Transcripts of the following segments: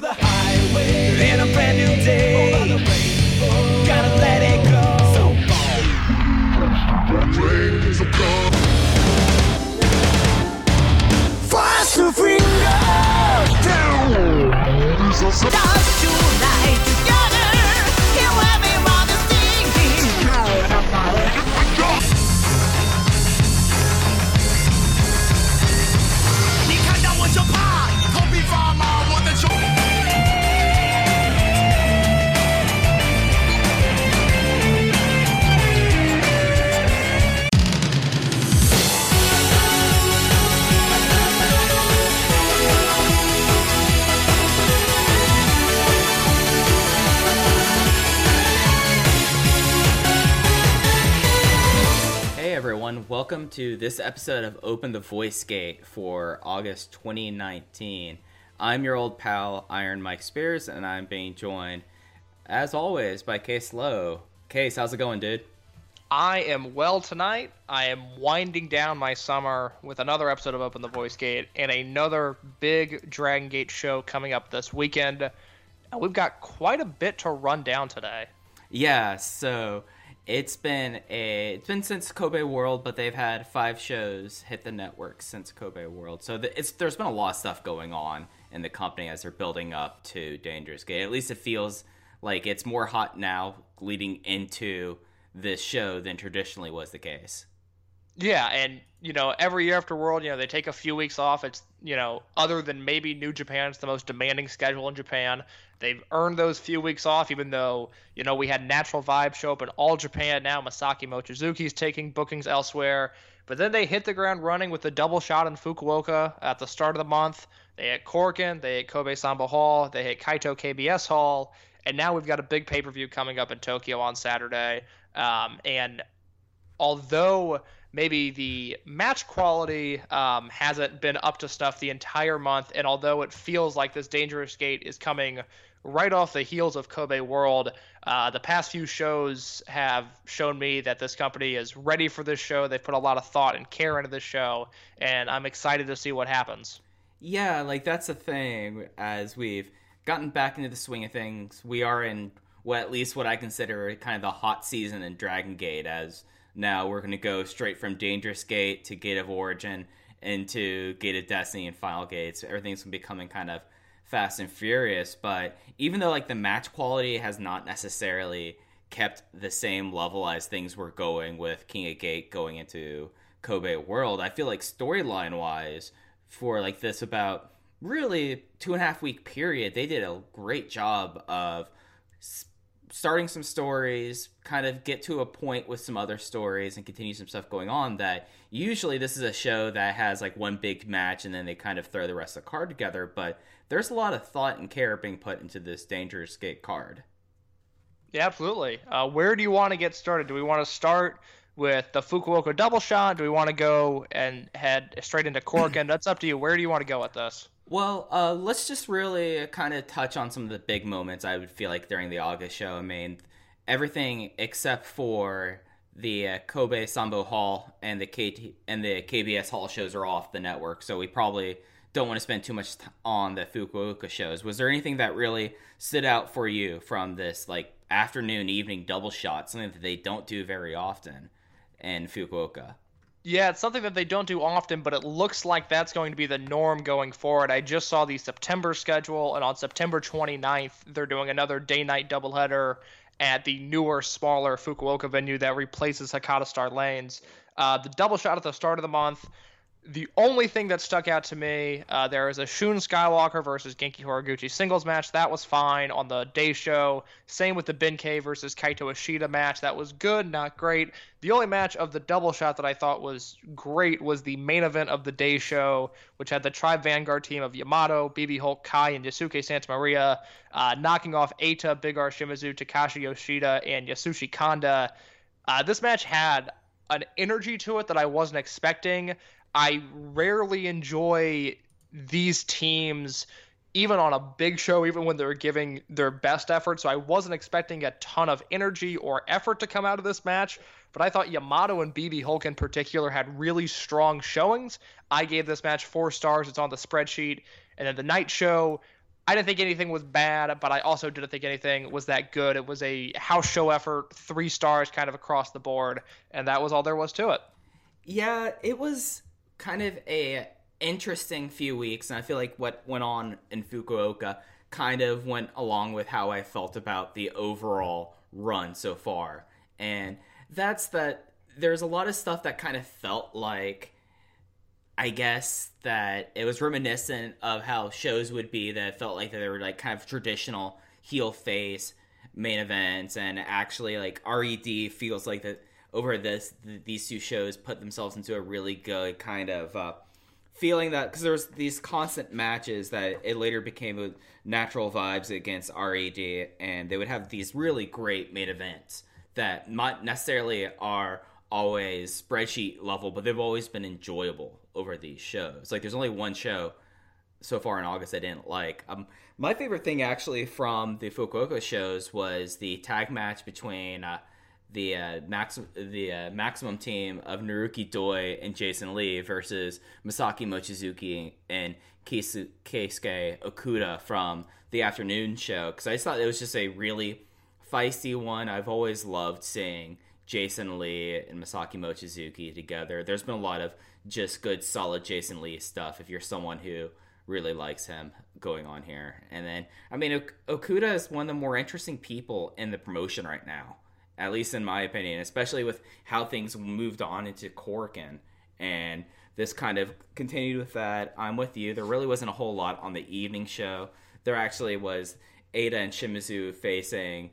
the highway in a brand new day. Welcome to this episode of Open the Voice Gate for August 2019. I'm your old pal Iron Mike Spears, and I'm being joined, as always, by Case Lowe. Case, how's it going, dude? I am well tonight. I am winding down my summer with another episode of Open the Voice Gate and another big Dragon Gate show coming up this weekend. We've got quite a bit to run down today. Yeah, so it's been a it's been since Kobe World, but they've had five shows hit the network since Kobe World. So the, it's there's been a lot of stuff going on in the company as they're building up to Dangerous Gate. At least it feels like it's more hot now leading into this show than traditionally was the case. Yeah, and you know, every year after World, you know, they take a few weeks off. It's you know, other than maybe New Japan, it's the most demanding schedule in Japan. They've earned those few weeks off, even though you know we had Natural Vibe show up in all Japan. Now Masaki Mochizuki's taking bookings elsewhere, but then they hit the ground running with the double shot in Fukuoka at the start of the month. They hit Korakuen, they hit Kobe Sambo Hall, they hit Kyoto KBS Hall, and now we've got a big pay per view coming up in Tokyo on Saturday. Um, and although maybe the match quality um, hasn't been up to stuff the entire month, and although it feels like this Dangerous Gate is coming right off the heels of Kobe World, uh, the past few shows have shown me that this company is ready for this show. They've put a lot of thought and care into this show, and I'm excited to see what happens. Yeah, like that's the thing. As we've gotten back into the swing of things, we are in what at least what I consider kind of the hot season in Dragon Gate. As now we're going to go straight from Dangerous Gate to Gate of Origin into Gate of Destiny and Final Gates. So everything's going to be coming kind of fast and furious. But even though like the match quality has not necessarily kept the same level as things were going with King of Gate going into Kobe World, I feel like storyline wise for like this about really two and a half week period, they did a great job of starting some stories, kind of get to a point with some other stories and continue some stuff going on that usually this is a show that has like one big match and then they kind of throw the rest of the card together, but there's a lot of thought and care being put into this Dangerous Gate card. Yeah, absolutely. Uh, where do you want to get started? Do we want to start with the Fukuoka double shot? Do we want to go and head straight into Cork? and That's up to you. Where do you want to go with this? Well, uh, let's just really kind of touch on some of the big moments I would feel like during the August show. I mean, everything except for the uh, Kobe Sambo Hall and the KT and the KBS Hall shows are off the network, so we probably don't want to spend too much t- on the Fukuoka shows. Was there anything that really stood out for you from this like afternoon evening double shot, something that they don't do very often in Fukuoka? Yeah, it's something that they don't do often, but it looks like that's going to be the norm going forward. I just saw the September schedule, and on September 29th, they're doing another day night doubleheader at the newer, smaller Fukuoka venue that replaces Hakata Star Lanes. Uh, the double shot at the start of the month. The only thing that stuck out to me, uh, there is a Shun Skywalker versus Genki Horiguchi singles match. That was fine on the day show. Same with the Benkei versus Kaito Ishida match. That was good, not great. The only match of the double shot that I thought was great was the main event of the day show, which had the Tribe Vanguard team of Yamato, BB Hulk, Kai, and Yosuke Santa Maria, uh, knocking off Eita, Big R Shimizu, Takashi Yoshida, and Yasushi Kanda. Uh, this match had an energy to it that I wasn't expecting. I rarely enjoy these teams even on a big show, even when they're giving their best effort. So I wasn't expecting a ton of energy or effort to come out of this match. But I thought Yamato and BB Hulk in particular had really strong showings. I gave this match four stars. It's on the spreadsheet. And then the night show, I didn't think anything was bad, but I also didn't think anything was that good. It was a house show effort, three stars kind of across the board, and that was all there was to it. Yeah, it was kind of a interesting few weeks, and I feel like what went on in Fukuoka kind of went along with how I felt about the overall run so far. And that's that there's a lot of stuff that kind of felt like I guess that it was reminiscent of how shows would be that felt like they were like kind of traditional heel face main events and actually like RED feels like that over this th- these two shows put themselves into a really good kind of uh, feeling that because there was these constant matches that it later became natural vibes against RED and they would have these really great main events that not necessarily are always spreadsheet level but they've always been enjoyable over these shows like there's only one show so far in August I didn't like. Um, my favorite thing actually from the Fukuoka shows was the tag match between uh, the uh, max the uh, maximum team of Naruki Doi and Jason Lee versus Masaki Mochizuki and Keisu, Keisuke Okuda from the afternoon show because I just thought it was just a really feisty one. I've always loved seeing Jason Lee and Masaki Mochizuki together. There's been a lot of just good, solid Jason Lee stuff. If you're someone who really likes him going on here, and then I mean Ok- Okuda is one of the more interesting people in the promotion right now, at least in my opinion, especially with how things moved on into Korakuen and this kind of continued with that. I'm with you. There really wasn't a whole lot on the evening show. There actually was Eita and Shimizu facing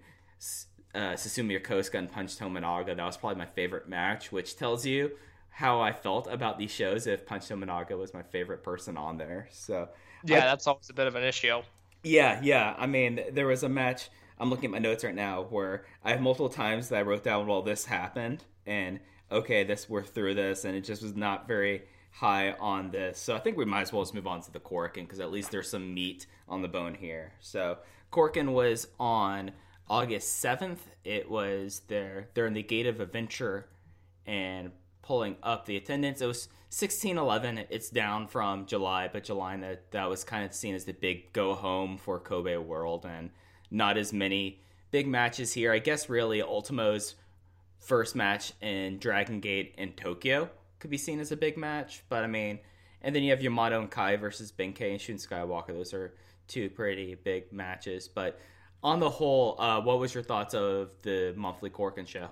uh, Susumu Yokosuka and Punch Tominaga. That was probably my favorite match, which tells you how I felt about these shows if Punch Tominaga was my favorite person on there. So Yeah, I- that's always a bit of an issue. yeah, yeah. I mean, there was a match. I'm looking at my notes right now where I have multiple times that I wrote down, "Well, this happened," and okay, this we're through this, and it just was not very high on this. So I think we might as well just move on to the Korakuen because at least there's some meat on the bone here. So Korakuen was on August 7th. It was there. They're in the Gate of Adventure and pulling up the attendance. It was 1611. It's down from July, but July that that was kind of seen as the big go home for Kobe World, and not as many big matches here. I guess really Ultimo's first match in Dragon Gate in Tokyo could be seen as a big match, but I mean, and then you have Yamato and Kai versus Benkei and Shun Skywalker. Those are two pretty big matches, but on the whole, uh, what was your thoughts of the monthly Korakuen show?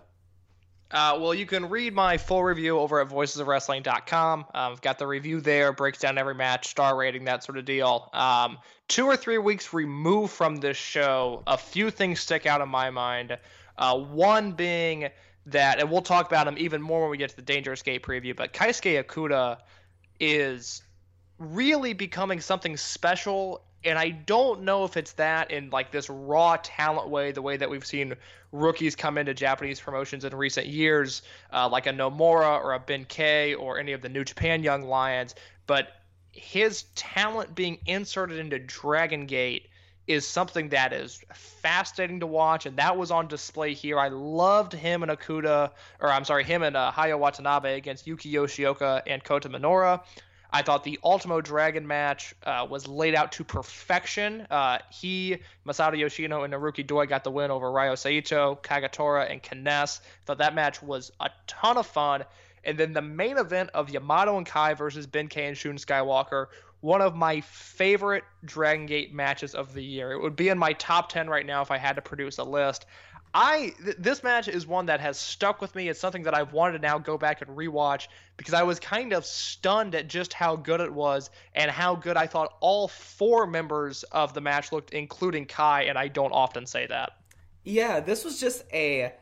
Uh, well, you can read my full review over at voicesofwrestling.com. Um, I've got the review there, breaks down every match, star rating, that sort of deal. Um, two or three weeks removed from this show, a few things stick out in my mind. Uh, one being that, and we'll talk about him even more when we get to the Dangerous Gate preview, but Keisuke Okuda is really becoming something special and I don't know if it's that in like this raw talent way, the way that we've seen rookies come into Japanese promotions in recent years, uh, like a Nomura or a Benkei or any of the New Japan Young Lions. But his talent being inserted into Dragon Gate is something that is fascinating to watch, and that was on display here. I loved him and Akuda, or I'm sorry, him and uh, Hyo Watanabe against Yuki Yoshioka and Kota Minoura. I thought the Ultimo Dragon match uh, was laid out to perfection. Uh, he, Masato Yoshino, and Naruki Doi got the win over Ryo Saito, Kagetora, and K-ness. Thought that match was a ton of fun. And then the main event of Yamato and Kai versus Benkei and Shun Skywalker, one of my favorite Dragon Gate matches of the year. It would be in my top 10 right now if I had to produce a list. I th- this match is one that has stuck with me. It's something that I've wanted to now go back and rewatch because I was kind of stunned at just how good it was and how good I thought all four members of the match looked, including Kai. And I don't often say that. Yeah, this was just a,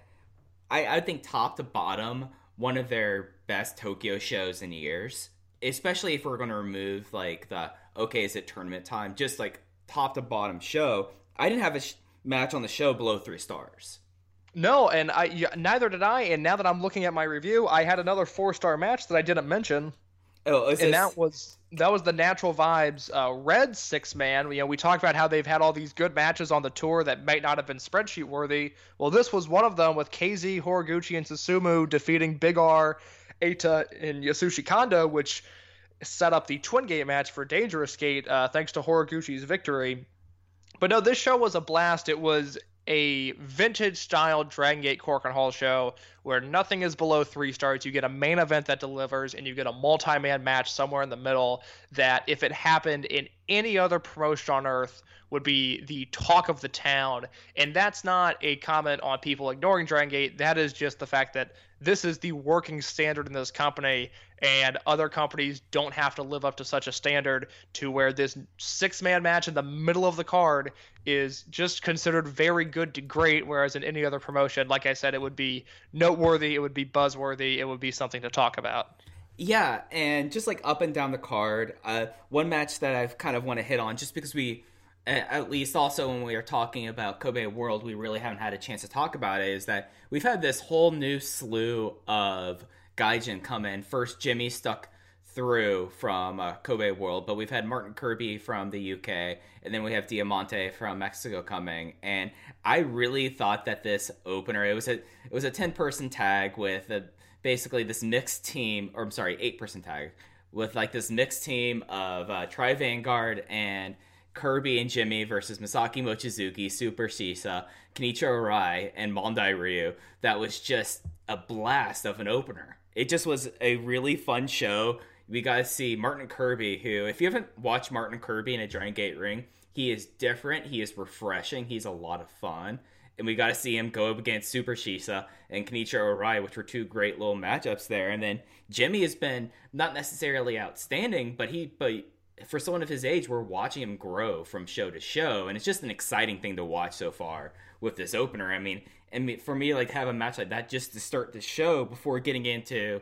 I, I think top to bottom, one of their best Tokyo shows in years. Especially if we're going to remove like the okay, is it tournament time? Just like top to bottom show. I didn't have a sh- match on the show below three stars. No, and I neither did I. And now that I'm looking at my review, I had another four star match that I didn't mention. Oh, is and this- that was that was the natural vibes uh, red six man you know we talked about how they've had all these good matches on the tour that might not have been spreadsheet worthy well this was one of them with kz horiguchi and susumu defeating big r Eita and yasushi kanda which set up the twin gate match for dangerous gate uh, thanks to horiguchi's victory But no, this show was a blast. It was a vintage style Dragon Gate Korakuen Hall show where nothing is below three stars. You get a main event that delivers, and you get a multi man match somewhere in the middle that, if it happened in any other promotion on earth, would be the talk of the town. And that's not a comment on people ignoring Dragon Gate. That is just the fact that this is the working standard in this company, and other companies don't have to live up to such a standard to where this six man match in the middle of the card is just considered very good to great, whereas in any other promotion, like I said, it would be noteworthy, it would be buzzworthy, it would be something to talk about. Yeah, and just like up and down the card, uh, one match that I've kind of want to hit on, just because we, at least also when we are talking about Kobe World, we really haven't had a chance to talk about it, is that we've had this whole new slew of Gaijin come in. First, Jimmy stuck through from uh, Kobe World, but we've had Martin Kirby from the UK, and then we have Diamante from Mexico coming. And I really thought that this opener it was a it was a ten person tag with a, basically this mixed team, or I'm sorry, eight person tag with like this mixed team of uh, Tribe Vanguard and Kirby and Jimmy versus Masaki Mochizuki, Super Shisa, Kenichiro Arai, and Mondai Ryu. That was just a blast of an opener. It just was a really fun show. We got to see Martin Kirby, who, if you haven't watched Martin Kirby in a Dragon Gate ring, he is different. He is refreshing. He's a lot of fun. And we got to see him go up against Super Shisa and Kenichiro Arai, which were two great little matchups there. And then Jimmy has been not necessarily outstanding, but he but for someone of his age, we're watching him grow from show to show, and it's just an exciting thing to watch so far with this opener. I mean, and for me, like have a match like that just to start the show before getting into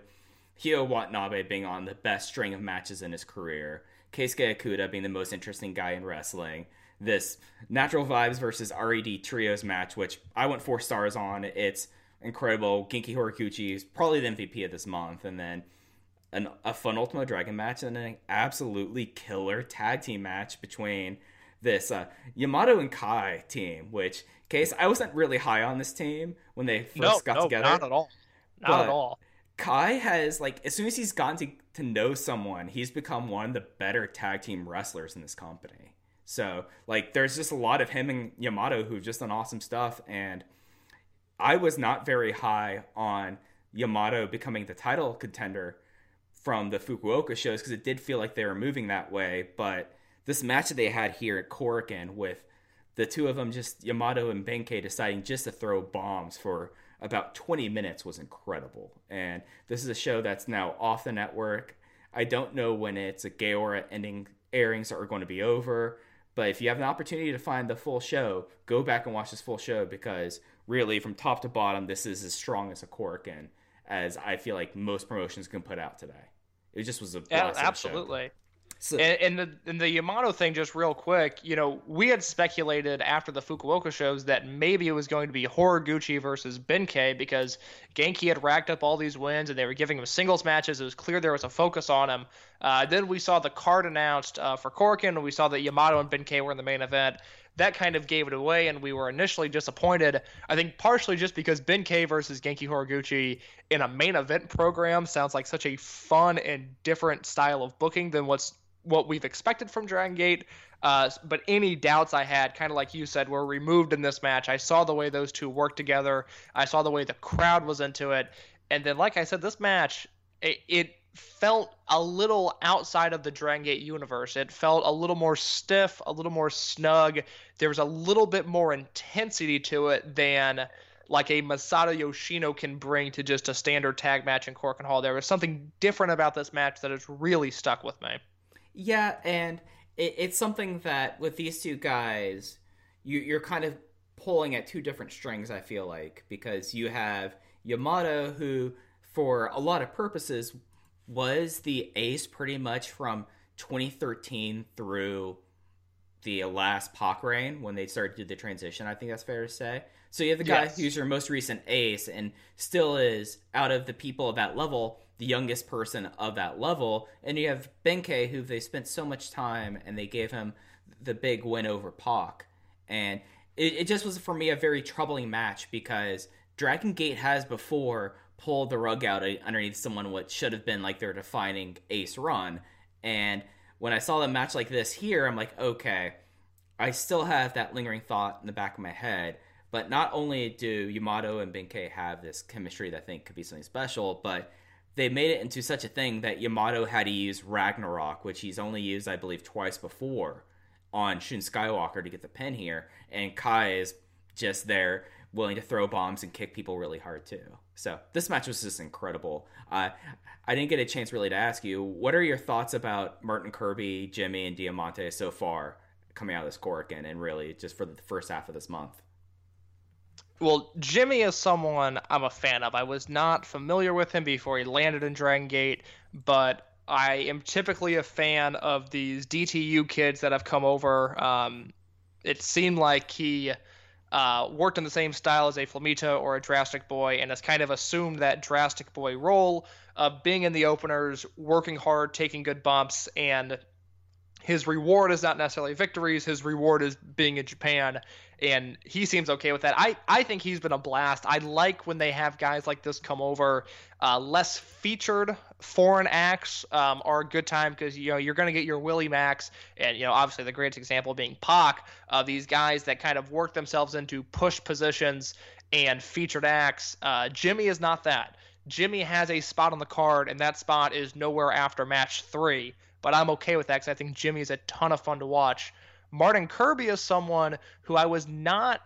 Hyo Watanabe being on the best string of matches in his career, Keisuke Okuda being the most interesting guy in wrestling. This Natural Vibes versus RED Trios match, which I went four stars on. It's incredible. Genki Horiguchi is probably the MVP of this month, and then an, a fun Ultimo Dragon match and an absolutely killer tag team match between this uh, Yamato and Kai team. Which case I wasn't really high on this team when they first no, got no, together. not at all. Not But- at all. Kai has like as soon as he's gotten to, to know someone, he's become one of the better tag team wrestlers in this company. So like there's just a lot of him and Yamato who've just done awesome stuff and I was not very high on Yamato becoming the title contender from the Fukuoka shows because it did feel like they were moving that way. But this match that they had here at Korakuen with the two of them, just Yamato and Benkei deciding just to throw bombs for about 20 minutes was incredible. And this is a show that's now off the network. I don't know when it's a Gaora ending airings are going to be over. But if you have an opportunity to find the full show, go back and watch this full show because really, from top to bottom, this is as strong as a Korakuen as I feel like most promotions can put out today. It just was a Yeah, blast of a show. absolutely. So, And, and the and the Yamato thing, just real quick, you know, we had speculated after the Fukuoka shows that maybe it was going to be Horiguchi versus Benkei because Genki had racked up all these wins and they were giving him singles matches. It was clear there was a focus on him. Uh, then we saw the card announced uh, for Korakuen, and we saw that Yamato and Benkei were in the main event. That kind of gave it away, and we were initially disappointed. I think partially just because Benkei versus Genki Horiguchi in a main event program sounds like such a fun and different style of booking than what's what we've expected from Dragon Gate. Uh, but any doubts I had, kind of like you said, were removed in this match. I saw the way those two worked together. I saw the way the crowd was into it, and then, like I said, this match it, it felt a little outside of the Dragon Gate universe. It felt a little more stiff, a little more snug. There was a little bit more intensity to it than like a Masato Yoshino can bring to just a standard tag match in Korakuen Hall. There was something different about this match that has really stuck with me. Yeah, and it, it's something that with these two guys, you, you're kind of pulling at two different strings. I feel like because you have Yamato, who for a lot of purposes was the ace pretty much from 2013 through the last Pac reign when they started to do the transition. I think that's fair to say. So you have the guy Yes. who's your most recent ace and still is out of the people of that level the youngest person of that level, and you have Benkei who they spent so much time and they gave him the big win over Pac, and it, it just was for me a very troubling match because Dragon Gate has before pulled the rug out uh, underneath someone what should have been like their defining ace run, and when I saw a match like this here, I'm like, okay, I still have that lingering thought in the back of my head. But not only do Yamato and Benkei have this chemistry that I think could be something special, but they made it into such a thing that Yamato had to use Ragnarok, which he's only used, I believe, twice before on Shun Skywalker to get the pin here, and Kai is just there willing to throw bombs and kick people really hard too. So this match was just incredible. Uh, I didn't get a chance really to ask you, what are your thoughts about Martin Kirby, Jimmy, and Diamante so far coming out of this Korakuen and really just for the first half of this month? Well, Jimmy is someone I'm a fan of. I was not familiar with him before he landed in Dragon Gate, but I am typically a fan of these DTU kids that have come over. Um, it seemed like he uh, worked in the same style as a Flamita or a Drastic Boy and has kind of assumed that Drastic Boy role of being in the openers, working hard, taking good bumps, and his reward is not necessarily victories. His reward is being in Japan, and he seems okay with that. I, I think he's been a blast. I like when they have guys like this come over. Uh, less featured foreign acts um, are a good time because you know you're going to get your Willie Max, and you know obviously the greatest example being Pac of these guys that kind of work themselves into push positions and featured acts. Uh, Jimmy is not that. Jimmy has a spot on the card, and that spot is nowhere after match three. But I'm okay with that because I think Jimmy is a ton of fun to watch. Martin Kirby is someone who I was not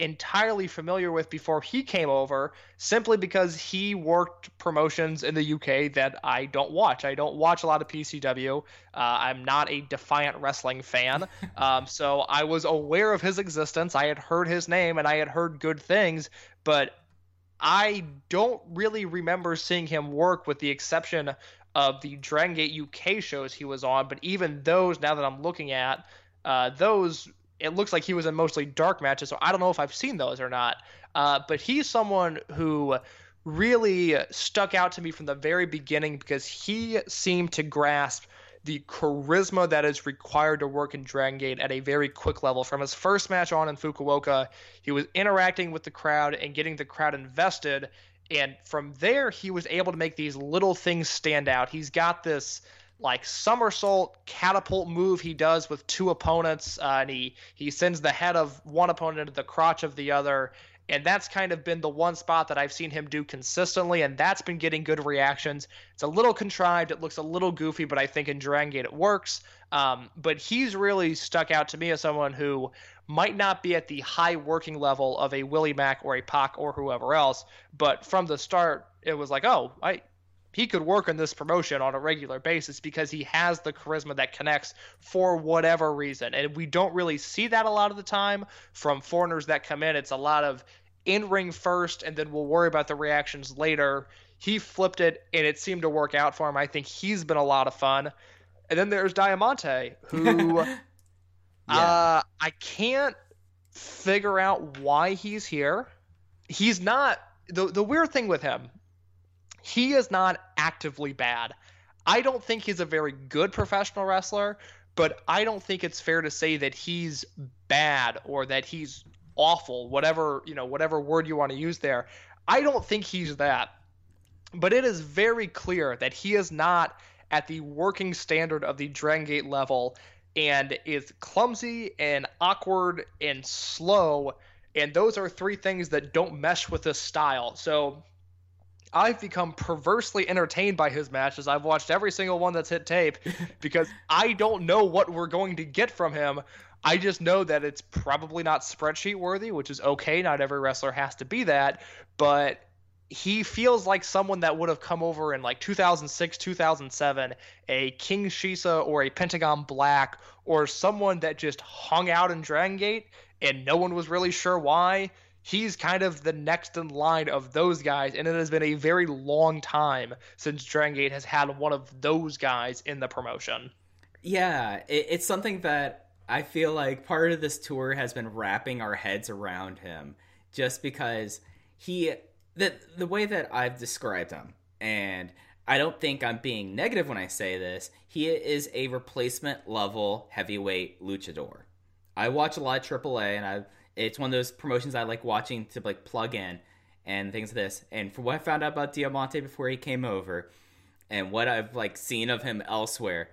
entirely familiar with before he came over simply because he worked promotions in the UK that I don't watch. I don't watch a lot of PCW. Uh, I'm not a Defiant Wrestling fan. Um, so I was aware of his existence. I had heard his name and I had heard good things, but I don't really remember seeing him work with the exception of the Dragon Gate UK shows he was on. But even those, now that I'm looking at, uh, those it looks like he was in mostly dark matches, so I don't know if I've seen those or not. Uh, but he's someone who really stuck out to me from the very beginning because he seemed to grasp the charisma that is required to work in Dragon Gate at a very quick level. From his first match on in Fukuoka, he was interacting with the crowd and getting the crowd invested. And from there, he was able to make these little things stand out. He's got this like somersault catapult move he does with two opponents, uh, and he he sends the head of one opponent into the crotch of the other, and that's kind of been the one spot that I've seen him do consistently, and that's been getting good reactions. It's a little contrived, it looks a little goofy, but I think in Dragon Gate it works. Um, but he's really stuck out to me as someone who might not be at the high working level of a Willie Mack or a Pac or whoever else, but from the start it was like, oh, I he could work in this promotion on a regular basis because he has the charisma that connects for whatever reason. And we don't really see that a lot of the time from foreigners that come in. It's a lot of in ring first, and then we'll worry about the reactions later. He flipped it, and it seemed to work out for him. I think he's been a lot of fun. And then there's Diamante, who yeah. uh, I can't figure out why he's here. He's not the the weird thing with him he is not actively bad. I don't think he's a very good professional wrestler, but I don't think it's fair to say that he's bad or that he's awful, whatever, you know, whatever word you want to use there. I don't think he's that. But it is very clear that he is not at the working standard of the Dragon Gate level and is clumsy and awkward and slow. And those are three things that don't mesh with his style. So I've become perversely entertained by his matches. I've watched every single one that's hit tape because I don't know what we're going to get from him. I just know that it's probably not spreadsheet worthy, which is okay. Not every wrestler has to be that, but he feels like someone that would have come over in like 2006, 2007, a King Shisa or a Pentagon Black, or someone that just hung out in Dragon Gate and no one was really sure why he's kind of the next in line of those guys, and it has been a very long time since Dragon Gate has had one of those guys in the promotion. Yeah, it, it's something that I feel like part of this tour has been wrapping our heads around him, just because he the the way that I've described him, and I don't think I'm being negative when I say this. He is a replacement level heavyweight luchador. I watch a lot of AAA, and I it's one of those promotions I like watching to like plug in and things like this. And from what I found out about Diamante before he came over, and what I've like seen of him elsewhere,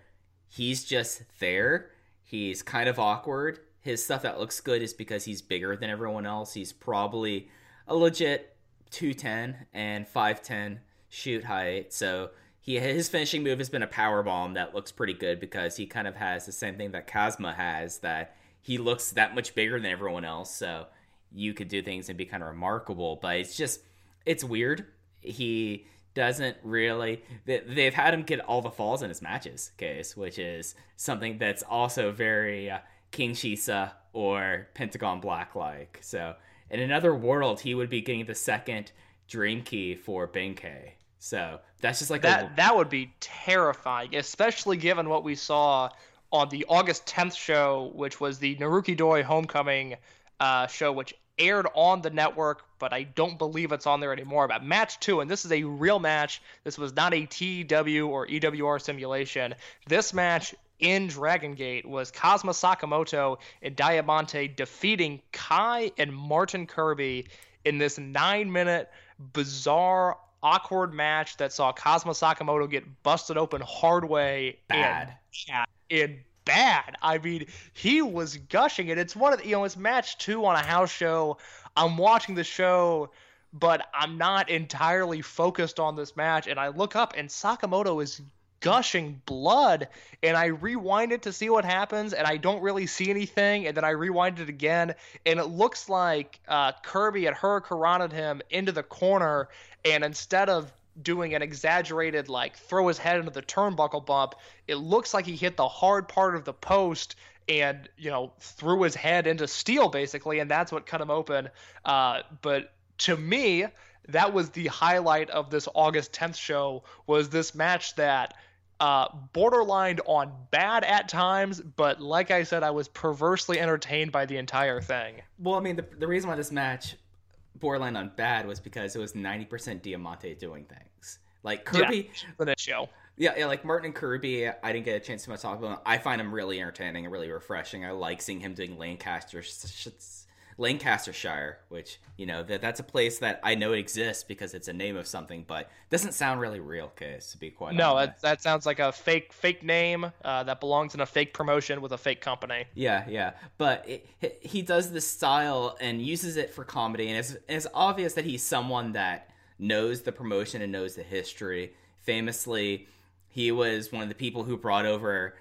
he's just there. He's kind of awkward. his stuff that looks good is because he's bigger than everyone else. He's probably a legit 210 and 510 shoot height. So he his finishing move has been a power bomb that looks pretty good because he kind of has the same thing that Kazma has that he looks that much bigger than everyone else. So you could do things and be kind of remarkable, but it's just it's weird. He doesn't really they've had him get all the falls in his matches case which is something that's also very uh, king shisa or pentagon black like so in another world he would be getting the second dream key for Benkei. so that's just like that a, that would be terrifying especially given what we saw on the august 10th show which was the naruki doi homecoming uh, show which aired on the network, but I don't believe it's on there anymore. About match two, and this is a real match. This was not a TW or EWR simulation. This match in Dragon Gate was Kazma Sakamoto and Diamante defeating Kai and Martin Kirby in this nine minute bizarre awkward match that saw Kazma Sakamoto get busted open hard way Bad. and, and bad. I mean, he was gushing it. It's one of the, you know, it's match two on a house show. I'm watching the show, but I'm not entirely focused on this match. And I look up, and Sakamoto is gushing blood. And I rewind it to see what happens, and I don't really see anything. And then I rewind it again, and it looks like uh, Kirby had hurricaned him into the corner. And instead of doing an exaggerated like throw his head into the turnbuckle bump. It looks like he hit the hard part of the post and you know threw his head into steel basically, and that's what cut him open. Uh, but to me, that was the highlight of this August 10th show was this match that uh, borderlined on bad at times, but like I said, I was perversely entertained by the entire thing. well i mean the, the reason why this match borderline on bad was because it was 90% diamante doing things like kirby yeah, for this show. Yeah, yeah, like Martin and Kirby, I didn't get a chance to much talk about. Him. I find him really entertaining and really refreshing. I like seeing him doing Lancaster, Lancastershire, which you know that that's a place that I know exists because it's a name of something, but doesn't sound really real. Case to be quite No, honest. that, that sounds like a fake fake name uh, that belongs in a fake promotion with a fake company. Yeah, yeah, but it, he- does this style and uses it for comedy, and it's, and it's obvious that he's someone that knows the promotion and knows the history. Famously, he was one of the people who brought over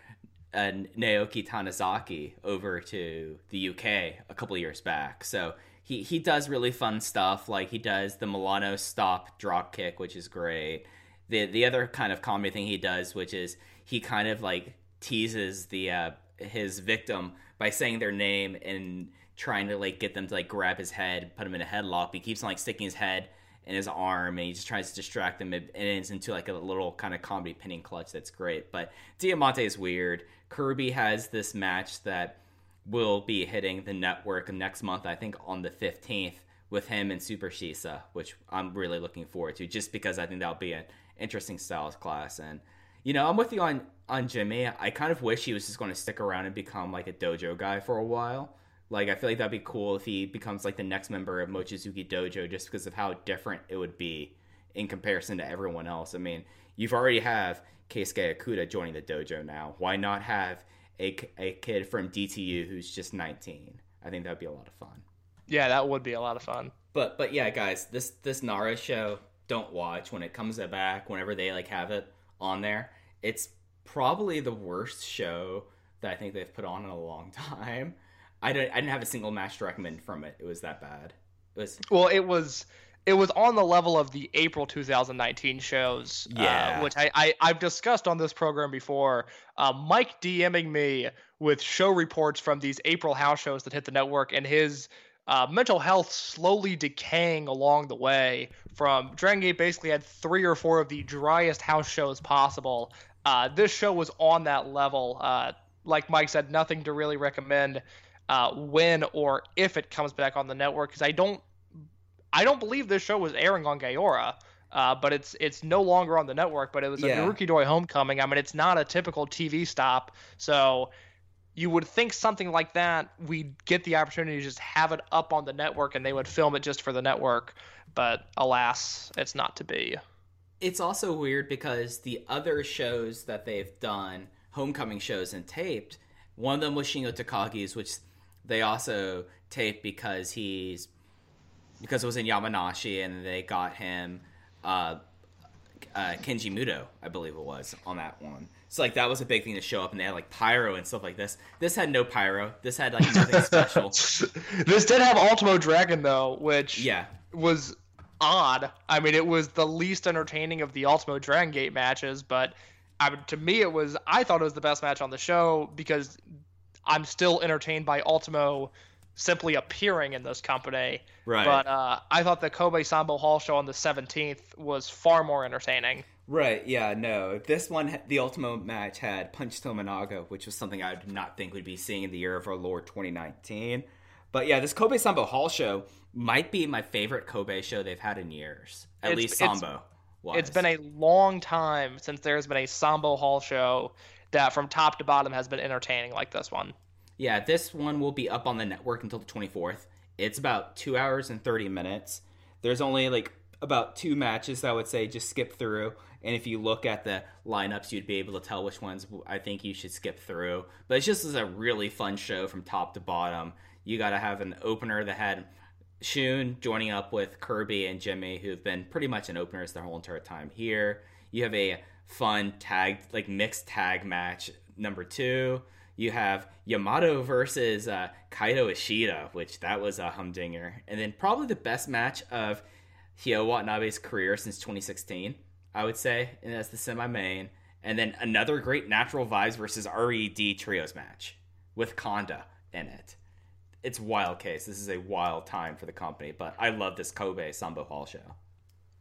uh, Naoki Tanizaki over to the UK a couple years back. So he he does really fun stuff, like he does the Milano stop drop kick, which is great. The the other kind of comedy thing he does, which is he kind of like teases the uh, his victim by saying their name and trying to like get them to like grab his head, put him in a headlock. He keeps on like sticking his head in his arm, and he just tries to distract them, and it's into like a little kind of comedy pinning clutch. That's great. But Diamante is weird. Kirby has this match that will be hitting the network next month, I think on the 15th, with him and Super Shisa, which I'm really looking forward to, just because I think that'll be an interesting styles class. And you know, I'm with you on on Jimmy. I kind of wish he was just going to stick around and become like a dojo guy for a while. Like I feel like that'd be cool if he becomes like the next member of Mochizuki Dojo, just because of how different it would be in comparison to everyone else. I mean, you've already have Keisuke Okuda joining the dojo now. Why not have a, a kid from DTU who's just 19? I think that'd be a lot of fun. Yeah, that would be a lot of fun. But but yeah, guys, this this Nara show don't watch when it comes back. Whenever they like have it on there, it's probably the worst show that I think they've put on in a long time. I didn't I didn't have a single match to recommend from it. It was that bad. It was Well, it was it was on the level of the April 2019 shows, Yeah. uh, which I, I I've discussed on this program before. Uh, Mike DMing me with show reports from these April house shows that hit the network, and his uh, mental health slowly decaying along the way. From Dragon Gate basically had three or four of the driest house shows possible. Uh, this show was on that level. Uh, like Mike said, nothing to really recommend uh, when or if it comes back on the network because I don't I don't believe this show was airing on Gaora, uh, but it's it's no longer on the network. But it was a Yeah. Naruki Doi homecoming. I mean, it's not a typical TV stop, so you would think something like that we'd get the opportunity to just have it up on the network and they would film it just for the network. But alas, it's not to be. it's also weird because the other shows that they've done, homecoming shows and taped, one of them was Shingo Takagi's, which they also taped because he's because it was in Yamanashi and they got him uh, uh, Keiji Muto, I believe it was on that one. So like that was a big thing to show up, and they had like pyro and stuff like this. This had no pyro. This had like nothing special. This did have Ultimo Dragon though, which Yeah, was odd. I mean, it was the least entertaining of the Ultimo Dragon Gate matches, but I mean, to me, it was. I thought it was the best match on the show because I'm still entertained by Ultimo simply appearing in this company. Right. But uh, I thought the Kobe Sambo Hall show on the 17th was far more entertaining. Right, yeah, no. This one, the Ultimo match had Punch Tominaga, which was something I did not think we'd be seeing in the year of our Lord 2019. But yeah, this Kobe Sambo Hall show might be my favorite Kobe show they've had in years. At It's- least it's- Sambo was. It's been a long time since there's been a Sambo Hall show that from top to bottom has been entertaining like this one. Yeah, this one will be up on the network until the 24th. It's about two hours and 30 minutes. There's only like about two matches I would say just skip through. And if you look at the lineups, you'd be able to tell which ones I think you should skip through. But it's just a really fun show from top to bottom. You got to have an opener that had Shun joining up with Kirby and Jimmy, who've been pretty much an openers their whole entire time here. You have a fun tag, like mixed tag match number two. You have Yamato versus uh, Kaito Ishida, which that was a humdinger. And then probably the best match of Hyo Watanabe's career since 2016, I would say, and that's the semi-main. And then another great Natural Vibes versus RED trios match with Kanda in it it's wild case. This is a wild time for the company, but I love this Kobe Sambo Hall show.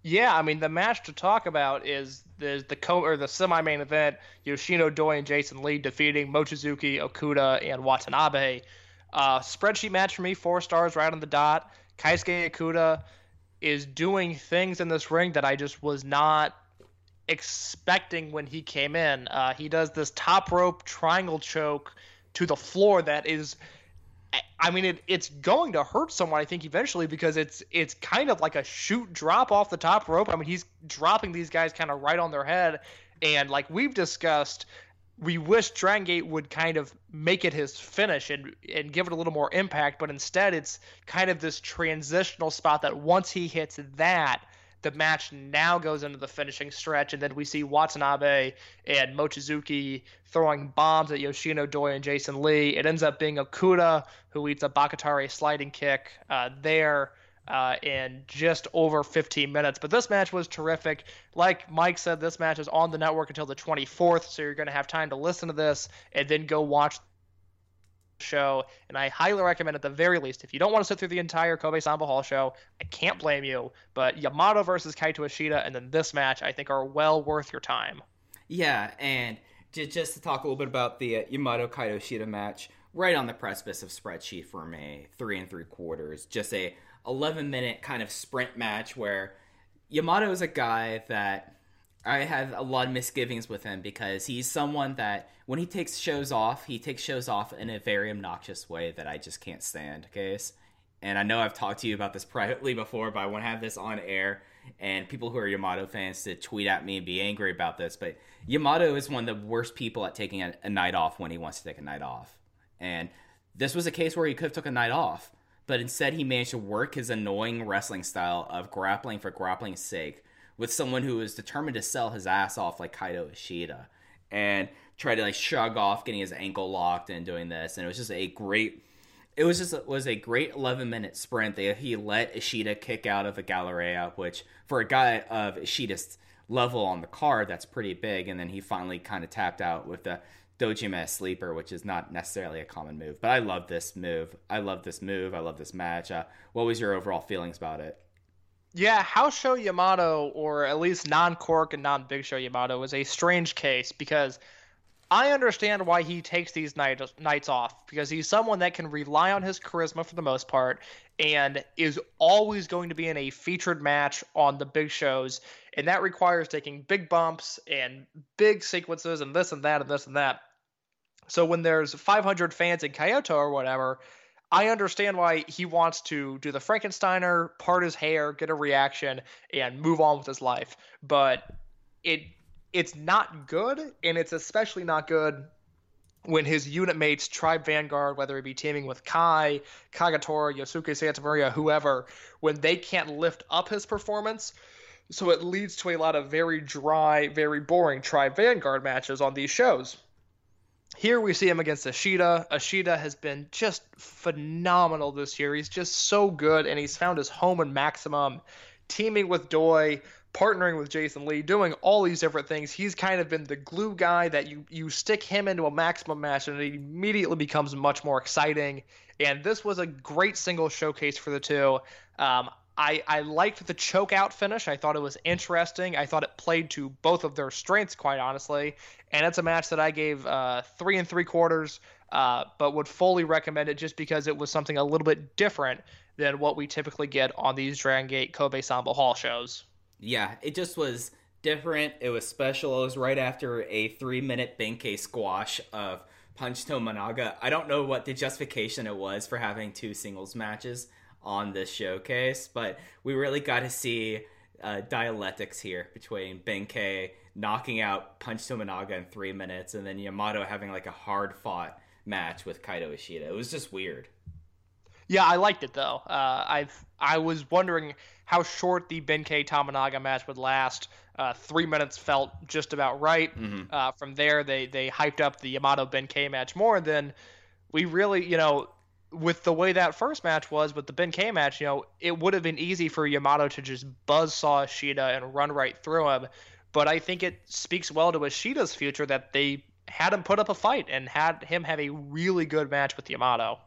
Yeah, I mean the match to talk about is the the co or the semi main event Yoshino Doi and Jason Lee defeating Mochizuki, Okuda, and Watanabe. Uh, spreadsheet match for me, four stars right on the dot. Keisuke Okuda is doing things in this ring that I just was not expecting when he came in. Uh, he does this top rope triangle choke to the floor that is I mean, it, it's going to hurt someone, I think, eventually because it's it's kind of like a shoot drop off the top rope. I mean, he's dropping these guys kind of right on their head, and like we've discussed, we wish Dragon Gate would kind of make it his finish and and give it a little more impact, but instead it's kind of this transitional spot that once he hits that, the match now goes into the finishing stretch, and then we see Watanabe and Mochizuki throwing bombs at Yoshino Doi and Jason Lee. It ends up being Okuda who eats a Bakatare sliding kick uh, there uh, in just over 15 minutes. But this match was terrific. Like Mike said, this match is on the network until the 24th, so you're going to have time to listen to this and then go watch show and i highly recommend at the very least if you don't want to sit through the entire kobe sambo hall show i can't blame you but yamato versus kaito ishida and then this match i think are well worth your time. Yeah, and just, to talk a little bit about the uh, Yamato Kaito Ishida match, right on the precipice of spreadsheet for me, three and three quarters, just a 11 minute kind of sprint match where Yamato is a guy that I have a lot of misgivings with him because he's someone that when he takes shows off, he takes shows off in a very obnoxious way that I just can't stand, Okay, And I know I've talked to you about this privately before, but I want to have this on air and people who are Yamato fans to tweet at me and be angry about this. But Yamato is one of the worst people at taking a, a night off when he wants to take a night off. And this was a case where he could have took a night off, but instead he managed to work his annoying wrestling style of grappling for grappling's sake with someone who was determined to sell his ass off like Kaito Ishida and try to like shrug off getting his ankle locked and doing this. And it was just a great it was just it was a great 11 minute sprint that he let Ishida kick out of a Galleria, which for a guy of Ishida's level on the card, that's pretty big. And then he finally kind of tapped out with the Dojima sleeper, which is not necessarily a common move. But I love this move. I love this move. I love this match. Uh, what was your overall feelings about it? Yeah, House Show Yamato, or at least non Korakuen non Big Show Yamato, is a strange case because I understand why he takes these night, nights off because he's someone that can rely on his charisma for the most part and is always going to be in a featured match on the big shows. And that requires taking big bumps and big sequences and this and that and this and that. So when there's 500 fans in Kyoto or whatever, I understand why he wants to do the Frankensteiner, part his hair, get a reaction, and move on with his life. But it it's not good, and it's especially not good when his unit mates, Tribe Vanguard, whether it be teaming with Kai, Kagetora, Yosuke Santa Maria, whoever, when they can't lift up his performance. So it leads to a lot of very dry, very boring Tribe Vanguard matches on these shows. Here we see him against Ishida. Ishida has been just phenomenal this year. He's just so good, and he's found his home in Maximum, teaming with Doi, partnering with Jason Lee, doing all these different things. He's kind of been the glue guy that you you stick him into a Maximum match, and it immediately becomes much more exciting. And this was a great single showcase for the two. Um, I, I liked the choke out finish. I thought it was interesting. I thought it played to both of their strengths, quite honestly. And it's a match that I gave uh, three and three quarters, uh, but would fully recommend it just because it was something a little bit different than what we typically get on these Dragon Gate Kobe Sambo Hall shows. Yeah, it just was different. It was special. It was right after a three minute Benkei squash of Punch Tominaga. I don't know what the justification it was for having two singles matches on this showcase, but we really got to see uh, dialectics here between Benkei knocking out Punch Tominaga in three minutes and then Yamato having like a hard fought match with Kaito Ishida. It was just weird. Yeah, I liked it though. Uh, I've I was wondering how short the Benkei Tominaga match would last. Uh, three minutes felt just about right. Mm-hmm. Uh, from there, they they hyped up the Yamato Benkei match more. And then we really, you know, with the way that first match was with the Benkei match, you know, it would have been easy for Yamato to just buzzsaw Ishida and run right through him. But I think it speaks well to Ishida's future that they had him put up a fight and had him have a really good match with Yamato.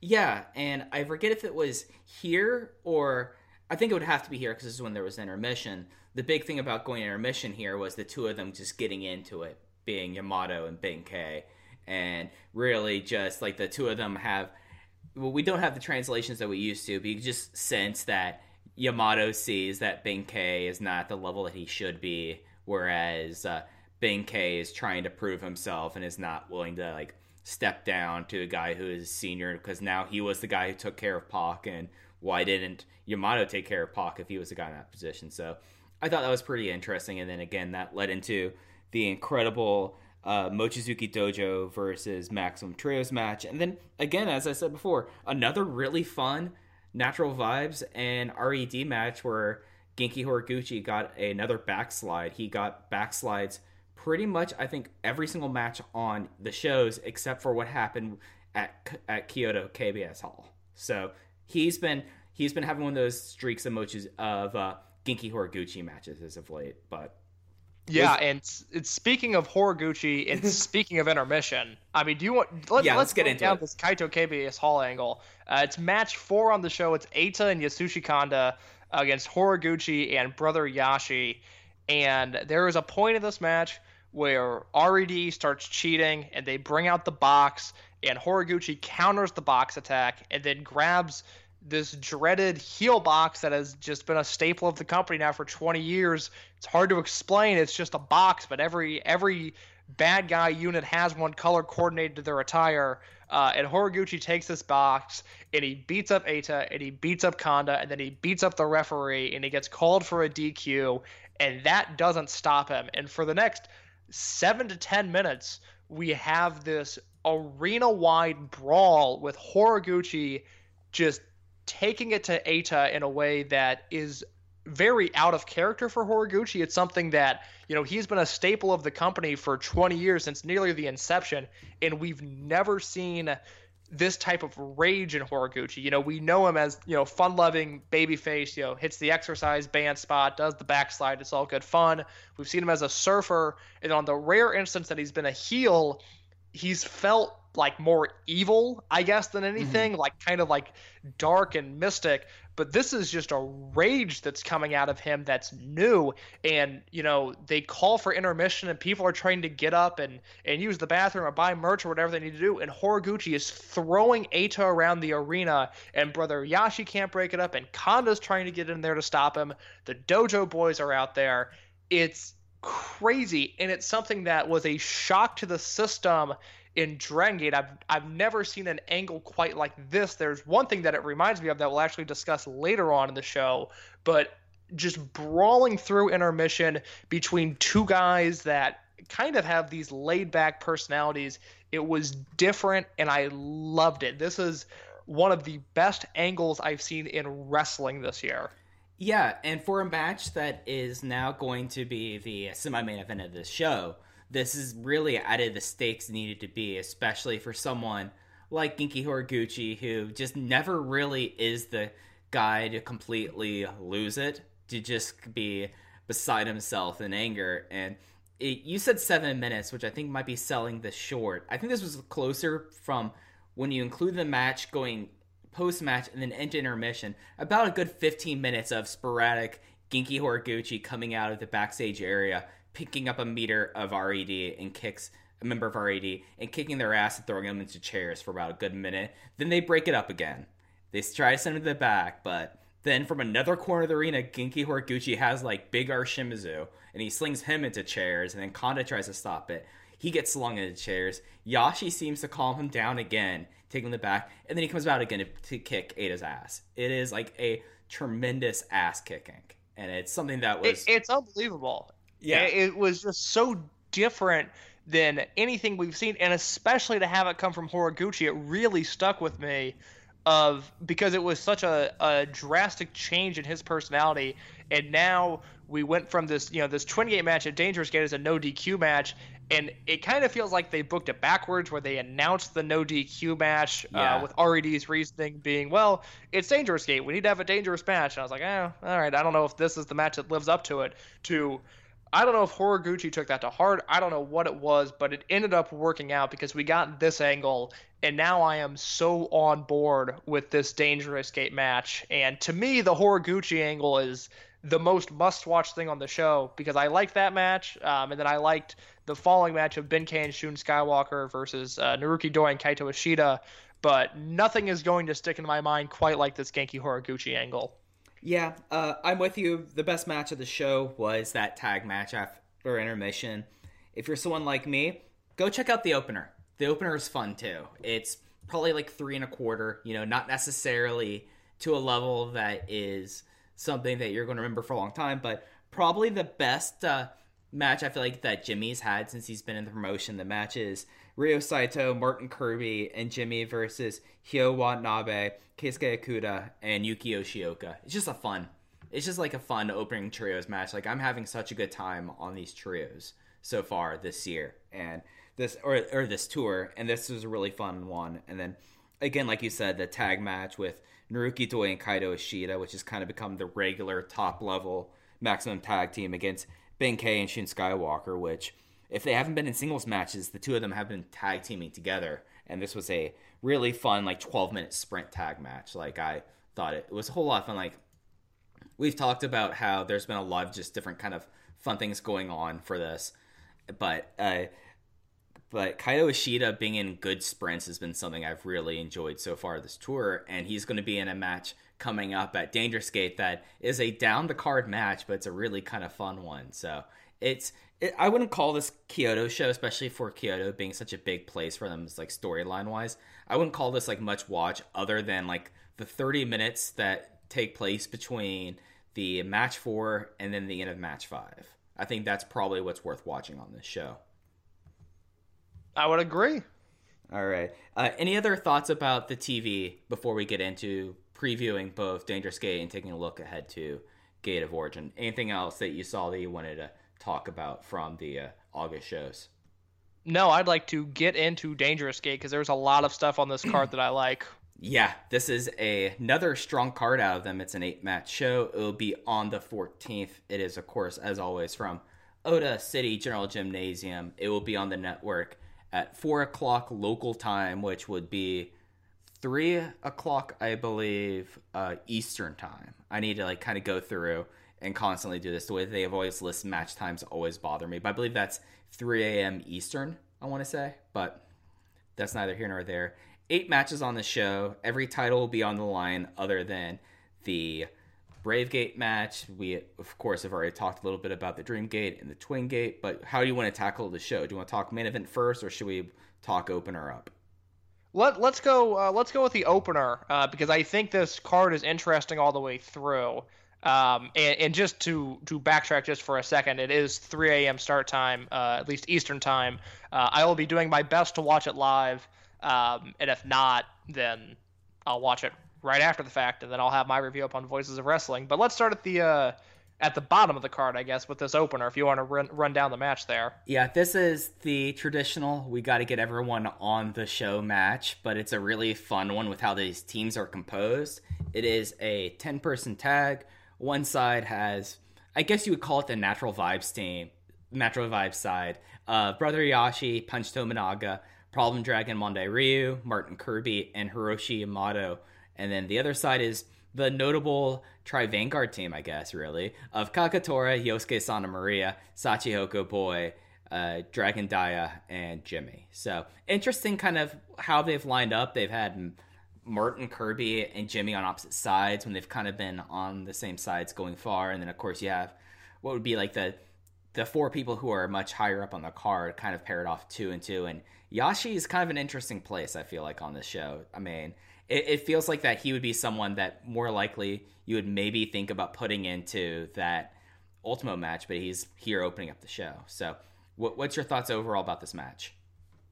Yeah, and I forget if it was here or I think it would have to be here because this is when there was intermission. The big thing about going intermission here was the two of them just getting into it, being Yamato and Benkei, and really just like the two of them have. Well, we don't have the translations that we used to, but you just sense that Yamato sees that Benkei is not the level that he should be, whereas uh, Benkei is trying to prove himself and is not willing to like step down to a guy who is senior because now he was the guy who took care of Pac, and why didn't Yamato take care of Pac if he was the guy in that position? So I thought that was pretty interesting, and then again that led into the incredible uh, Mochizuki Dojo versus Maximum Trios match, and then again, as I said before, another really fun Natural Vibes and RED match where Genki Horiguchi got another backslide. He got backslides pretty much I think every single match on the shows except for what happened at at Kyoto KBS Hall. So he's been he's been having one of those streaks of mochis of uh, Genki Horiguchi matches as of late. But Yeah, and it's speaking of Horiguchi and speaking of intermission, I mean, do you want? Let, Yeah, let's, let's get into down it. this Kyoto KBS Hall angle. Uh, it's match four on the show. It's Eita and Yasushi Kanda against Horiguchi and Brother Yashi. And there is a point in this match where RED starts cheating and they bring out the box, and Horiguchi counters the box attack and then grabs this dreaded heel box that has just been a staple of the company now for 20 years. It's hard to explain. It's just a box, but every every bad guy unit has one color coordinated to their attire. Uh, and Horiguchi takes this box and he beats up Eita and he beats up Kanda and then he beats up the referee and he gets called for a DQ and that doesn't stop him. And for the next seven to ten minutes, we have this arena-wide brawl with Horiguchi just taking it to Eita in a way that is very out of character for Horiguchi. It's something that, you know, he's been a staple of the company for 20 years since nearly the inception, and we've never seen this type of rage in Horiguchi. You know, we know him as, you know, fun-loving babyface, you know, hits the exercise band spot, does the backslide, it's all good fun. We've seen him as a surfer, and on the rare instance that he's been a heel, he's felt like more evil, I guess, than mm-hmm. anything, like kind of like dark and mystic. But this is just a rage that's coming out of him that's new. And, you know, they call for intermission and people are trying to get up and, and use the bathroom or buy merch or whatever they need to do. And Horiguchi is throwing Eita around the arena and Brother Yashi can't break it up and Kanda's trying to get in there to stop him. The dojo boys are out there. It's crazy and it's something that was a shock to the system in Dragon Gate. I've I've never seen an angle quite like this. There's one thing that it reminds me of that we'll actually discuss later on in the show, but just brawling through intermission between two guys that kind of have these laid back personalities It was different, and I loved it. This is one of the best angles I've seen in wrestling this year. Yeah, and for a match that is now going to be the semi-main event of this show, this is really added the stakes needed to be, especially for someone like Genki Horiguchi, who just never really is the guy to completely lose it, to just be beside himself in anger. And it, you said seven minutes, which I think might be selling this short. I think this was closer from when you include the match going post match and then into intermission, about a good 15 minutes of sporadic Genki Horiguchi coming out of the backstage area, picking up a meter of RED and kicks a member of RED and kicking their ass and throwing them into chairs for about a good minute. Then they break it up again. They try to send him to the back, but then from another corner of the arena, Genki Horiguchi has like Big R Shimizu and he slings him into chairs and then Kanda tries to stop it. He gets slung into chairs. Yashi seems to calm him down again, taking him to the back, and then he comes out again to, to kick Eita's ass. It is like a tremendous ass kicking, and it's something that was It, it's unbelievable. Yeah. It, was just so different than anything we've seen, and especially to have it come from Horiguchi, it really stuck with me. Of because it was such a, a drastic change in his personality, and now we went from this you know this 28 match at Dangerous Gate as a no DQ match, and it kind of feels like they booked it backwards, where they announced the no DQ match Yeah. uh, with RED's reasoning being, well, it's Dangerous Gate, we need to have a dangerous match, and I was like, oh, all right, I don't know if this is the match that lives up to it. To I don't know if Horiguchi took that to heart. I don't know what it was, but it ended up working out because we got this angle, and now I am so on board with this Dangerous Gate match. And to me, the Horiguchi angle is the most must-watch thing on the show because I liked that match, um, and then I liked the following match of Benkei and Shun Skywalker versus uh, Naruki Doi and Kaito Ishida. But nothing is going to stick in my mind quite like this Genki Horiguchi angle. Yeah, uh, I'm with you. The best match of the show was that tag match after intermission. If you're someone like me, go check out the opener. The opener is fun too. It's probably like three and a quarter, you know, not necessarily to a level that is something that you're going to remember for a long time, but probably the best uh, match I feel like that Jimmy's had since he's been in the promotion. The match is Ryo Saito, Martin Kirby, and Jimmy versus Hyo Watanabe, Keisuke Okuda, and Yuki Yoshioka. It's just a fun. It's just like a fun opening trios match. Like I'm having such a good time on these trios so far this year, and this or or this tour, and this was a really fun one. And then again, like you said, the tag match with Naruki Doi and Kaito Ishida, which has kind of become the regular top level maximum tag team against Benkei and Shun Skywalker, which if they haven't been in singles matches, the two of them have been tag teaming together. And this was a really fun, like 12 minute sprint tag match. Like I thought it, it was a whole lot of fun. Like we've talked about how there's been a lot of just different kind of fun things going on for this. But uh but Kaito Ishida being in good sprints has been something I've really enjoyed so far this tour, and he's going to be in a match coming up at Dangerous Gate that is a down the card match, but it's a really kind of fun one. So it's it, I wouldn't call this Kyoto show, especially for Kyoto being such a big place for them, like storyline wise. I wouldn't call this like much watch other than like the 30 minutes that take place between the match four and then the end of match five. I think that's probably what's worth watching on this show. I would agree. All right. Uh, any other thoughts about the TV before we get into previewing both Dangerous Gate and taking a look ahead to Gate of Origin? Anything else that you saw that you wanted to talk about from the uh, August shows? No, I'd like to get into Dangerous Gate because there's a lot of stuff on this card that I like. Yeah, this is a, another strong card out of them. It's an eight match show. It will be on the 14th. It is, of course, as always, from Ota City General Gymnasium. It will be on the network at 4 o'clock local time, which would be 3 o'clock, I believe, uh, Eastern time. I need to like kind of go through and constantly do this. The way they have always listed match times always bother me. But I believe that's 3 a.m. Eastern, I want to say. But that's neither here nor there. Eight matches on the show. Every title will be on the line other than the Bravegate match. We, of course, have already talked a little bit about the Dream Gate and the Twin Gate, but how do you want to tackle the show? Do you want to talk main event first, or should we talk opener up? Let Let's go. Uh, let's go with the opener uh, because I think this card is interesting all the way through. Um, and, and just to to backtrack just for a second, it is 3 a.m. start time, uh, at least Eastern time. Uh, I will be doing my best to watch it live, um, and if not, then I'll watch it right after the fact, and then I'll have my review up on Voices of Wrestling. But let's start at the uh, at the bottom of the card, I guess, with this opener. If you want to run run down the match there. Yeah, this is the traditional we got to get everyone on the show match, but it's a really fun one with how these teams are composed. It is a 10 person tag. One side has, I guess you would call it the Natural Vibes team, Natural Vibes side. Uh, Brother Yashi, Punch Tominaga, Problem Dragon Mondai Ryu, Martin Kirby, and Hiroshi Yamato. And then the other side is the notable Tribe Vanguard team, I guess, really, of Kagetora, Yosuke Santa Maria, Shachihoko Boy, uh, Dragon Dia, and Jimmy. So interesting, kind of how they've lined up. They've had Martin Kirby and Jimmy on opposite sides when they've kind of been on the same sides going far, and then of course you have what would be like the the four people who are much higher up on the card, kind of paired off two and two. And Yashi is kind of an interesting place. I feel like on this show. I mean, it, it feels like that he would be someone that more likely you would maybe think about putting into that Ultimo match, but he's here opening up the show. So, what, what's your thoughts overall about this match?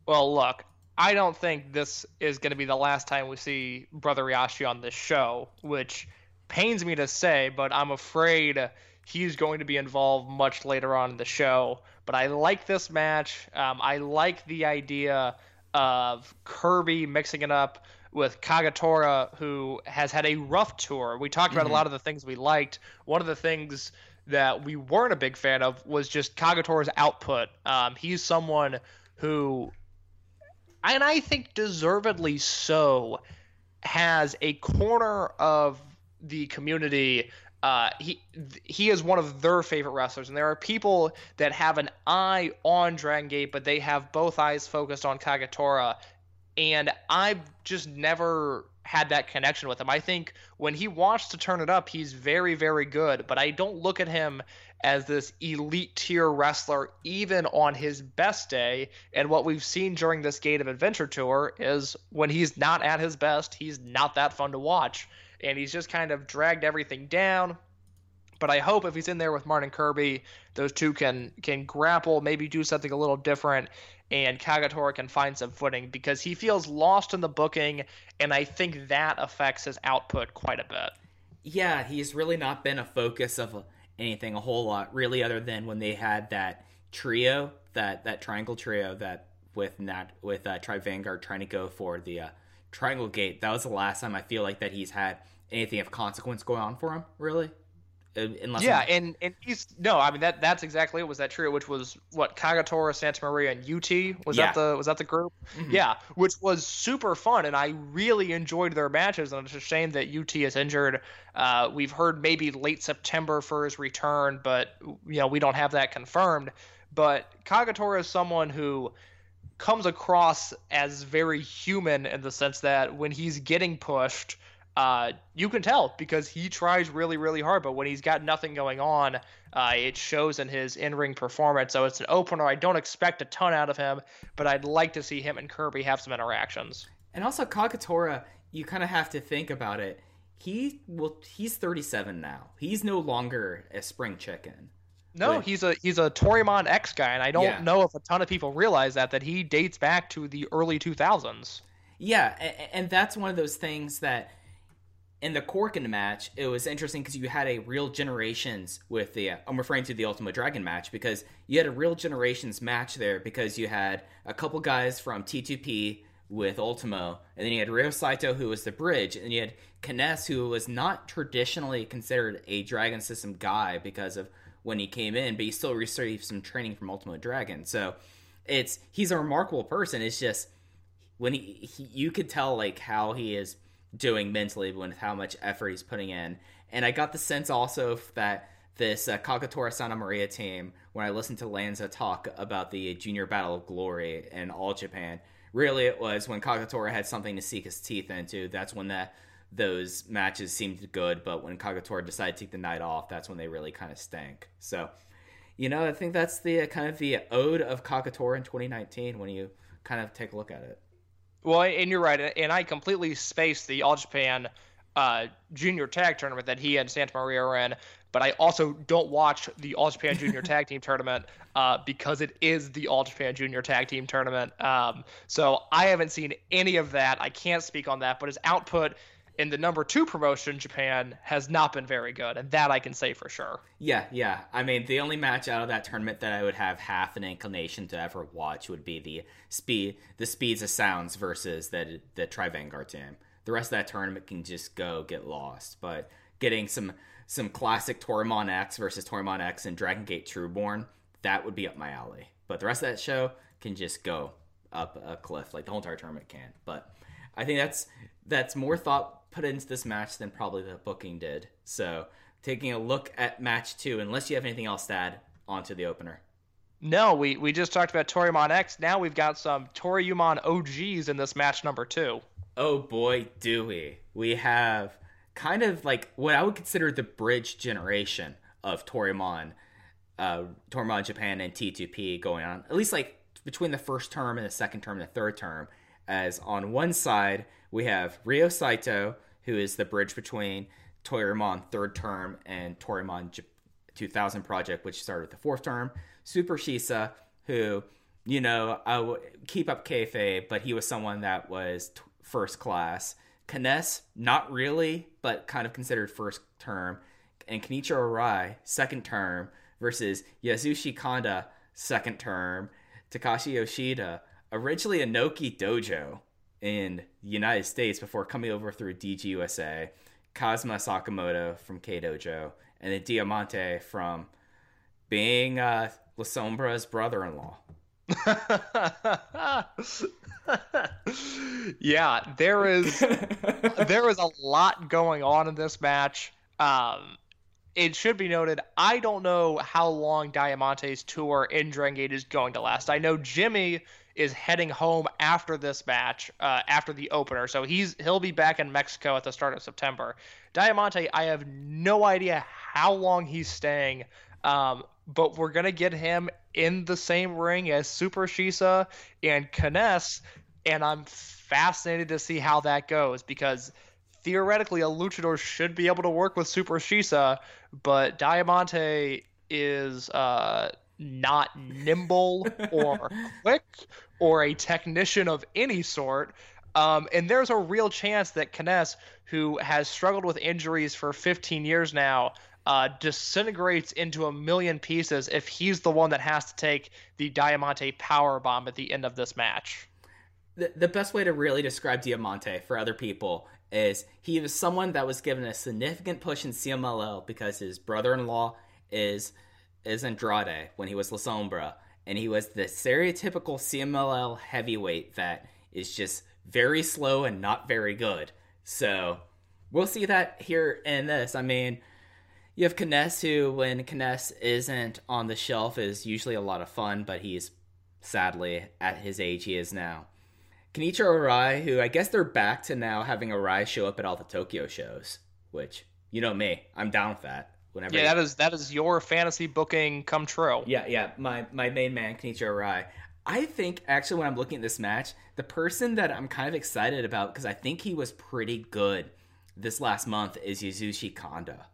Well, look, I don't think this is going to be the last time we see Brother Yashi on this show, which pains me to say, but I'm afraid he's going to be involved much later on in the show. But I like this match. Um, I like the idea of Kirby mixing it up with Kagetora, who has had a rough tour. We talked about mm-hmm. a lot of the things we liked. One of the things that we weren't a big fan of was just Kagetora's output. Um, he's someone who, and I think deservedly so, has a corner of the community uh, he he is one of their favorite wrestlers, and there are people that have an eye on Dragon Gate, but they have both eyes focused on Kagetora. and I've just never had that connection with him. I think when he wants to turn it up, he's very very good, but I don't look at him as this elite tier wrestler even on his best day. And what we've seen during this Gate of Adventure tour is when he's not at his best, he's not that fun to watch and he's just kind of dragged everything down. But I hope if he's in there with Martin Kirby, those two can can grapple, maybe do something a little different, and Kagetora can find some footing because he feels lost in the booking, and I think that affects his output quite a bit. Yeah, he's really not been a focus of anything a whole lot, really, other than when they had that trio, that that triangle trio that with Nat with uh, Tribe Vanguard trying to go for the uh, Triangle Gate. That was the last time I feel like that he's had anything of consequence going on for him, really. Unless yeah, I'm... and and he's no, I mean that that's exactly it. Was that true? Which was what Kagetora, Santa Maria, and UT was yeah. that the was that the group? Mm-hmm. Yeah, which was super fun, and I really enjoyed their matches. And it's a shame that UT is injured. Uh, we've heard maybe late September for his return, but you know we don't have that confirmed. But Kagetora is someone who comes across as very human in the sense that when he's getting pushed uh, you can tell because he tries really, really hard. But when he's got nothing going on, uh, it shows in his in-ring performance. So it's an opener. I don't expect a ton out of him, but I'd like to see him and Kirby have some interactions. And also Kagetora, you kind of have to think about it. He will. He's 37 now. He's no longer a spring chicken. No, but, he's a he's a Toryumon X guy, and I don't yeah. know if a ton of people realize that that he dates back to the early 2000s. Yeah, and, and that's one of those things that in the Korakuen match, it was interesting because you had a real generations with the. Uh, I'm referring to the Ultimo Dragon match because you had a real generations match there because you had a couple guys from T2P with Ultimo, and then you had Ryo Saito who was the bridge, and you had K-ness who was not traditionally considered a Dragon System guy because of when he came in, but he still received some training from Ultimo Dragon. So it's he's a remarkable person. It's just when he, he you could tell like how he is doing mentally with how much effort he's putting in. And I got the sense also that this uh, Kagetora Santa Maria team, when I listened to Lanza talk about the Junior Battle of Glory in All Japan, really it was when Kagetora had something to seek his teeth into. That's when that those matches seemed good, but when Kagetora decided to take the night off, that's when they really kind of stank. So, you know, I think that's the uh, kind of the ode of Kagetora in 2019 when you kind of take a look at it. Well, and you're right, and I completely spaced the All Japan uh, junior tag tournament that he and Santa Maria are in, but I also don't watch the All Japan Junior Tag Team Tournament uh, because it is the All Japan Junior Tag Team Tournament. Um, so I haven't seen any of that. I can't speak on that, but his output in the number two promotion, Japan, has not been very good, and that I can say for sure. Yeah, yeah. I mean, the only match out of that tournament that I would have half an inclination to ever watch would be the speed, the speeds of sounds versus the the Tribe Vanguard team. The rest of that tournament can just go get lost. But getting some some classic Toryumon X versus Toryumon X and Dragon Gate Trueborn, that would be up my alley. But the rest of that show can just go up a cliff like the whole entire tournament can. But I think that's that's more thought put into this match than probably the booking did. So taking a look at match two, unless you have anything else to add onto the opener. No, we, we just talked about Toryumon X. Now we've got some Toryumon OGs in this match number two. Oh boy, do we. We have kind of like what I would consider the bridge generation of Toryumon, uh, Toryumon Japan and T2P going on, at least like between the first term and the second term and the third term. As on one side, we have Ryo Saito, who is the bridge between Toryumon third term and Toryumon 2000 project, which started the fourth term. Super Shisa, who, you know, I w- keep up kayfabe, but he was someone that was t- first class. K-ness, not really, but kind of considered first term. And Kenichiro Arai, second term, versus Yasushi Kanda, second term. Takashi Yoshida, originally an Inoki Dojo in the United States before coming over through DGUSA, Kazma Sakamoto from K Dojo, and then Diamante from being uh, La Sombra's brother in law. yeah, there is there is a lot going on in this match. Um, it should be noted, I don't know how long Diamante's tour in Dragon Gate is going to last. I know Jimmy is heading home after this match, uh, after the opener, so he's he'll be back in Mexico at the start of September. Diamante, I have no idea how long he's staying, um, but we're gonna get him in the same ring as Super Shisa and K-ness, and I'm fascinated to see how that goes because theoretically a luchador should be able to work with Super Shisa, but Diamante is uh, not nimble or quick or a technician of any sort. Um, and there's a real chance that K-ness, who has struggled with injuries for 15 years now, uh, disintegrates into a million pieces if he's the one that has to take the Diamante power bomb at the end of this match. The, the best way to really describe Diamante for other people is he was someone that was given a significant push in CMLL because his brother-in-law is is Andrade when he was La Sombra, and he was the stereotypical CMLL heavyweight that is just very slow and not very good. So we'll see that here in this. I mean, you have K-ness, who when K-ness isn't on the shelf is usually a lot of fun, but he's sadly at his age he is now. Kenichiro Arai, who I guess they're back to now having Arai show up at all the Tokyo shows, which you know me, I'm down with that. Whenever Yeah, that is that is your fantasy booking come true. yeah, yeah, my my main man Kenichiro Arai. I think actually when I'm looking at this match, the person that I'm kind of excited about because I think he was pretty good this last month is Yasushi Kanda.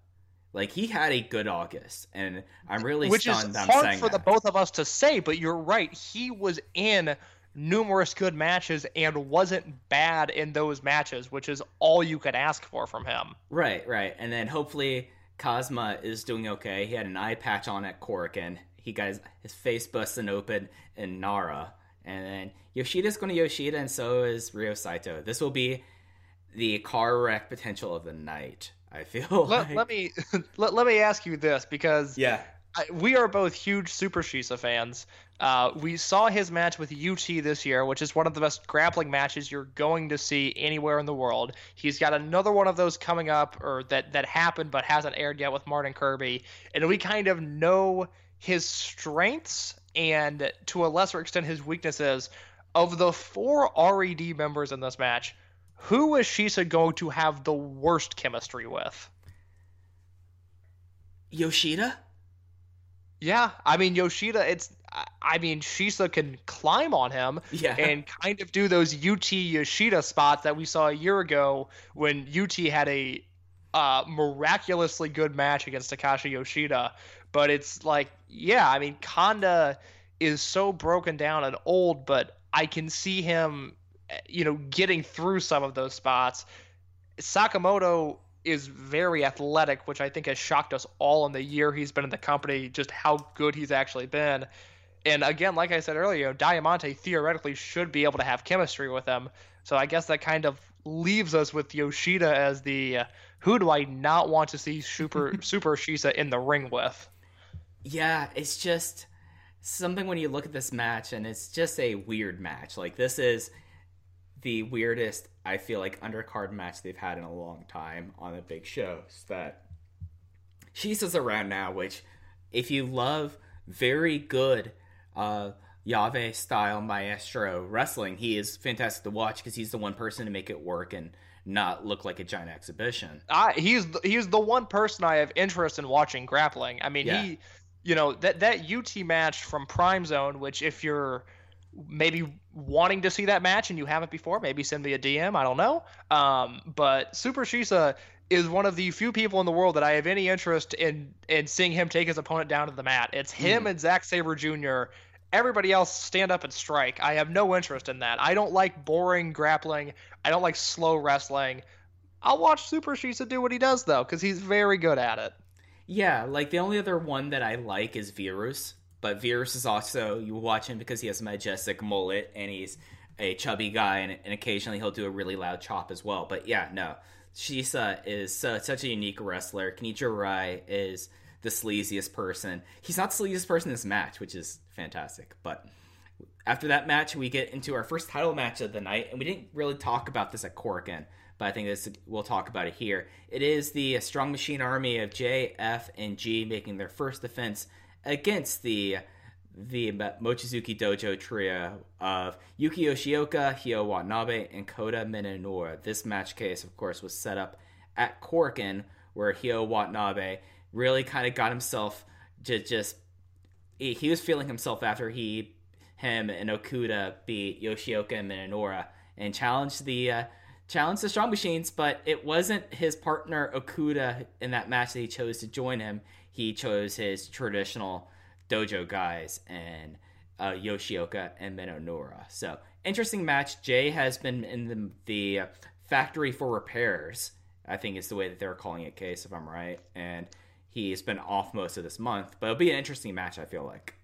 Like he had a good August, and I'm really which is stunned that I'm hard for the both of us to say, but you're right. He was in numerous good matches and wasn't bad in those matches, which is all you could ask for from him. Right, right. And then hopefully Kazma is doing okay. He had an eye patch on at Korakuen. He got his, his face busting open in Nara. And then Yoshida's going to Yoshida, and so is Ryo Saito. This will be the car wreck potential of the night. I feel Let, like. let me let, let me ask you this because yeah, we are both huge Super Shisa fans. Uh, we saw his match with UT this year, which is one of the best grappling matches you're going to see anywhere in the world. He's got another one of those coming up, or that that happened but hasn't aired yet with Martin Kirby, and we kind of know his strengths and to a lesser extent his weaknesses. Of the four RED members in this match, who is Shisa going to have the worst chemistry with? Yoshida. Yeah, I mean Yoshida. It's I mean, Shisa can climb on him Yeah. and kind of do those UT Yoshida spots that we saw a year ago when UT had a uh, miraculously good match against Takashi Yoshida. But it's like, yeah, I mean, Kanda is so broken down and old, but I can see him, eh, you know, getting through some of those spots. Sakamoto is very athletic, which I think has shocked us all in the year he's been in the company, just how good he's actually been. And again, like I said earlier, Diamante theoretically should be able to have chemistry with him. So I guess that kind of leaves us with Yoshida as the uh, who do I not want to see Super Super Shisa in the ring with? Yeah, it's just something when you look at this match, and it's just a weird match. Like this is the weirdest I feel like undercard match they've had in a long time on the big shows. That Shisa's around now, which if you love very good uh llave style maestro wrestling, he is fantastic to watch because he's the one person to make it work and not look like a giant exhibition. I, he's the, he's the one person I have interest in watching grappling. I mean, Yeah. he, you know, that that UT match from Prime Zone, which if you're maybe wanting to see that match and you haven't before, maybe send me a DM. I don't know. Um, but Super Shisa is one of the few people in the world that I have any interest in in seeing him take his opponent down to the mat. It's him and Zack Sabre Jr. Everybody else stand up and strike. I have no interest in that. I don't like boring grappling. I don't like slow wrestling. I'll watch Super Shisa do what he does though, because he's very good at it. Yeah, like the only other one that I like is Virus, but Virus is also you watch him because he has a majestic mullet and he's a chubby guy, and, and occasionally he'll do a really loud chop as well. But yeah, no, Shisa is uh, such a unique wrestler. Kenichiro Arai is the sleaziest person. He's not the sleaziest person in this match, which is fantastic. But after that match, we get into our first title match of the night, and we didn't really talk about this at Korakuen, but I think this we'll talk about it here. It is the Strong Machine Army of J, F, and G making their first defense against the the Mochizuki Dojo trio of Yuki Yoshioka, Hyo Watanabe, and Kota Minoura. This match case, of course, was set up at Korakuen, where Hyo Watanabe really kind of got himself to just he, he was feeling himself after he him and Okuda beat Yoshioka and Minoura and challenged the uh, challenged the Strong Machines, but it wasn't his partner Okuda in that match that he chose to join him. He chose his traditional dojo guys and uh, Yoshioka and Minoura. So interesting match. Jay has been in the the factory for repairs. I think is the way that they're calling it, case if I'm right, and he's been off most of this month. But it'll be an interesting match. I feel like.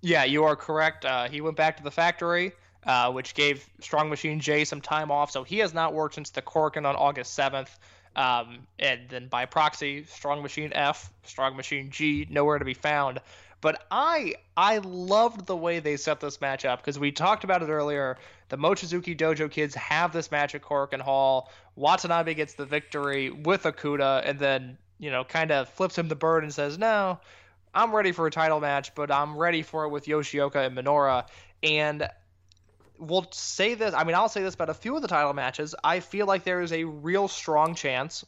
Yeah, you are correct. Uh, he went back to the factory, uh, which gave Strong Machine Jay some time off, so he has not worked since the Korakuen on August 7th. Um, and then by proxy, Strong Machine F, Strong Machine G, nowhere to be found. But I I loved the way they set this match up because we talked about it earlier. The Mochizuki Dojo kids have this match at Korakuen Hall. Watanabe gets the victory with Okuda, and then you know kind of flips him the bird and says, "No, I'm ready for a title match, but I'm ready for it with Yoshioka and Minoura." And we'll say this. I mean, I'll say this about a few of the title matches. I feel like there is a real strong chance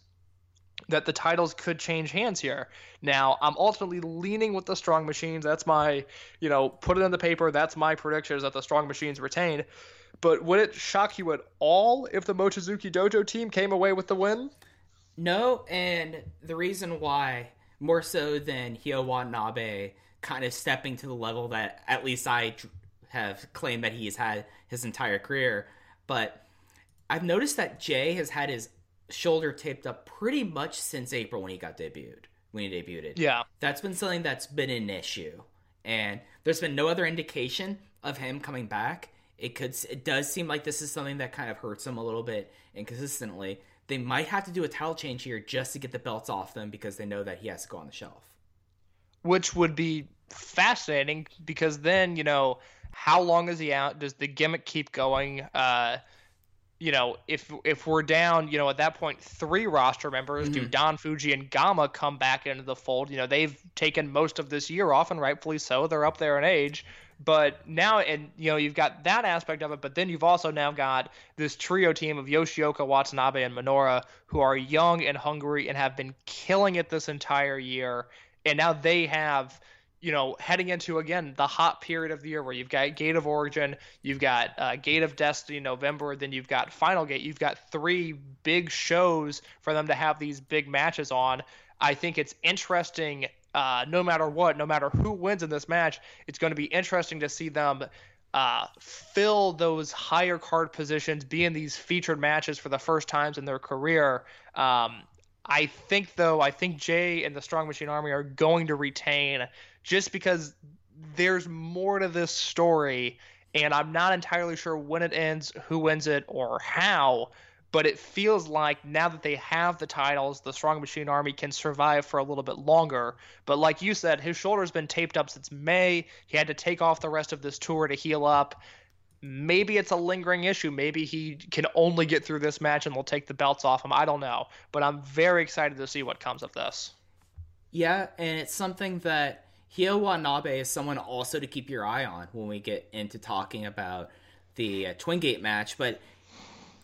that the titles could change hands here. Now, I'm ultimately leaning with the Strong Machines. That's my, you know, put it in the paper. That's my prediction is that the Strong Machines retain. But would it shock you at all if the Mochizuki Dojo team came away with the win? No, and the reason why, more so than Hyo Watanabe kind of stepping to the level that at least I have claimed that he's had his entire career, but I've noticed that Jay has had his shoulder taped up pretty much since April when he got debuted. When he debuted. Yeah. That's been something that's been an issue. And there's been no other indication of him coming back. It could it does seem like this is something that kind of hurts him a little bit inconsistently. They might have to do a title change here just to get the belts off them because they know that he has to go on the shelf. Which would be fascinating because then, you know, how long is he out? Does the gimmick keep going? Uh you know, if if we're down, you know, at that point, three roster members, do Don Fujii and Gamma come back into the fold? You know, they've taken most of this year off, and rightfully so. They're up there in age, but now, and you know, you've got that aspect of it, but then you've also now got this trio team of Yoshioka, Watanabe, and Minoura, who are young and hungry and have been killing it this entire year, and now they have you know, heading into again the hot period of the year where you've got Gate of Origin, you've got uh, Gate of Destiny November, then you've got Final Gate. You've got three big shows for them to have these big matches on. I think it's interesting. Uh, no matter what, no matter who wins in this match, it's going to be interesting to see them uh, fill those higher card positions, be in these featured matches for the first times in their career. Um, I think, though, I think Jay and the Strong Machine Army are going to retain just because there's more to this story, and I'm not entirely sure when it ends, who wins it, or how. But it feels like now that they have the titles, the Strong Machine Army can survive for a little bit longer. But like you said, his shoulder's been taped up since May. He had to take off the rest of this tour to heal up. Maybe it's a lingering issue. Maybe he can only get through this match and they'll take the belts off him. I don't know. But I'm very excited to see what comes of this. Yeah, and it's something that Hyo Watanabe is someone also to keep your eye on when we get into talking about the uh, Twin Gate match. But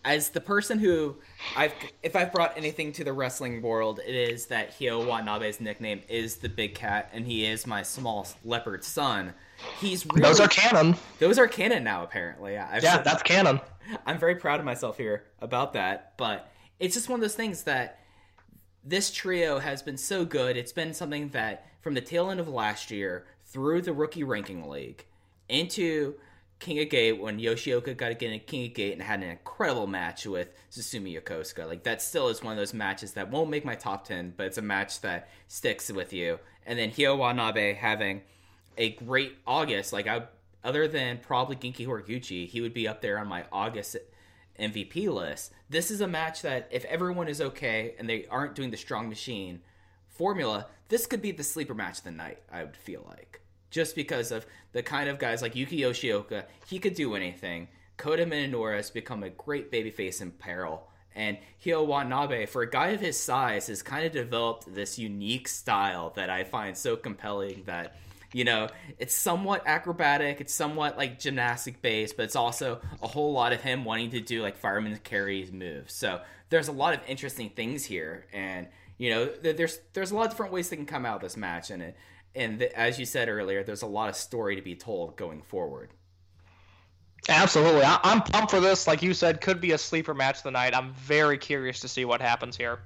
as the person who I've if I've brought anything to the wrestling world, it is that Hyo Watanabe's nickname is the Big Cat, and he is my small leopard son. He's really, Those are canon. those are canon now. Apparently, I've Yeah, that's canon. I'm very proud of myself here about that. But it's just one of those things that this trio has been so good. It's been something that from the tail end of last year through the rookie ranking league into King of Gate when Yoshioka got to get in King of Gate and had an incredible match with Susumu Yokosuka. Like that still is one of those matches that won't make my top 10, but it's a match that sticks with you. And then Hyo Watanabe having a great August. Like I, other than probably Genki Horiguchi, he would be up there on my August MVP list. This is a match that if everyone is okay and they aren't doing the strong machine formula, this could be the sleeper match of the night. I would feel like just because of the kind of guys like Yuki Yoshioka, he could do anything. Kota Minoura has become a great babyface in peril. And Hyo Watanabe, for a guy of his size, has kind of developed this unique style that I find so compelling that you know it's somewhat acrobatic it's somewhat like gymnastic based but it's also a whole lot of him wanting to do like fireman carries moves so there's a lot of interesting things here and you know there's there's a lot of different ways that can come out of this match and it and th- as you said earlier there's a lot of story to be told going forward Absolutely. I- I'm pumped for this. Like you said, could be a sleeper match tonight. I'm very curious to see what happens here.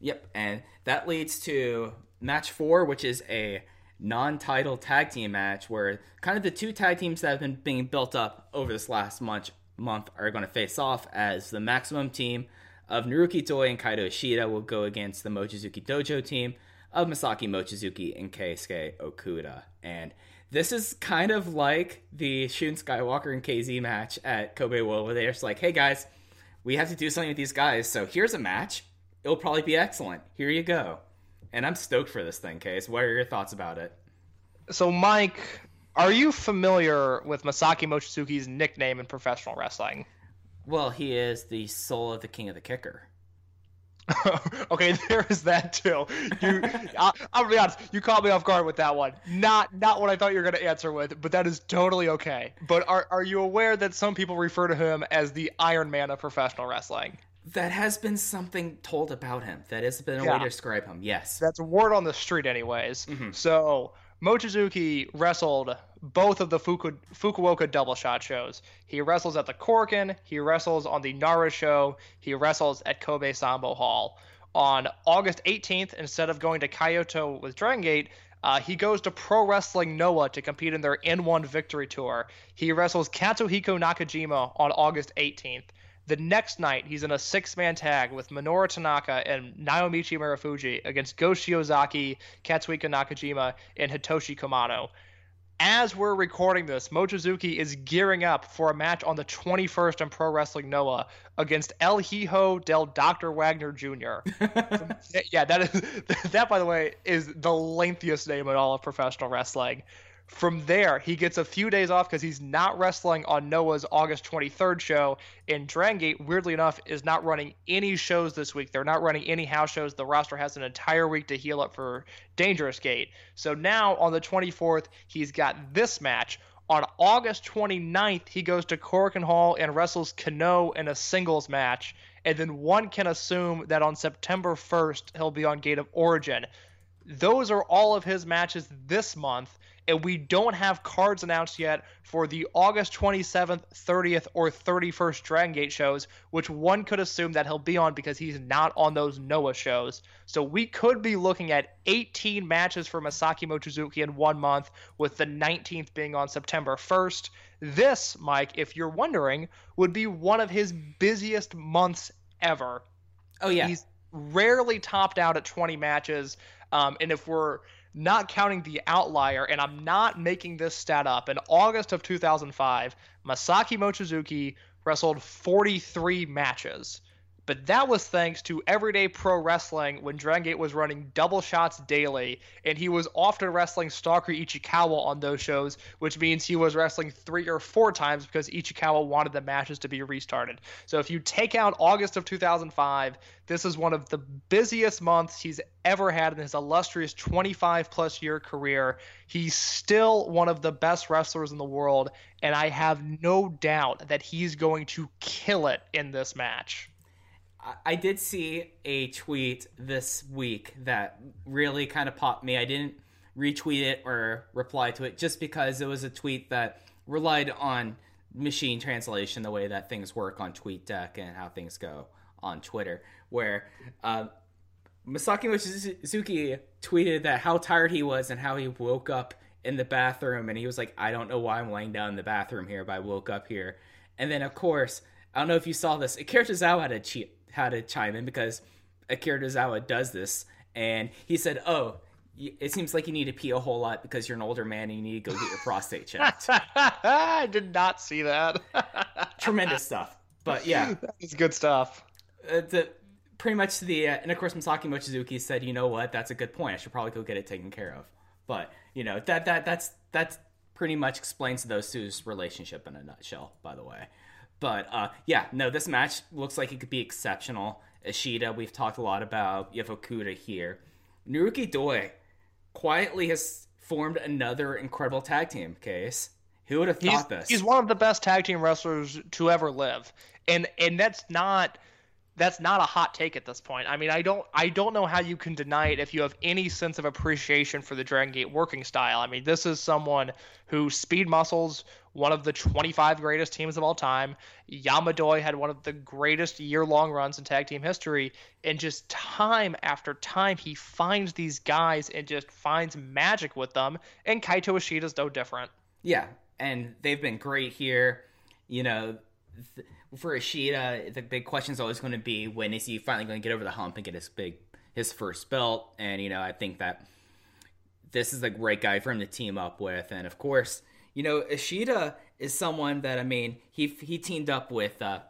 Yep, and that leads to match four, which is a non-title tag team match where kind of the two tag teams that have been being built up over this last month month are going to face off as the maximum team of Naruki Doi and Kaito Ishida will go against the Mochizuki Dojo team of Masaki Mochizuki and Keisuke Okuda. And this is kind of like the Shun Skywalker and KZ match at Kobe World where they're just like, hey guys, we have to do something with these guys, so here's a match. It'll probably be excellent. Here you go. And I'm stoked for this thing, Case. What are your thoughts about it? So, Mike, are you familiar with Masaki Mochizuki's nickname in professional wrestling? Well, he is the soul of the king of the kicker. okay, there is that too. You, I, I'll be honest. You caught me off guard with that one. Not, not what I thought you were going to answer with, but that is totally okay. But are, are you aware that some people refer to him as the Iron Man of professional wrestling? That has been something told about him. That has been a way to describe him. Yes. That's word on the street, anyways. So Mochizuki wrestled both of the Fuku- Fukuoka double shot shows. He wrestles at the Korakuen, he wrestles on the Nara show, he wrestles at Kobe Sambo Hall. On August 18th, instead of going to Kyoto with Dragon Gate, uh, he goes to Pro Wrestling Noah to compete in their N1 Victory Tour. He wrestles Katsuhiko Nakajima on August 18th. The next night, he's in a six-man tag with Minoru Tanaka and Naomichi Marufuji against Go Shiozaki, Katsuhiko Nakajima, and Hitoshi Kumano. As we're recording this, Mochizuki is gearing up for a match on the 21st in Pro Wrestling Noah against El Hijo del Dr. Wagner Jr. yeah, that is that by the way is the lengthiest name in all of professional wrestling. From there, he gets a few days off because he's not wrestling on Noah's August 23rd show. And Dragon Gate, weirdly enough, is not running any shows this week. They're not running any house shows. The roster has an entire week to heal up for Dangerous Gate. So now on the 24th, he's got this match. On August 29th, he goes to Korakuen Hall and wrestles Kano in a singles match. And then one can assume that on September 1st, he'll be on Gate of Origin. those are all of his matches this month, and we don't have cards announced yet for the August 27th, 30th, or 31st Dragon Gate shows, which one could assume that he'll be on because he's not on those Noah shows. So we could be looking at 18 matches for Masaki Mochizuki in one month, with the 19th being on September 1st. This, Mike, if you're wondering, would be one of his busiest months ever. Oh yeah, He's rarely topped out at 20 matches. Um, and if we're not counting the outlier, and I'm not making this stat up, in August of 2005, Masaki Mochizuki wrestled 43 matches. But that was thanks to Everyday Pro Wrestling when Dragon Gate was running double shots daily, and he was often wrestling Stalker Ichikawa on those shows, which means he was wrestling three or four times because Ichikawa wanted the matches to be restarted. So if you take out August of 2005, this is one of the busiest months he's ever had in his illustrious 25 plus year career. He's still one of the best wrestlers in the world, and I have no doubt that he's going to kill it in this match. I did see a tweet this week that really kind of popped me. I didn't retweet it or reply to it just because it was a tweet that relied on machine translation, the way that things work on TweetDeck and how things go on Twitter, where uh, Masaki Mochizuki tweeted that how tired he was and how he woke up in the bathroom and he was like, I don't know why I'm laying down in the bathroom here, but I woke up here. And then, of course, I don't know if you saw this, Akira Tozawa had a cheat how to chime in because Akira Tozawa does this, and he said, "Oh, it seems like you need to pee a whole lot because you're an older man and you need to go get your prostate checked." I did not see that. Tremendous stuff, but yeah, It's good stuff. uh, the pretty much the uh, and of course Masaki Mochizuki said, "You know what? That's a good point. I should probably go get it taken care of." But you know that that that's that's pretty much explains those two's relationship in a nutshell. By the way. But uh, yeah, no, this match looks like it could be exceptional. Ishida, we've talked a lot about. You have Okuda here. Naruki Doi quietly has formed another incredible tag team case. Who would have He's, thought this? he's one of the best tag team wrestlers to ever live, and and that's not that's not a hot take at this point. I mean, I don't I don't know how you can deny it if you have any sense of appreciation for the Dragon Gate working style. I mean, this is someone who speed muscles one of the 25 greatest teams of all time. Yamadoi had one of the greatest year-long runs in tag team history, and just time after time he finds these guys and just finds magic with them. And Kaito Ishida is no different. Yeah, and they've been great here. You know, th- for Ishida, the big question is always going to be when is he finally going to get over the hump and get his big his first belt? And you know, I think that this is a great guy for him to team up with. And of course, you know, Ishida is someone that I mean, he he teamed up with uh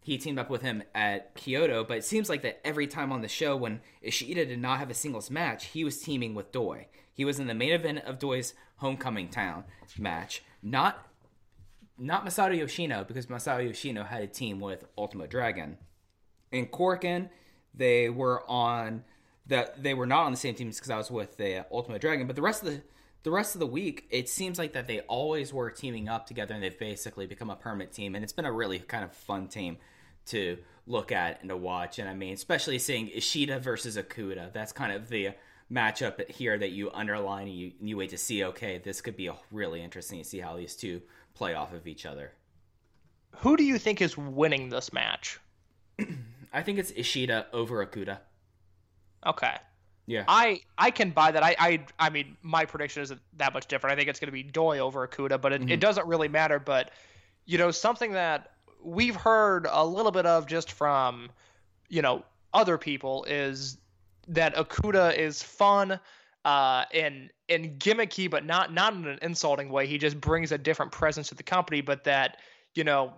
he teamed up with him at Kyoto, but it seems like that every time on the show when Ishida did not have a singles match, he was teaming with Doi. He was in the main event of Doi's Homecoming Town match, not not Masato Yoshino because Masato Yoshino had a team with Ultimo Dragon. In Korakuen, they were on that they were not on the same teams because I was with the Ultimo Dragon, but the rest of the the rest of the week, it seems like that they always were teaming up together and they've basically become a permanent team. And it's been a really kind of fun team to look at and to watch. And I mean, especially seeing Ishida versus Okuda, that's kind of the matchup here that you underline and you, and you wait to see, okay, this could be really interesting to see how these two play off of each other. Who do you think is winning this match? I think it's Ishida over Okuda. Okay. Yeah. I I can buy that. I I I mean, my prediction isn't that much different. I think it's going to be Doi over Okuda, but it, it doesn't really matter. But you know, something that we've heard a little bit of just from you know other people is that Okuda is fun uh, and and gimmicky, but not not in an insulting way. He just brings a different presence to the company, but that you know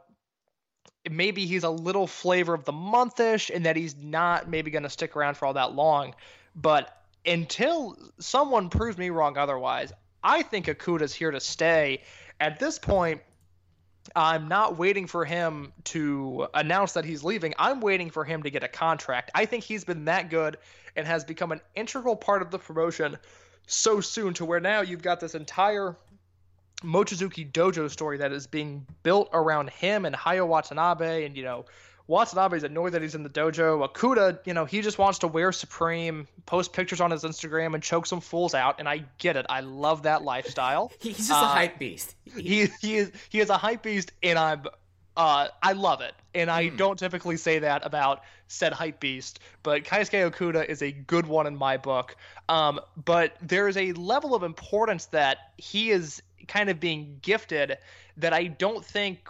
maybe he's a little flavor of the monthish and that he's not maybe going to stick around for all that long. But until someone proves me wrong otherwise, I think Okuda's here to stay. At this point, I'm not waiting for him to announce that he's leaving. I'm waiting for him to get a contract. I think he's been that good and has become an integral part of the promotion so soon to where now you've got this entire Mochizuki Dojo story that is being built around him and Hyo Watanabe and you know Watanabe's annoyed that he's in the dojo. Okuda, you know, he just wants to wear Supreme, post pictures on his Instagram, and choke some fools out. And I get it. I love that lifestyle. He's just Uh, a hype beast. he he is he is a hype beast, and I'm uh I love it. And I don't typically say that about said hype beast, but Keisuke Okuda is a good one in my book. Um, but there is a level of importance that he is kind of being gifted that I don't think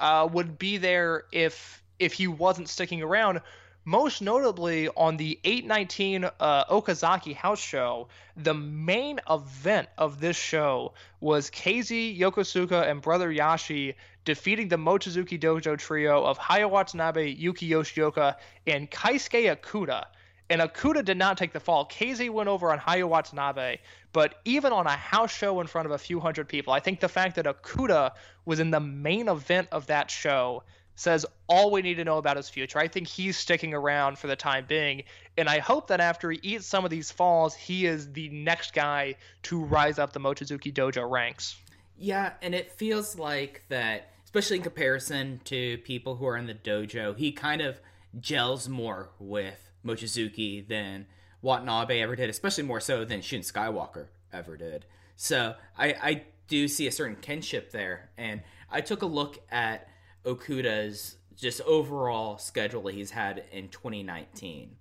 uh, would be there if if he wasn't sticking around. Most notably on the 819 uh, Okazaki House Show, the main event of this show was KZ Yokosuka and Brother Yashi defeating the Mochizuki Dojo trio of Hyo Watanabe, Yuki Yoshioka, and Keisuke Okuda. And Okuda did not take the fall. KZ went over on Hyo Watanabe, but even on a house show in front of a few hundred people, I think the fact that Okuda was in the main event of that show says all we need to know about his future. I think he's sticking around for the time being, and I hope that after he eats some of these falls, he is the next guy to rise up the Mochizuki Dojo ranks. Yeah, and it feels like that, especially in comparison to people who are in the dojo, he kind of gels more with Mochizuki than Watanabe ever did, especially more so than Shun Skywalker ever did. So I, I do see a certain kinship there, and I took a look at Okuda's just overall schedule that he's had in 2019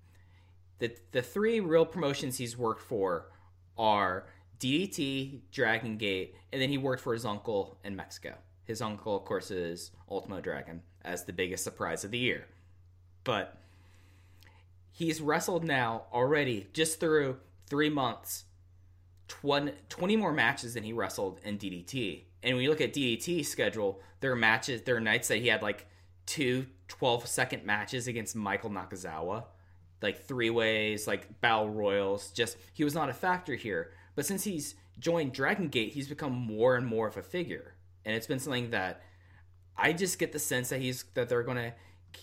the the three real promotions he's worked for are DDT, Dragon Gate, and then he worked for his uncle in Mexico. His uncle, of course, is Ultimo Dragon as the biggest surprise of the year. But he's wrestled now already just through three months 20, 20 more matches than he wrestled in DDT. And when you look at DDT's schedule, there are matches, there are nights that he had like two 12 second matches against Michael Nakazawa, like three ways, like battle royals. Just he was not a factor here. But since he's joined Dragon Gate, he's become more and more of a figure. And it's been something that I just get the sense that he's that they're going to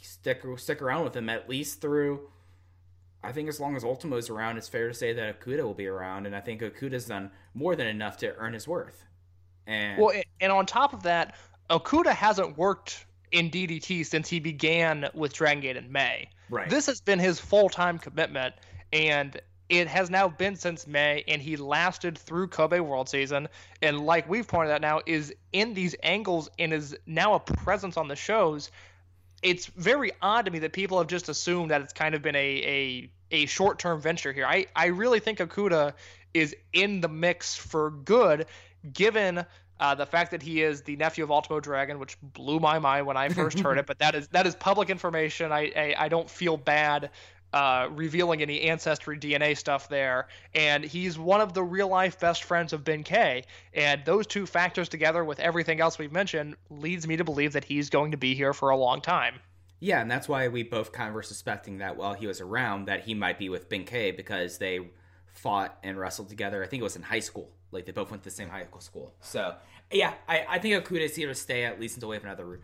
stick stick around with him at least through I think as long as Ultimo's around, it's fair to say that Okuda will be around, and I think Okuda's done more than enough to earn his worth. And Well, and on top of that, Okuda hasn't worked in DDT since he began with Dragon Gate in May. Right. This has been his full time commitment, and it has now been since May, and he lasted through Kobe World Season. And like we've pointed out now, is in these angles and is now a presence on the shows. It's very odd to me that people have just assumed that it's kind of been a a, a short term venture here. I, I really think Okuda is in the mix for good, given uh, the fact that he is the nephew of Ultimo Dragon, which blew my mind when I first heard it. But that is that is public information. I I, I don't feel bad uh, revealing any ancestry DNA stuff there. And he's one of the real life best friends of Benkei. And those two factors together with everything else we've mentioned leads me to believe that he's going to be here for a long time. yeah, and that's why we both kind of were suspecting that while he was around, that he might be with Benkei because they fought and wrestled together. I think it was in high school. Like they both went to the same high school. So yeah, I, I think Okuda is here to stay at least until we have another,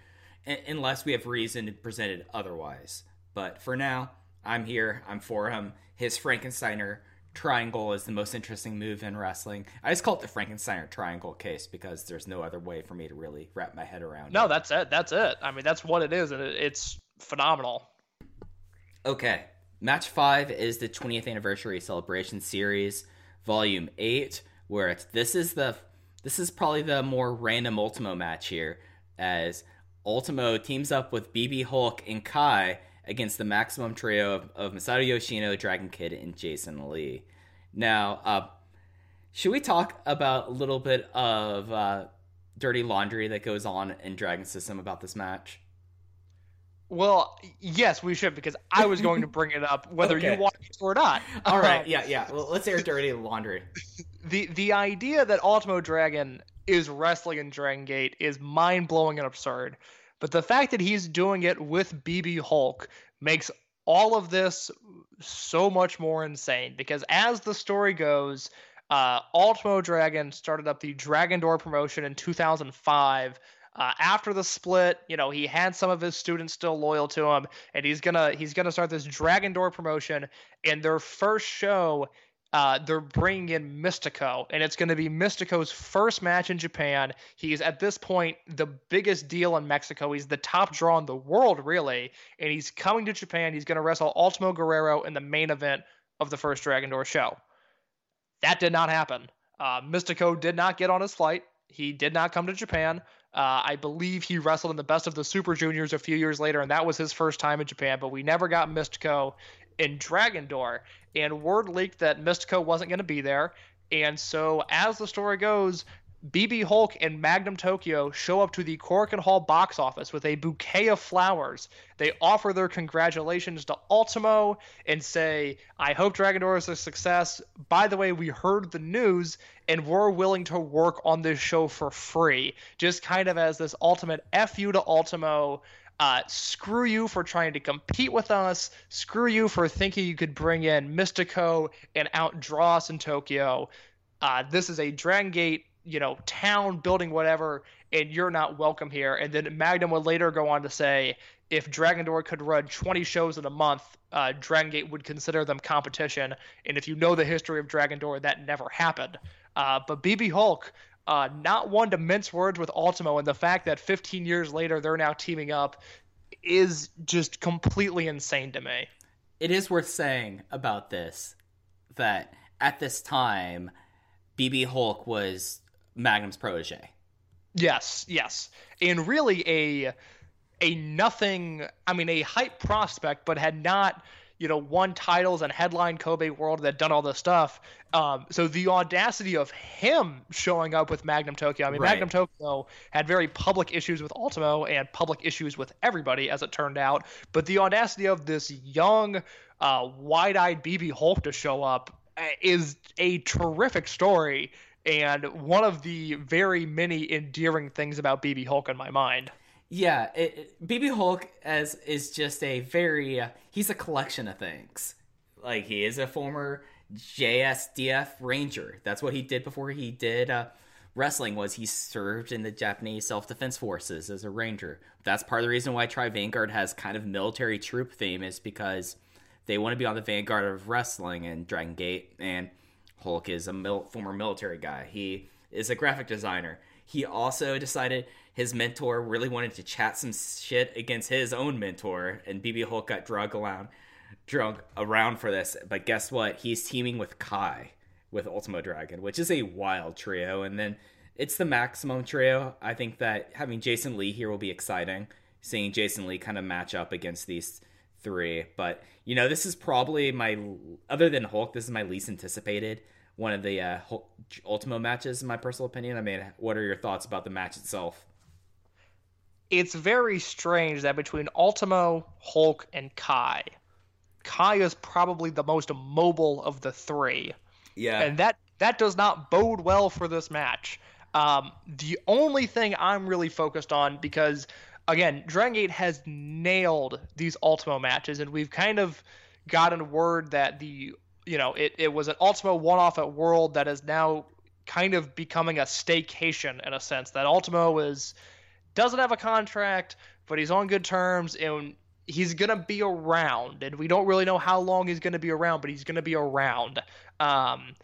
unless we have reason presented otherwise. But for now, I'm here. I'm for him. His Frankensteiner triangle is the most interesting move in wrestling. I just call it the Frankensteiner triangle case because there's no other way for me to really wrap my head around. No, it. that's it. That's it. I mean, that's what it is, and it's phenomenal. Okay. Match five is the 20th anniversary celebration series, volume eight, where it's this is the this is probably the more random Ultimo match here, as Ultimo teams up with BB Hulk and Kai against the maximum trio of, of Masato Yoshino, Dragon Kid, and Jason Lee. Now, uh, should we talk about a little bit of uh, dirty laundry that goes on in Dragon System about this match? Well, yes, we should because I was going to bring it up whether Okay. you want it or not. All right, Um, yeah, yeah. Well, let's air dirty laundry. the the idea that Ultimo Dragon is wrestling in Dragon Gate is mind blowing and absurd. But the fact that he's doing it with BB Hulk makes all of this so much more insane. Because as the story goes, uh, Ultimo Dragon started up the Dragon Door promotion in 2005. Uh, after the split, you know, he had some of his students still loyal to him, and he's gonna he's gonna start this Dragon Door promotion. And their first show uh, they're bringing in Místico, and it's to be Místico's first match in Japan. He's at this point the biggest deal in Mexico. He's the top draw in the world, really, and he's coming to Japan. He's to wrestle Ultimo Guerrero in the main event of the first Dragon Door show. That did not happen. Uh, Mystico did not get on his flight. He did not come to Japan. Uh, I believe he wrestled in the best of the Super Juniors a few years later, and that was his first time in Japan. But we never got Místico in Dragon Door, and word leaked that Místico wasn't going to be there. And so, as the story goes, BB Hulk and Magnum Tokyo show up to the Korakuen Hall box office with a bouquet of flowers. They offer their congratulations to Ultimo and say, I hope Dragon Door is a success. By the way, we heard the news and we're willing to work on this show for free. Just kind of as this ultimate F you to Ultimo. Uh, screw you for trying to compete with us. Screw you for thinking you could bring in Místico and outdraw us in Tokyo. Uh, this is a Dragon Gate you know, town, building, whatever, and you're not welcome here. And then Magnum would later go on to say if Dragon Door could run 20 shows in a month, uh, Dragon Gate would consider them competition. And if you know the history of Dragon Door, that never happened. Uh, but BB Hulk, uh, not one to mince words with Ultimo, and the fact that 15 years later they're now teaming up is just completely insane to me. It is worth saying about this that at this time, BB Hulk was Magnum's protege. Yes, yes, and really a a nothing. I mean, a hype prospect, but had not you know won titles and headline Kobe World that done all this stuff. Um, so the audacity of him showing up with Magnum Tokyo. I mean, Right. Magnum Tokyo had very public issues with Ultimo and public issues with everybody, as it turned out. But the audacity of this young, uh, wide-eyed BB Hulk to show up uh, is a terrific story and one of the very many endearing things about BB Hulk in my mind. Yeah, BB Hulk as is just a very uh, he's a collection of things. Like he is a former JSDF Ranger. That's what he did before he did uh, wrestling. Was he served in the Japanese Self Defense Forces as a Ranger? That's part of the reason why Tribe Vanguard has kind of military troop theme is because they want to be on the vanguard of wrestling and Dragon Gate and Hulk is a mil- former military guy. He is a graphic designer. He also decided his mentor really wanted to chat some shit against his own mentor, and BB Hulk got drug around, drug around for this. But guess what? He's teaming with Kai with Ultimo Dragon, which is a wild trio. And then it's the maximum trio. I think that having Jason Lee here will be exciting. Seeing Jason Lee kind of match up against these three. But you know, this is probably my other than Hulk, this is my least anticipated one of the uh, Hulk, Ultimo matches, in my personal opinion. I mean, what are your thoughts about the match itself? It's very strange that between Ultimo, Hulk, and Kai, Kai is probably the most mobile of the three. Yeah, and that that does not bode well for this match. Um, the only thing I'm really focused on because again, Dragon Gate has nailed these Ultimo matches, and we've kind of gotten word that the you know it, it was an Ultimo one-off at World that is now kind of becoming a staycation in a sense that Ultimo is doesn't have a contract, but he's on good terms and he's gonna be around, and we don't really know how long he's gonna be around, but he's gonna be around. Um,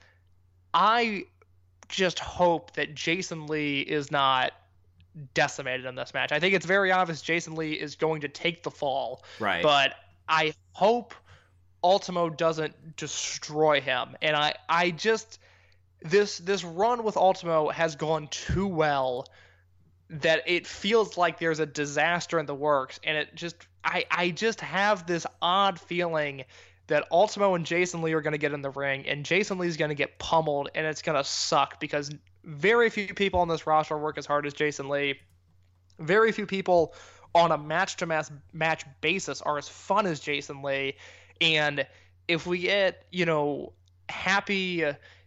I just hope that Jason Lee is not decimated in this match. I think it's very obvious Jason Lee is going to take the fall, right. but I hope Ultimo doesn't destroy him. And I, I just this this run with Ultimo has gone too well that it feels like there's a disaster in the works and it just I, I just have this odd feeling that Ultimo and Jason Lee are going to get in the ring and Jason Lee's going to get pummeled and it's going to suck because very few people on this roster work as hard as Jason Lee. Very few people on a match to match basis are as fun as Jason Lee and if we get, you know, happy,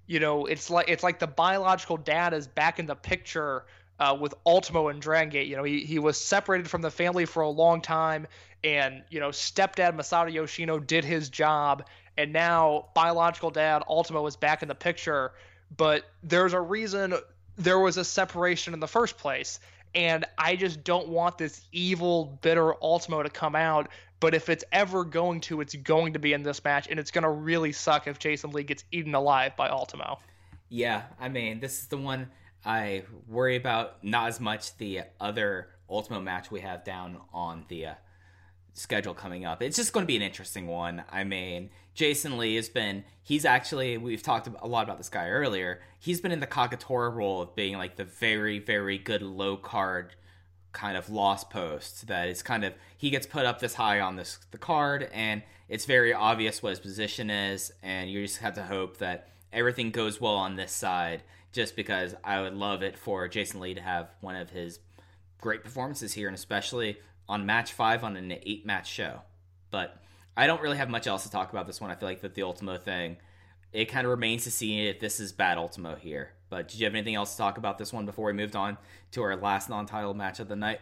you know, it's like it's like the biological dad is back in the picture uh, with Ultimo and Dragon Gate. You know, he, he was separated from the family for a long time, and you know, stepdad Masato Yoshino did his job, and now biological dad Ultimo is back in the picture. But there's a reason there was a separation in the first place, and I just don't want this evil, bitter Ultimo to come out. But if it's ever going to, it's going to be in this match, and it's going to really suck if Jason Lee gets eaten alive by Ultimo. Yeah, I mean, this is the one I worry about. Not as much the other Ultimo match we have down on the uh, schedule coming up. It's just going to be an interesting one. I mean, Jason Lee has been, he's actually, we've talked a lot about this guy earlier. He's been in the Kagetora role of being like the very, very good low card kind of lost post that is kind of he gets put up this high on this the card and it's very obvious what his position is and you just have to hope that everything goes well on this side just because I would love it for Jason Lee to have one of his great performances here and especially on match 5 on an 8 match show but I don't really have much else to talk about this one I feel like that the Ultimo thing it kind of remains to see if this is bad Ultimo here but did you have anything else to talk about this one before we moved on to our last non-title match of the night?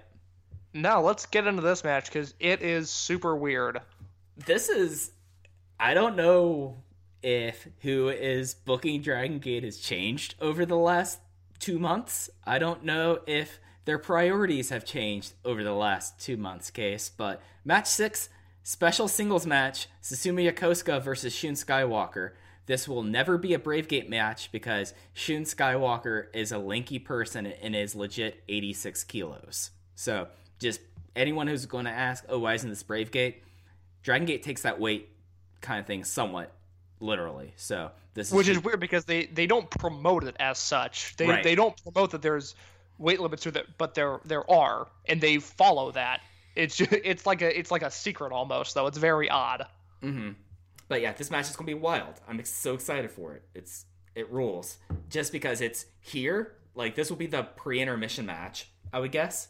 Now let's get into this match because it is super weird. This is, I don't know if who is booking Dragon Gate has changed over the last two months. I don't know if their priorities have changed over the last two months. Case, but match six, special singles match: Susumu Yokosuka versus Shun Skywalker. This will never be a Brave Gate match because Shun Skywalker is a lanky person and is legit 86 kilos. So, just anyone who's going to ask, oh, why isn't this Brave Gate? Dragon Gate takes that weight kind of thing somewhat literally. So, this is. Which is weird because they, they don't promote it as such. They, Right. they don't promote that there's weight limits to that, but there there are, and they follow that. It's ju- it's like a it's like a secret almost, though. It's very odd. Mm-hmm. But yeah, this match is gonna be wild. I'm so excited for it. It's it rules. Just because it's here, like this will be the pre-intermission match, I would guess,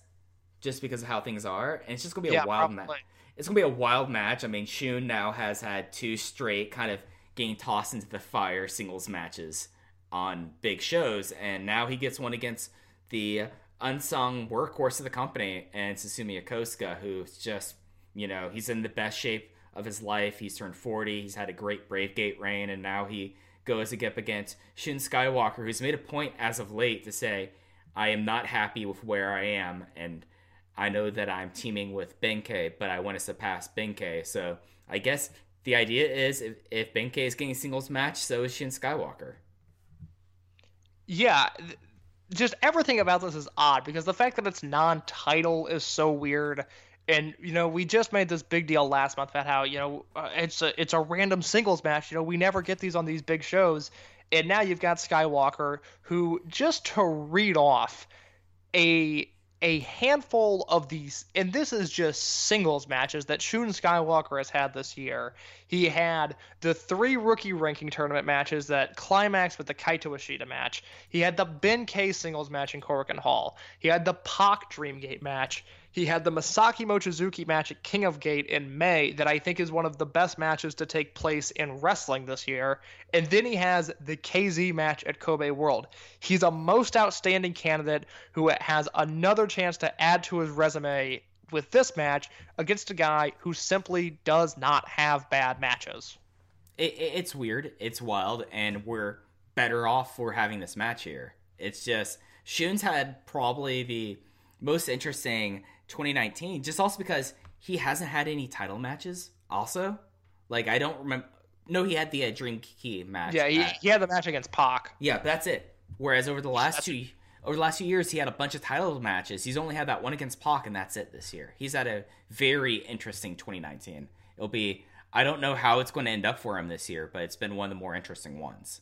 just because of how things are, and it's just gonna be a wild probably. match. It's gonna be a wild match. I mean, Shun now has had two straight kind of getting tossed into the fire singles matches on big shows, and now he gets one against the unsung workhorse of the company and Susumu Yokosuka, who's just you know he's in the best shape of his life. He's turned forty. He's had a great Brave Gate reign, and now he goes up against Shun Skywalker, who's made a point as of late to say, "I am not happy with where I am, and I know that I'm teaming with Benkei, but I want to surpass Benkei." So I guess the idea is if, if Benkei is getting a singles match, so is Shun Skywalker. Yeah, just everything about this is odd because the fact that it's non-title is so weird. And you know, we just made this big deal last month about how you know uh, it's a it's a random singles match. You know, we never get these on these big shows, and now you've got Skywalker, who just to read off a a handful of these, and this is just singles matches that Shun Skywalker has had this year. He had the three rookie ranking tournament matches that climaxed with the Kaito Ishida match. He had the Benkei singles match in Korakuen Hall. He had the Pac Dreamgate match. He had the Masaki Mochizuki match at King of Gate in May, that I think is one of the best matches to take place in wrestling this year. And then he has the KZ match at Kobe World. He's a most outstanding candidate who has another chance to add to his resume with this match against a guy who simply does not have bad matches. it, it- it's weird, it's wild, and we're better off for having this match here. It's just Shun's had probably the most interesting 2019, just also because he hasn't had any title matches. Also, like I don't remember. No, he had the uh, Dream Gate match. Yeah, he, at- he had the match against Pac. yeah, that's it. Whereas over the last two over the last few years, he had a bunch of title matches. He's only had that one against Pac, and that's it this year. He's had a very interesting 2019. It'll be I don't know how it's going to end up for him this year, but it's been one of the more interesting ones.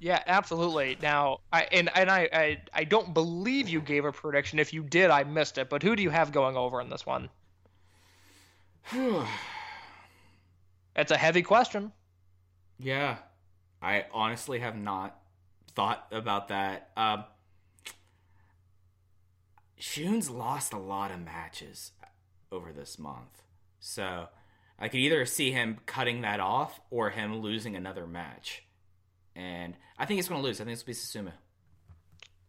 Yeah, absolutely. Now, I and and I, I I don't believe you gave a prediction. If you did, I missed it. But who do you have going over in this one? it's a heavy question. Yeah, I honestly have not thought about that. Um, Shun's lost a lot of matches over this month, so I could either see him cutting that off or him losing another match. And I think it's going to lose. I think it's going to be Susumu.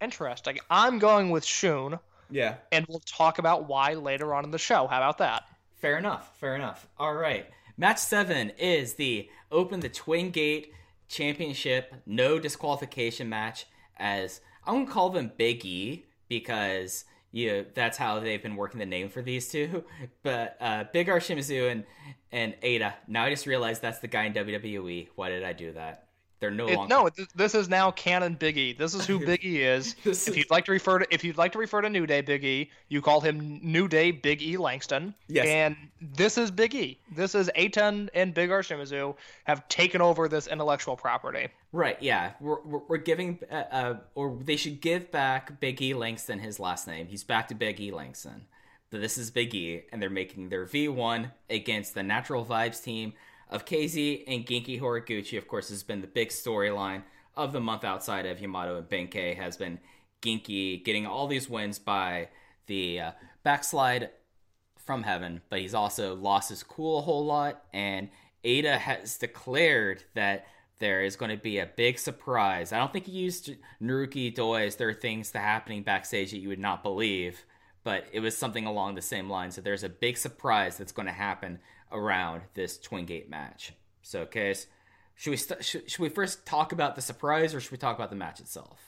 Interesting. I'm going with Shun, Yeah. and we'll talk about why later on in the show. How about that? Fair enough. Fair enough. All right. Match seven is the Open the Twin Gate Championship no disqualification match. As I'm gonna call them Big E because you that's how they've been working the name for these two. But uh, Big R Shimizu and and Eita. Now I just realized that's the guy in WWE. Why did I do that? They're no It, longer. no, th- this is now canon Biggie. This is who Biggie is. If you'd like to refer to if you'd like to refer to New Day Biggie, you call him New Day Big E Langston. Yes. And this is Biggie. This is Eita and Big R Shimizu have taken over this intellectual property. Right, yeah. We're, we're, we're giving, uh, uh, or they should give back Big E Langston his last name. He's back to Big E Langston. But this is Big E, and they're making their V1 against the Natural Vibes team of KZ and Genki Horiguchi. Of course, has been the big storyline of the month outside of Yamato and Benkei has been Genki getting all these wins by the uh, backslide from heaven, but he's also lost his cool a whole lot. And Eita has declared that there is going to be a big surprise. I don't think he used Naruki Doi as there are things that happening backstage that you would not believe, but it was something along the same lines. So there's a big surprise that's going to happen around this Twin Gate match. So, Case, should we st- should, should we first talk about the surprise, or should we talk about the match itself?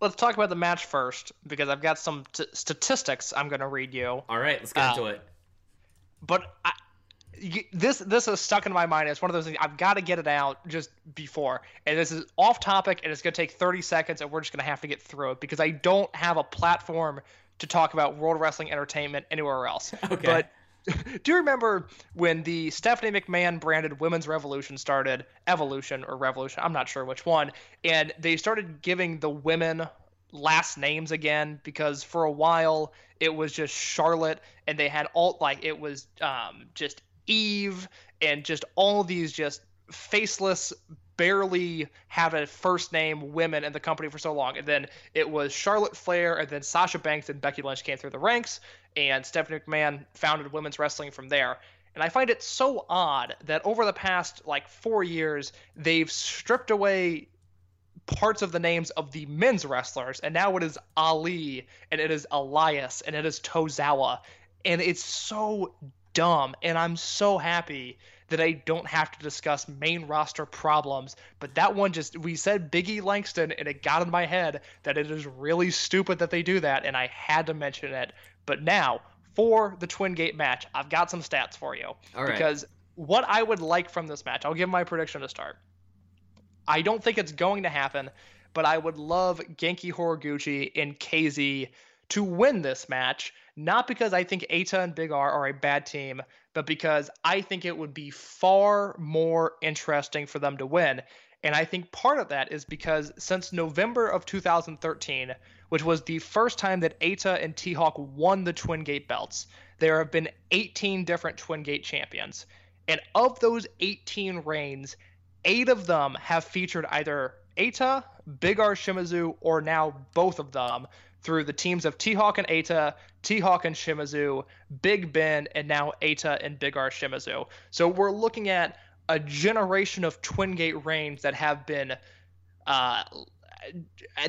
Let's talk about the match first because I've got some t- statistics I'm going to read you. All right, let's get Uh, into it. but I, y- this this is stuck in my mind. It's one of those things I've got to get it out just before, and this is off topic, and it's going to take 30 seconds, and we're just going to have to get through it because I don't have a platform to talk about World Wrestling Entertainment anywhere else. Okay. But do you remember when the Stephanie McMahon branded Women's Revolution started, Evolution or Revolution? I'm not sure which one, and they started giving the women last names again because for a while it was just Charlotte and they had all like it was um, just Eve and just all these just faceless barely have a first name women in the company for so long. And then it was Charlotte Flair and then Sasha Banks and Becky Lynch came through the ranks and Stephanie McMahon founded women's wrestling from there and I find it so odd that over the past like 4 years they've stripped away parts of the names of the men's wrestlers, and now it is Ali, and it is Elias, and it is Tozawa, and it's so dumb, and I'm so happy that I don't have to discuss main roster problems. But that one just we said Biggie Langston, and it got in my head that it is really stupid that they do that, and I had to mention it. But now for the Twin Gate match, I've got some stats for you All right. because what I would like from this match, I'll give my prediction to start. I don't think it's going to happen, but I would love Genki Horiguchi and KZ to win this match, not because I think Eita and Big R are a bad team, but because I think it would be far more interesting for them to win. And I think part of that is because since November of 2013, which was the first time that Eita and T Hawk won the Twin Gate belts, there have been 18 different Twin Gate champions. And of those 18 reigns, eight of them have featured either Eita, Big R Shimizu, or now both of them through the teams of T Hawk and Eita, T Hawk and Shimizu, Big Ben, and now Eita and Big R Shimizu. So we're looking at a generation of Twin Gate reigns that have been. Uh,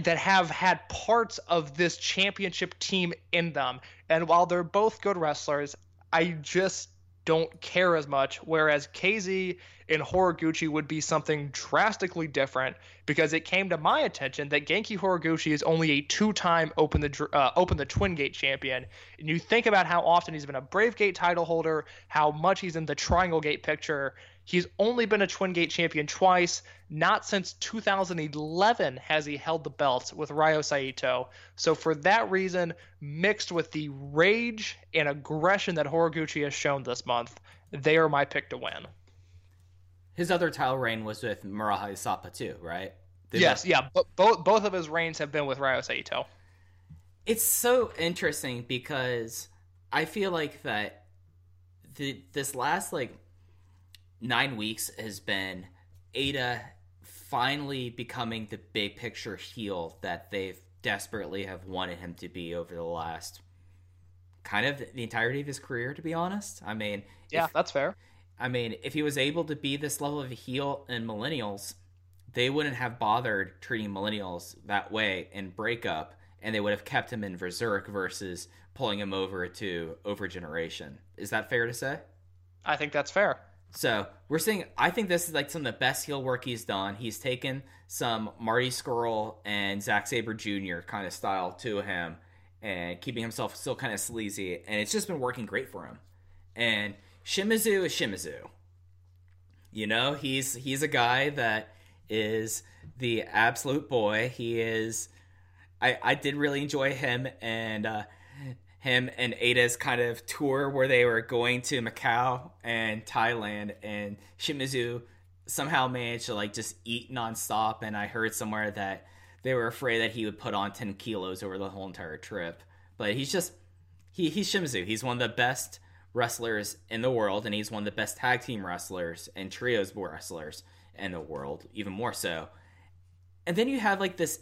that have had parts of this championship team in them. And while they're both good wrestlers, I just don't care as much. Whereas KZ and Horiguchi would be something drastically different because it came to my attention that Genki Horiguchi is only a two-time Open the uh, Open the Twin Gate champion, and you think about how often he's been a Brave Gate title holder, how much he's in the Triangle Gate picture. He's only been a Twin Gate champion twice. Not since 2011 has he held the belt with Ryo Saito. So for that reason, mixed with the rage and aggression that Horiguchi has shown this month, they are my pick to win. His other title reign was with Muraha Sapa too, right? They yes, yeah, but both both of his reigns have been with Ryo Saito. It's so interesting because I feel like that the this last like nine weeks has been Eita finally becoming the big picture heel that they've desperately have wanted him to be over the last kind of the entirety of his career to be honest. I mean, Yeah, if- that's fair. I mean, if he was able to be this level of a heel in millennials, they wouldn't have bothered treating millennials that way in breakup, and they would have kept him in Berserk versus pulling him over to over generation. Is that fair to say? I think that's fair. So we're seeing. I think this is like some of the best heel work he's done. He's taken some Marty Scurll and Zack Sabre Jr. kind of style to him, and keeping himself still kind of sleazy, and it's just been working great for him. And Shimizu is Shimizu. You know, he's he's a guy that is the absolute boy. He is. I I did really enjoy him and uh, him and Eita's kind of tour where they were going to Macau and Thailand, and Shimizu somehow managed to like just eat nonstop. And I heard somewhere that they were afraid that he would put on ten kilos over the whole entire trip. But he's just he he's Shimizu. He's one of the best wrestlers in the world, and he's one of the best tag team wrestlers and trios wrestlers in the world, even more so. And then you have like this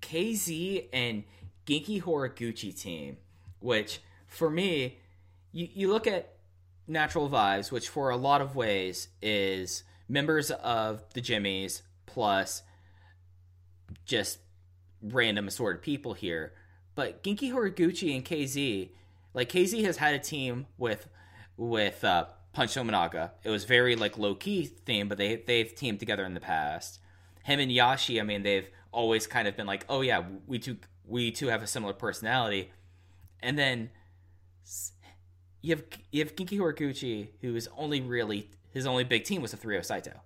KZ and Genki Horiguchi team, which for me, you, you look at Natural Vibes, which for a lot of ways is members of the Jimmyz plus just random assorted people here. But Genki Horiguchi and KZ, like KZ has had a team with with uh, Punch Tominaga. It was very like low key theme, but they they've teamed together in the past. Him and Yashi, I mean, they've always kind of been like, oh yeah, we two we two have a similar personality. And then you have you have Genki Horiguchi, who is only really his only big team was the Three O Saito,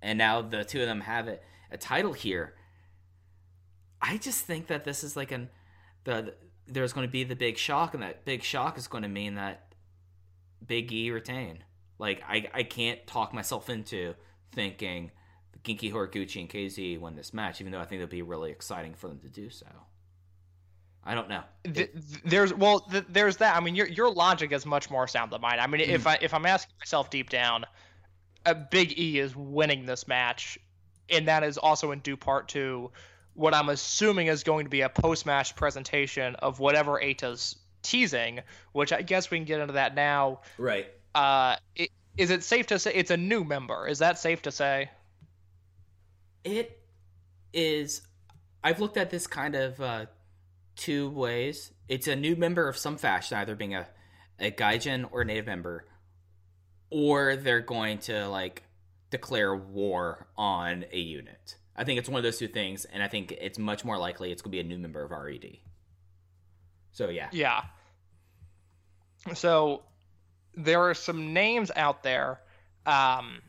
and now the two of them have a, a title here. I just think that this is like an the there's going to be the big shock, and that big shock is going to mean that Big E retain. Like I I can't talk myself into thinking Genki Horiguchi and KZ win this match, even though I think it'll be really exciting for them to do so. I don't know. Th- there's well, th- there's that. I mean, your your logic is much more sound than mine. I mean, if I if I'm asking myself deep down, a Big E is winning this match, and that is also in due part to what I'm assuming is going to be a post match presentation of whatever Eita's teasing, which I guess we can get into that now. Right. Uh, it, is it safe to say it's a new member? Is that safe to say? It is. I've looked at this kind of uh, two ways. It's a new member of some fashion, either being a, a Gaijin or a native member, or they're going to like declare war on a unit. I think it's one of those two things, and I think it's much more likely it's going to be a new member of RED. So yeah, Yeah. So there are some names out there. Um,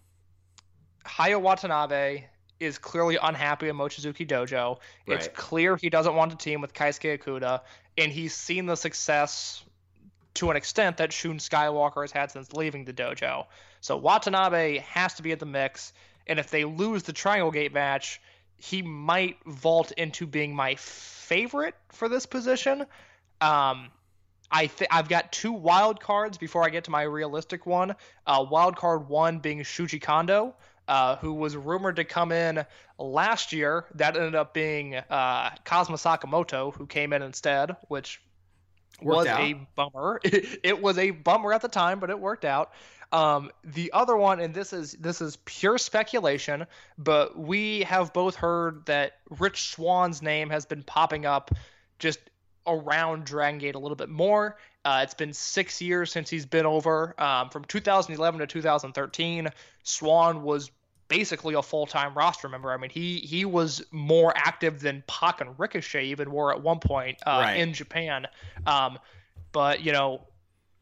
Hyo Watanabe is clearly unhappy in Mochizuki Dojo. It's Right. clear he doesn't want to team with Keisuke Okuda, and he's seen the success to an extent that Shun Skywalker has had since leaving the dojo. So Watanabe has to be at the mix, and if they lose the Triangle Gate match, he might vault into being my favorite for this position. Um, I th- I've got two wild cards before I get to my realistic one. Uh, wild card one being Shuji Kondo, uh, who was rumored to come in last year. That ended up being uh, Kazma Sakamoto, who came in instead, which was out. a bummer. it was a bummer at the time, but it worked out. Um, the other one, and this is this is pure speculation, but we have both heard that Rich Swann's name has been popping up just around Dragon Gate a little bit more. Uh, it's been six years since he's been over. Um, from 2011 to 2013, Swann was basically a full-time roster member. I mean, he he was more active than Pac and Ricochet even were at one point uh, Right. in Japan. Um, but you know,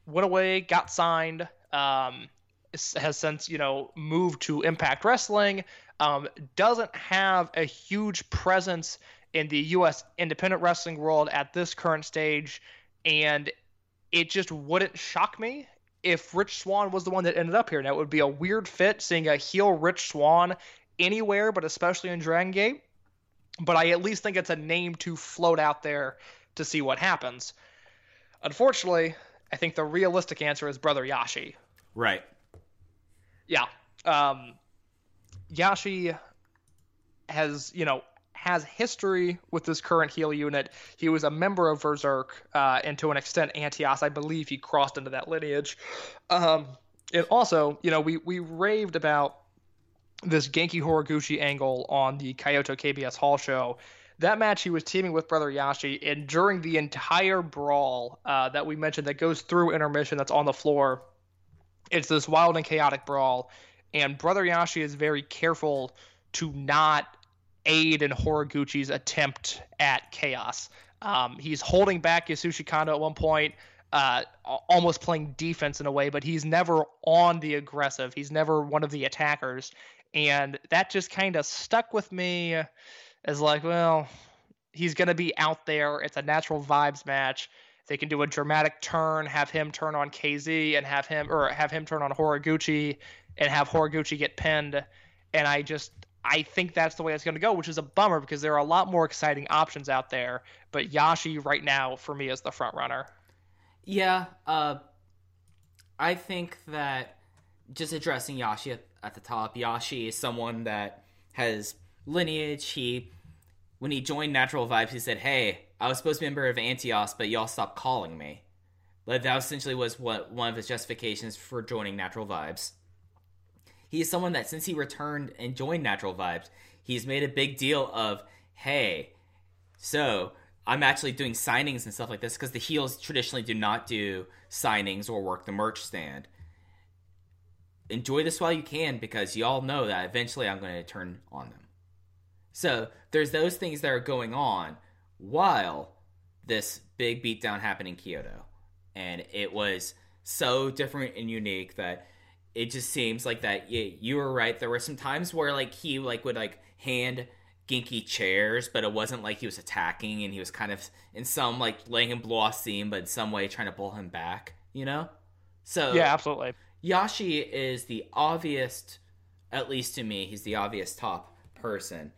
went away, got signed, um, has since you know moved to Impact Wrestling. Um, doesn't have a huge presence in the U.S. independent wrestling world at this current stage, and it just wouldn't shock me if Rich Swann was the one that ended up here. Now it would be a weird fit seeing a heel Rich Swann anywhere, but especially in Dragon Gate. But I at least think it's a name to float out there to see what happens. Unfortunately, I think the realistic answer is Brother Yashi. right. Yeah. Um, Yashi has, you know, has history with this current heel unit. He was a member of Berserk, uh, and to an extent, Antias. I believe he crossed into that lineage. Um, and also, you know, we we raved about this Genki Horiguchi angle on the Kyoto KBS Hall show. That match, he was teaming with Brother Yashi, and during the entire brawl uh, that we mentioned that goes through intermission, that's on the floor, it's this wild and chaotic brawl, and Brother Yashi is very careful to not aid in Horiguchi's attempt at chaos. Um, he's holding back Yasushi Kanda at one point, uh, almost playing defense in a way, but he's never on the aggressive. He's never one of the attackers, and that just kind of stuck with me as like, well, he's gonna be out there. It's a natural vibes match. They can do a dramatic turn, have him turn on KZ, and have him or have him turn on Horiguchi, and have Horiguchi get pinned. And I just I think that's the way it's going to go, which is a bummer because there are a lot more exciting options out there. But Yashi right now for me is the front runner. Yeah, uh, I think that just addressing Yashi at, at the top, Yashi is someone that has lineage. He, when he joined Natural Vibes, he said, "Hey, I was supposed to be a member of Antias, but y'all stopped calling me." Like that essentially was what one of his justifications for joining Natural Vibes. He is someone that since he returned and joined Natural Vibes, he's made a big deal of, "Hey, so I'm actually doing signings and stuff like this because the heels traditionally do not do signings or work the merch stand. Enjoy this while you can because y'all know that eventually I'm going to turn on them. So there's those things that are going on while this big beatdown happened in Kyoto. And it was so different and unique that it just seems like that yeah, you were right. There were some times where like he like would like hand Genki chairs, but it wasn't like he was attacking and he was kind of in some like letting him blow off steam, but in some way trying to pull him back, you know? So Yeah, absolutely. Yashi is the obvious, at least to me, he's the obvious top person.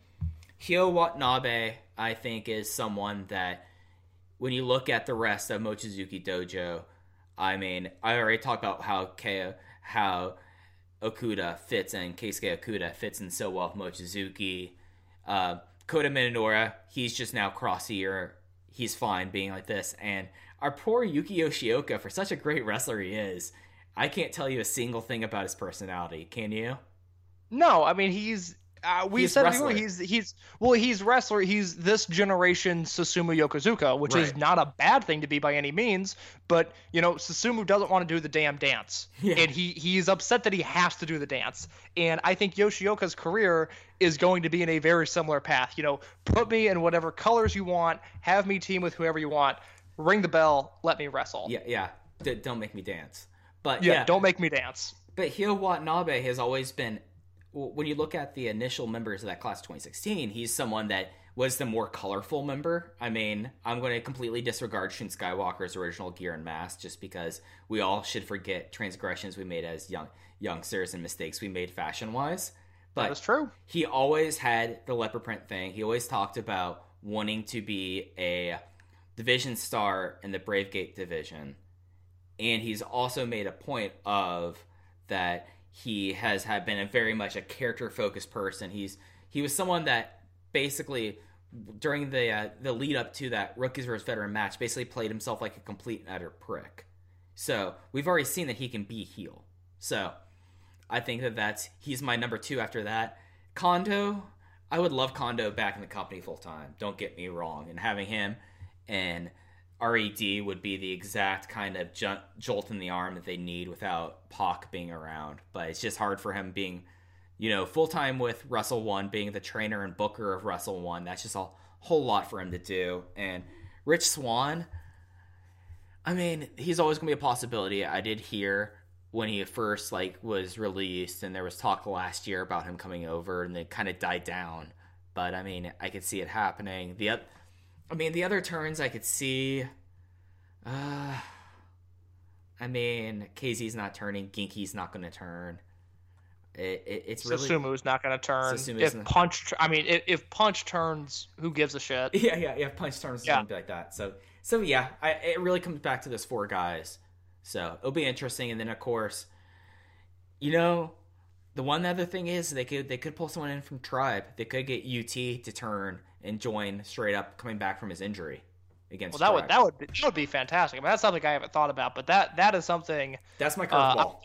Hyo Watanabe, I think, is someone that when you look at the rest of Mochizuki Dojo, I mean, I already talked about how Ko, how Okuda fits and Keisuke Okuda fits in so well with Mochizuki. Uh, Kota Minoura, he's just now crossier. He's fine being like this. And our poor Yuki Yoshioka, for such a great wrestler he is, I can't tell you a single thing about his personality. Can you? No, I mean he's. Uh, we He's said wrestler. before he's he's well he's wrestler he's this generation Susumu Yokosuka which is not a bad thing to be by any means but you know Susumu doesn't want to do the damn dance Yeah. and he he's upset that he has to do the dance and I think Yoshioka's career is going to be in a very similar path you know put me in whatever colors you want have me team with whoever you want ring the bell let me wrestle Yeah, yeah. D- don't make me dance. But yeah, yeah, don't make me dance But Hyo Watanabe has always been, when you look at the initial members of that class 2016, he's someone that was the more colorful member. I mean, I'm going to completely disregard Shun Skywalker's original gear and mask just because we all should forget transgressions we made as young youngsters and mistakes we made fashion wise. But that is true he always had the leopard print thing. He always talked about wanting to be a division star in the Brave Gate division. And he's also made a point of that he has had been a very much a character focused person. He's he was someone that basically during the uh, the lead up to that rookies versus veteran match basically played himself like a complete and utter prick. So we've already seen that he can be heel. So I think that that's he's my number two after that. Kondo, I would love Kondo back in the company full time. Don't get me wrong, and having him and Red would be the exact kind of jolt in the arm that they need without Pac being around. But it's just hard for him being, you know, full time with Wrestle-1, being the trainer and booker of Wrestle-1. That's just a whole lot for him to do. And Rich Swann, I mean, he's always going to be a possibility. I did hear when he first like was released, and there was talk last year about him coming over, and it kind of died down. But I mean, I could see it happening. The, oth- I mean, the other turns I could see. Uh, I mean, KZ's not turning. Genki's not going to turn. It, it, it's really Susumu's not going to turn. Susumu's if punch, I mean, if, if punch turns, who gives a shit? Yeah, yeah, yeah. Punch turns Yeah. be like that. So, so yeah, I, it really comes back to those four guys. So it'll be interesting. And then of course, you know, the one other thing is they could they could pull someone in from Tribe. They could get UT to turn and join straight up coming back from his injury against. Well, that would that would be, that would be fantastic. I mean, that's something I haven't thought about, but that that is something. That's my uh, curveball.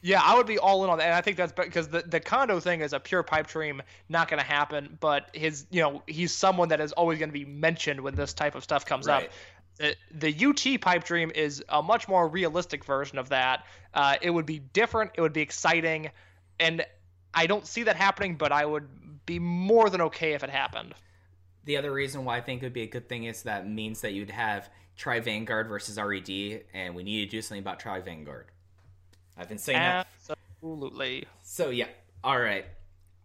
Yeah, I would be all in on that, and I think that's because the the Kondo thing is a pure pipe dream, not going to happen. But his, you know, he's someone that is always going to be mentioned when this type of stuff comes Right. up. The, the UT pipe dream is a much more realistic version of that. Uh, it would be different. It would be exciting, and I don't see that happening. But I would be more than okay if it happened. The other reason why I think it would be a good thing is that means that you'd have Tribe Vanguard versus RED, and we need to do something about Tribe Vanguard. I've been saying that. Absolutely. So yeah, all right.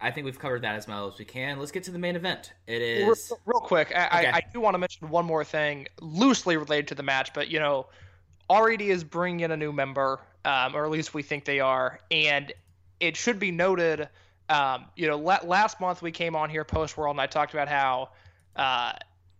I think we've covered that as well as we can. Let's get to the main event. It is Real, real quick, I, Okay. I, I do want to mention one more thing, loosely related to the match, but you know, RED is bringing in a new member, um, or at least we think they are, and it should be noted. Um, you know, la- last month we came on here post World, and I talked about how uh,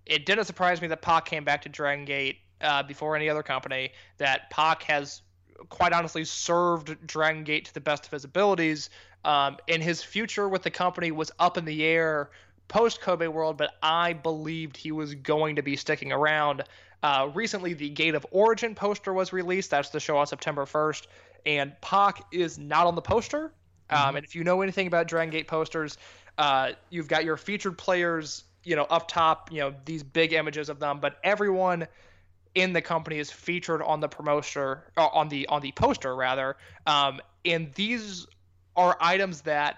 it didn't surprise me that Pac came back to Dragon Gate uh, before any other company. That Pac has quite honestly served Dragon Gate to the best of his abilities. Um, and his future with the company was up in the air post Kobe World, but I believed he was going to be sticking around. Uh, recently, the Gate of Origin poster was released. That's the show on September 1st, and Pac is not on the poster. Um, and if you know anything about Dragon Gate posters, uh, you've got your featured players, you know, up top, you know, these big images of them, but everyone in the company is featured on the promotion uh, on the on the poster rather. Um, and these are items that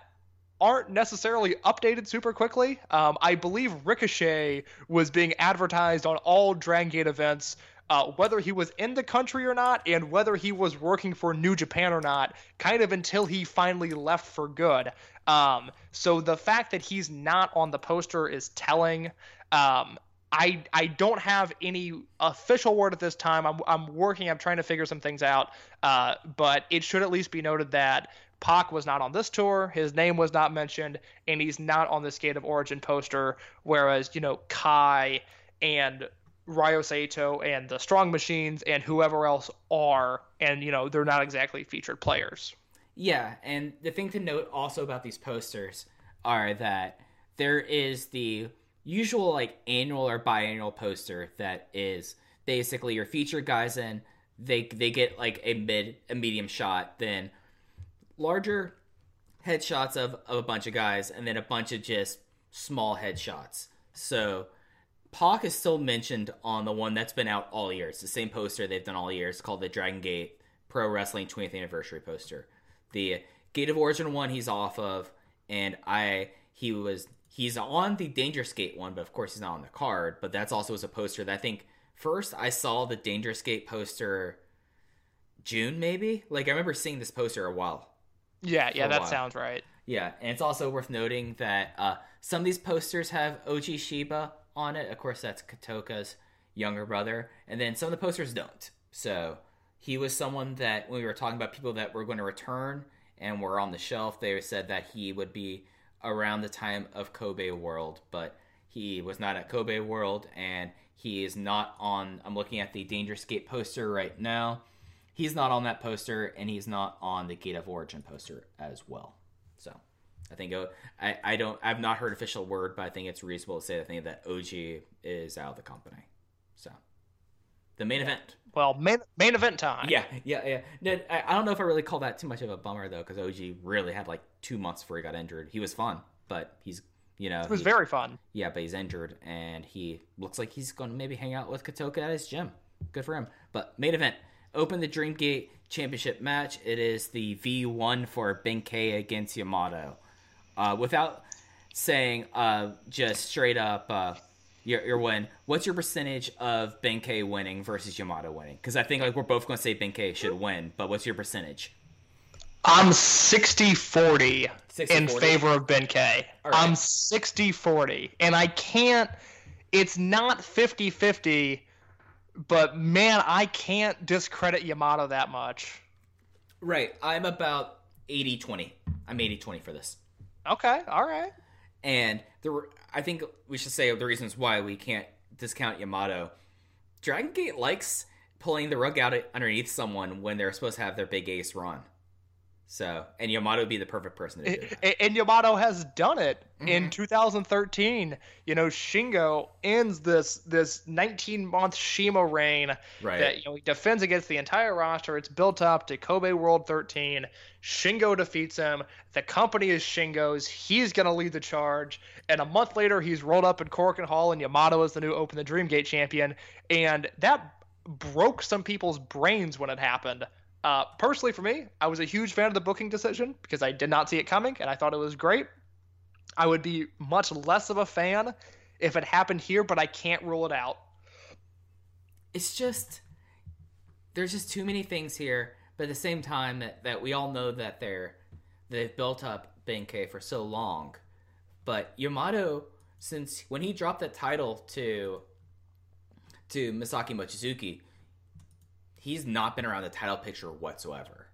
aren't necessarily updated super quickly. Um, i believe ricochet was being advertised on all dragon gate events uh, whether he was in the country or not and whether he was working for new japan or not kind of until he finally left for good um, so the fact that he's not on the poster is telling um, I I don't have any official word at this time. I'm I'm working. I'm trying to figure some things out. Uh, but it should at least be noted that Pac was not on this tour. His name was not mentioned, and he's not on this Gate of Origin poster. Whereas you know Kai and Ryo Saito and the Strong Machines and whoever else are, and you know they're not exactly featured players. Yeah, and the thing to note also about these posters are that there is the usual like annual or biannual poster that is basically your featured guys in they they get like a mid a medium shot then larger headshots of, of a bunch of guys and then a bunch of just small headshots so Pac is still mentioned on the one that's been out all year. It's the same poster they've done all year. It's called the Dragon Gate Pro Wrestling 20th Anniversary poster. The Gate of Origin one he's off of, and I he was he's on the Dangerous Gate one, but of course he's not on the card. But that's also as a poster that I think first I saw the Dangerous Gate poster June maybe. Like I remember seeing this poster a while Yeah, yeah, that while. sounds right. yeah, and it's also worth noting that uh, some of these posters have Oji Shiba on it. Of course, that's Kotoka's younger brother, and then some of the posters don't. So he was someone that when we were talking about people that were going to return and were on the shelf, they said that he would be around the time of Kobe World, but he was not at Kobe World, and he is not on. I'm looking at the Dangerous Gate poster right now. He's not on that poster, and he's not on the Gate of Origin poster as well. So I think uh, I, I don't I've not heard official word, but I think it's reasonable to say I think that OG is out of the company. So the main event. Well, main main event time. Yeah, yeah, yeah. No, I, I don't know if I really call that too much of a bummer though, because OG really had like two months before he got injured. He was fun, but he's you know it was very fun. yeah, but he's injured, and he looks like he's going to maybe hang out with Kotoka at his gym. Good for him. But main event, open the Dreamgate Championship match. It is the V1 for Benkei against Yamato. Uh, without saying, uh, just straight up, uh, your, your win. What's your percentage of Benkei winning versus Yamato winning? Because I think like we're both going to say Benkei should win, but what's your percentage? I'm 60-40 in favor of Benkei. Right. am 60-40 and I can't it's not 50-50 but man, I can't discredit Yamato that much. Right. I'm about 80 20. I'm 80 20 for this. Okay, all right. And the re- I think we should say the reasons why we can't discount Yamato. Dragon Gate likes pulling the rug out underneath someone when they're supposed to have their big ace run. So, and Yamato would be the perfect person to do. And Yamato has done it Mm-hmm. in 2013. You know, Shingo ends this this 19 month CIMA reign Right. that you know he defends against the entire roster. It's built up to Kobe World 13. Shingo defeats him. The company is Shingo's. He's gonna lead the charge. And a month later, he's rolled up in Korakuen Hall, and Yamato is the new Open the Dream Gate champion. And that broke some people's brains when it happened. Uh, personally, for me, I was a huge fan of the booking decision because I did not see it coming, and I thought it was great. I would be much less of a fan if it happened here, but I can't rule it out. It's just there's just too many things here, but at the same time that, that we all know that they're they've built up Benkei for so long. But Yamato, since when he dropped that title to to Masaki Mochizuki, he's not been around the title picture whatsoever.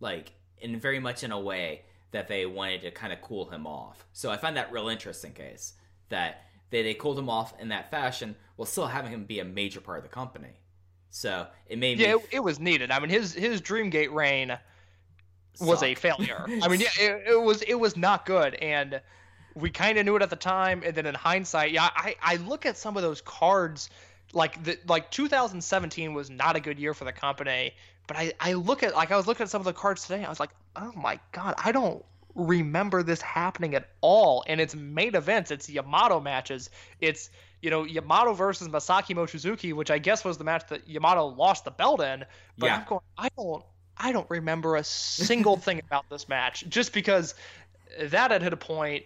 Like, in very much in a way that they wanted to kind of cool him off. So I find that real interesting case that they, they cooled him off in that fashion while still having him be a major part of the company. So it made Yeah, me it, it was needed. I mean, his his Dreamgate reign was a failure. I mean, yeah, it, it was it was not good, and we kind of knew it at the time. And then in hindsight, yeah, I I look at some of those cards, like the like 2017 was not a good year for the company. But I I look at like I was looking at some of the cards today. I was like, oh my god, I don't remember this happening at all. And it's main events. It's Yamato matches. It's you know Yamato versus Masaki Mochizuki, which I guess was the match that Yamato lost the belt in. But Yeah. I'm going, I don't I don't remember a single thing about this match just because that had hit a point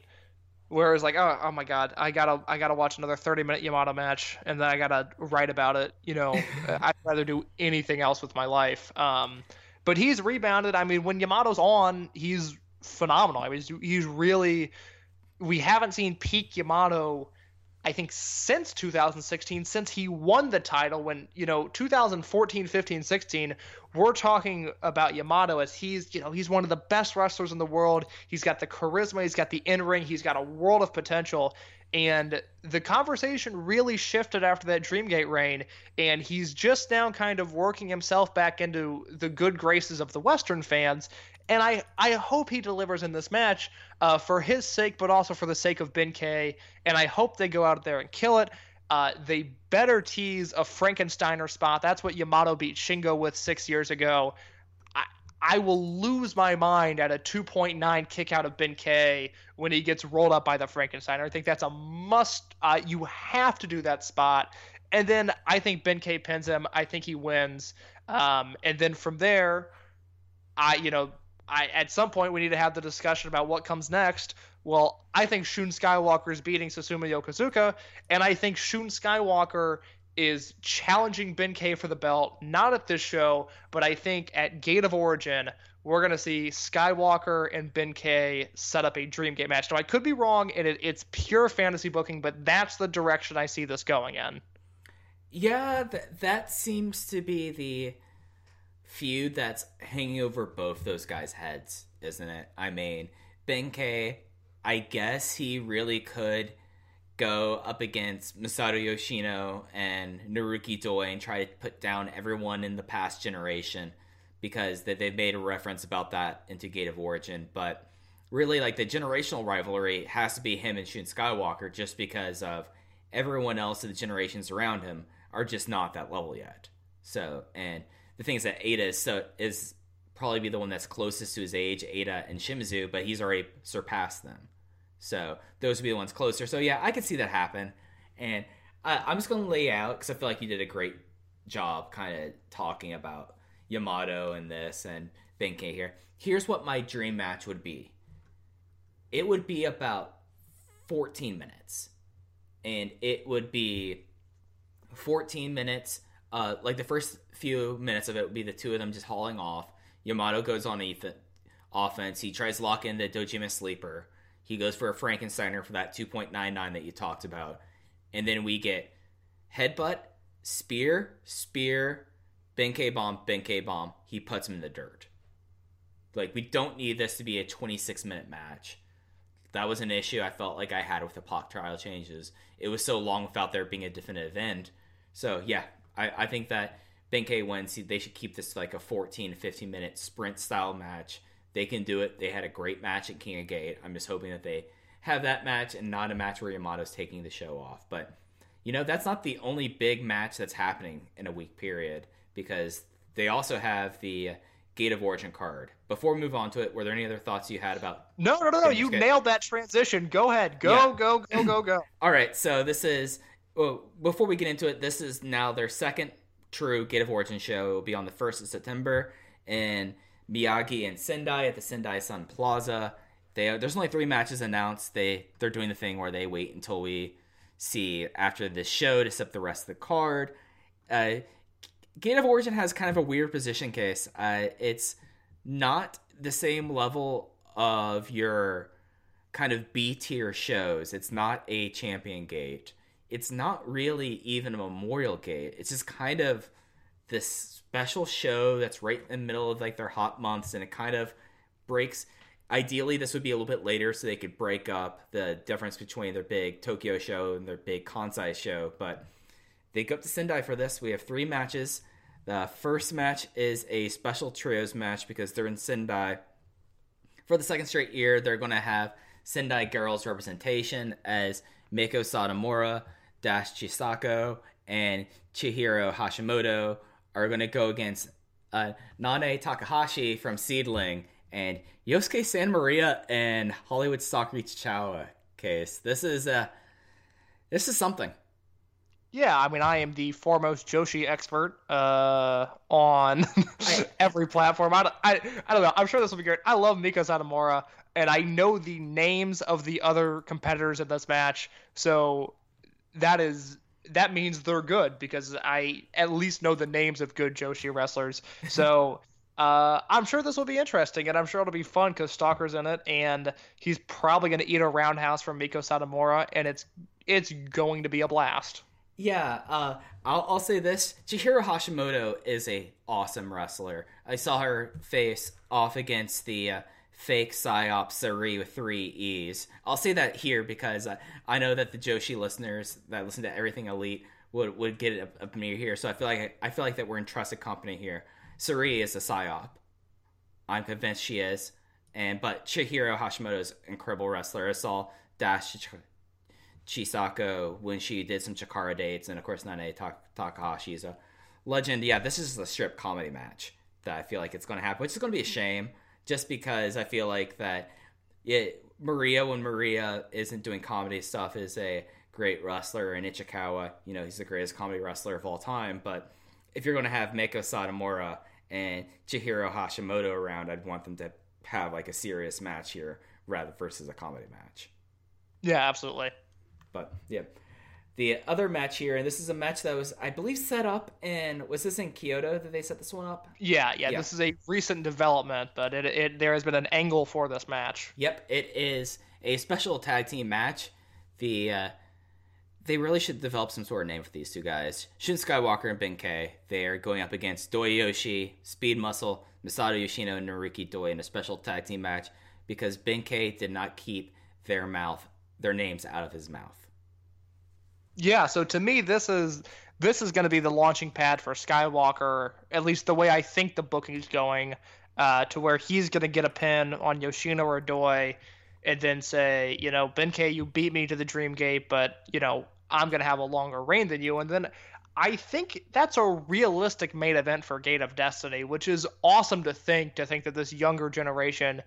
where it was like, oh, oh my god, I gotta I gotta watch another 30 minute Yamato match and then I gotta write about it. You know, I'd rather do anything else with my life. Um, but he's rebounded. I mean, when Yamato's on, he's phenomenal. I mean, he's, he's really we haven't seen peak Yamato. I think since 2016, since he won the title, when you know 2014, 15, 16, we're talking about Yamato as he's you know he's one of the best wrestlers in the world. He's got the charisma, he's got the in ring, he's got a world of potential. And the conversation really shifted after that Dreamgate reign, and he's just now kind of working himself back into the good graces of the Western fans. And I, I hope he delivers in this match uh, for his sake, but also for the sake of Benkei. And I hope they go out there and kill it. Uh, they better tease a Frankensteiner spot. That's what Yamato beat Shingo with six years ago. I, I will lose my mind at a 2.9 kick out of Benkei when he gets rolled up by the Frankensteiner. I think that's a must. Uh, you have to do that spot. And then I think Benkei pins him. I think he wins. Um, and then from there, I, you know, I at some point we need to have the discussion about what comes next. Well, I think Shun Skywalker is beating Susumu Yokosuka, and I think Shun Skywalker is challenging Benkei for the belt, not at this show, but I think at Gate of Origin, we're going to see Skywalker and Benkei set up a Dream Gate match. Now, I could be wrong, and it, it's pure fantasy booking, but that's the direction I see this going in. Yeah, th- that seems to be the feud that's hanging over both those guys' heads, isn't it? I mean, Benkei, I guess he really could go up against Masato Yoshino and Naruki Doi and try to put down everyone in the past generation because they, they've made a reference about that into Gate of Origin. But really, like the generational rivalry has to be him and Shun Skywalker just because of everyone else in the generations around him are just not that level yet. So, and the thing is that Eita is so is probably be the one that's closest to his age, Eita and Shimizu, but he's already surpassed them. So those would be the ones closer. So yeah, I could see that happen. And I'm just going to lay out because I feel like you did a great job kind of talking about Yamato and this and Benkei here. Here's what my dream match would be. It would be about 14 minutes. And it would be 14 minutes. Uh, like the first few minutes of it would be the two of them just hauling off. Yamato goes on Ethan offense. He tries to lock in the Dojima sleeper. He goes for a Frankensteiner for that 2.99 that you talked about. And then we get headbutt, spear, spear, Benkei bomb, Benkei bomb. He puts him in the dirt. Like, we don't need this to be a 26 minute match. That was an issue I felt like I had with the Pac trial changes. It was so long without there being a definitive end. So, yeah, I, I think that Benkei wins. They should keep this like a 14 15 minute sprint style match. They can do it. They had a great match at King of Gate. I'm just hoping that they have that match and not a match where Yamato's taking the show off. But, you know, that's not the only big match that's happening in a week period because they also have the Gate of Origin card. Before we move on to it, were there any other thoughts you had about No, no, no, no. You nailed that transition. Go ahead. Go, Yeah. go, go, go, go. All right, so this is well, before we get into it, this is now their second true Gate of Origin show. It will be on the first of September in Miyagi and Sendai at the Sendai Sun Plaza. They there's only three matches announced. They they're doing the thing where they wait until we see after this show to set the rest of the card. Uh, Gate of Origin has kind of a weird position case. Uh, it's not the same level of your kind of B tier shows. It's not a champion gate. It's not really even a memorial gate. It's just kind of this special show that's right in the middle of like their hot months and it kind of breaks ideally this would be a little bit later so they could break up the difference between their big Tokyo show and their big Kansai show, but they go up to Sendai for this. We have three matches. The first match is a special trios match because they're in Sendai. For the second straight year, they're going to have Sendai girls representation as Meiko Satomura, Dash Chisako, and Chihiro Hashimoto are going to go against uh, Nanae Takahashi from SEAdLINNNG and Yosuke Santa Maria and Hollywood Sakura case. This is uh, this is something. Yeah, I mean, I am the foremost Joshi expert uh, on every platform. I, don't- I, I don't know. I'm sure this will be great. I love Meiko Satomura, and I know the names of the other competitors in this match, so that is that means they're good because I at least know the names of good Joshi wrestlers. So uh, I'm sure this will be interesting, and I'm sure it'll be fun because Stalker's in it, and he's probably going to eat a roundhouse from Meiko Satomura, and it's it's going to be a blast. Yeah, uh, I'll, I'll say this: Chihiro Hashimoto is a awesome wrestler. I saw her face off against the uh, fake psyop Sareee with three E's. I'll say that here because uh, I know that the Joshi listeners that listen to Everything Elite would would get it up, up near here. So I feel like I feel like that we're in trusted company here. Sareee is a psyop. I'm convinced she is. And but Chihiro Hashimoto is an incredible wrestler. I saw Dash Chisako when she did some Chikara dates, and of course Nane Tak- Takahashi is a legend. Yeah, this is a strip comedy match that I feel like it's going to happen, which is going to be a shame, just because I feel like that it Maria when Maria isn't doing comedy stuff is a great wrestler, and Ichikawa, you know, he's the greatest comedy wrestler of all time. But if you're going to have Meiko Satomura and Chihiro Hashimoto around, I'd want them to have like a serious match here rather versus a comedy match. Yeah, absolutely. But yeah. The other match here, and this is a match that was, I believe, set up in was this in Kyoto that they set this one up? Yeah, yeah, Yeah. This is a recent development, but it, it there has been an angle for this match. Yep, it is a special tag team match. The uh, they really should develop some sort of name for these two guys. Shun Skywalker and Benkei. They are going up against Doi Yoshi, Speed Muscle, Masato Yoshino, and Naruki Doi in a special tag team match because Benkei did not keep their mouth, their names out of his mouth. Yeah, so to me, this is this is going to be the launching pad for Skywalker, at least the way I think the booking's going, uh, to where he's going to get a pin on Yoshino or Doi, and then say, you know, Benkei, you beat me to the Dream Gate, but you know, I'm going to have a longer reign than you, and then. I think that's a realistic main event for Gate of Destiny, which is awesome to think. To think that this younger generation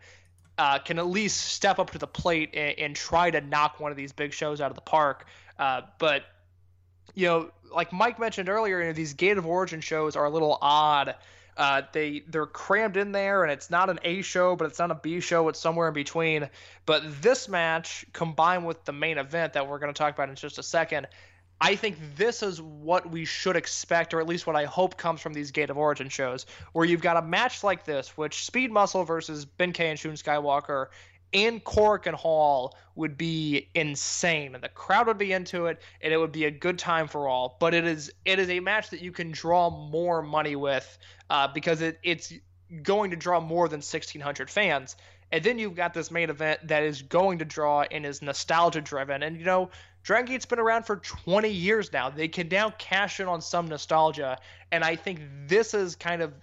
uh, can at least step up to the plate and, and try to knock one of these big shows out of the park. Uh, but you know, like Mike mentioned earlier, you know, these Gate of Origin shows are a little odd. Uh, they they're crammed in there, and it's not an A show, but it's not a B show. It's somewhere in between. But this match, combined with the main event that we're going to talk about in just a second, I think this is what we should expect, or at least what I hope comes from these Gate of Origin shows, where you've got a match like this, which Speed Muscle versus Benkei and Shun Skywalker in Korakuen Hall would be insane, and the crowd would be into it, and it would be a good time for all. But it is it is a match that you can draw more money with uh, because it, it's going to draw more than 1,600 fans. And then you've got this main event that is going to draw and is nostalgia driven. And, you know, Dragon Gate's been around for 20 years now. They can now cash in on some nostalgia. And I think this is kind of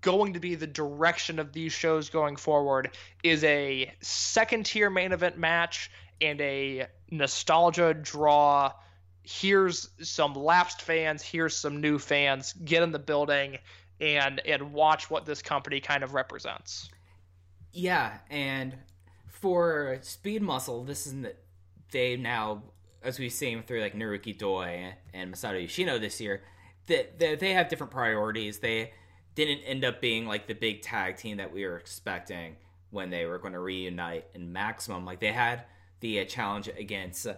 going to be the direction of these shows going forward is a second tier main event match and a nostalgia draw here's some lapsed fans here's some new fans get in the building and and watch what this company kind of represents Yeah, and for Speed Muscle, this is the, they now, as we've seen through like Naruki Doi and Masato Yoshino this year, that they, they have different priorities. They didn't end up being like the big tag team that we were expecting when they were going to reunite in Maximum. Like they had the uh, challenge against uh,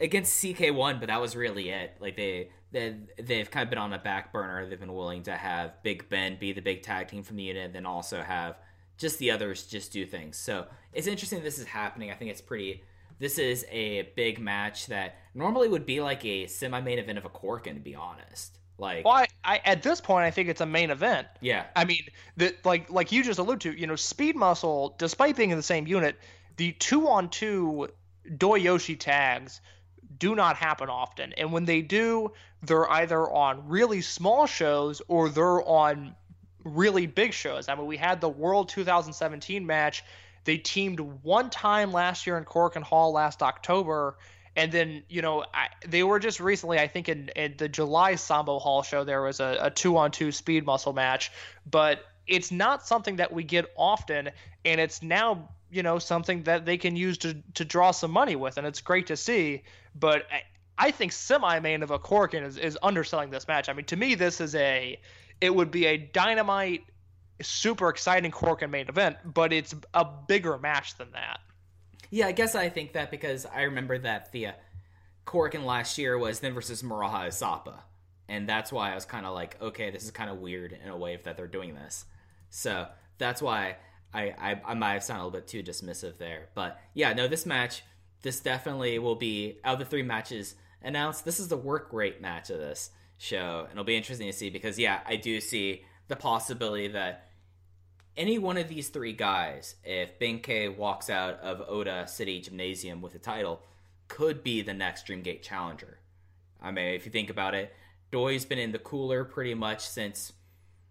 against CK1, but that was really it. Like they they they've kind of been on the back burner. They've been willing to have Big Ben be the big tag team from the unit, and then also have just the others just do things. So it's interesting this is happening. I think it's pretty. This is a big match that normally would be like a semi main event of a Korakuen, to be honest. Like, Well, I, I, at this point, I think it's a main event. yeah, I mean, that like like you just alluded to, you know, Speed Muscle, despite being in the same unit, the two on two Doyoshi tags do not happen often, and when they do, they're either on really small shows or they're on really big shows. I mean, we had the World 2017 match. They teamed one time last year in Korakuen Hall last October. And then, you know, I, they were just recently, I think, in, in the July Sambo Hall show, there was a, two on two speed muscle match. But it's not something that we get often. And it's now, you know, something that they can use to, to draw some money with. And it's great to see. But I, I think semi main of a Korakuen is, is underselling this match. I mean, to me, this is a, it would be a dynamite, super exciting Korakuen main event, but it's a bigger match than that. Yeah. I guess I think that because I remember that the uh, Korakuen last year was them versus Muraha Zappa, and that's why I was kind of like, okay, this is kind of weird in a way that they're doing this. So that's why I, I I might have sounded a little bit too dismissive there. But yeah, no, this match, this definitely will be out of the three matches announced. This is the work rate match of this show, and it'll be interesting to see because yeah, I do see the possibility that any one of these three guys, if Benkei walks out of Ota City Gymnasium with a title, could be the next Dreamgate challenger. I mean, if you think about it, Doi's been in the cooler pretty much since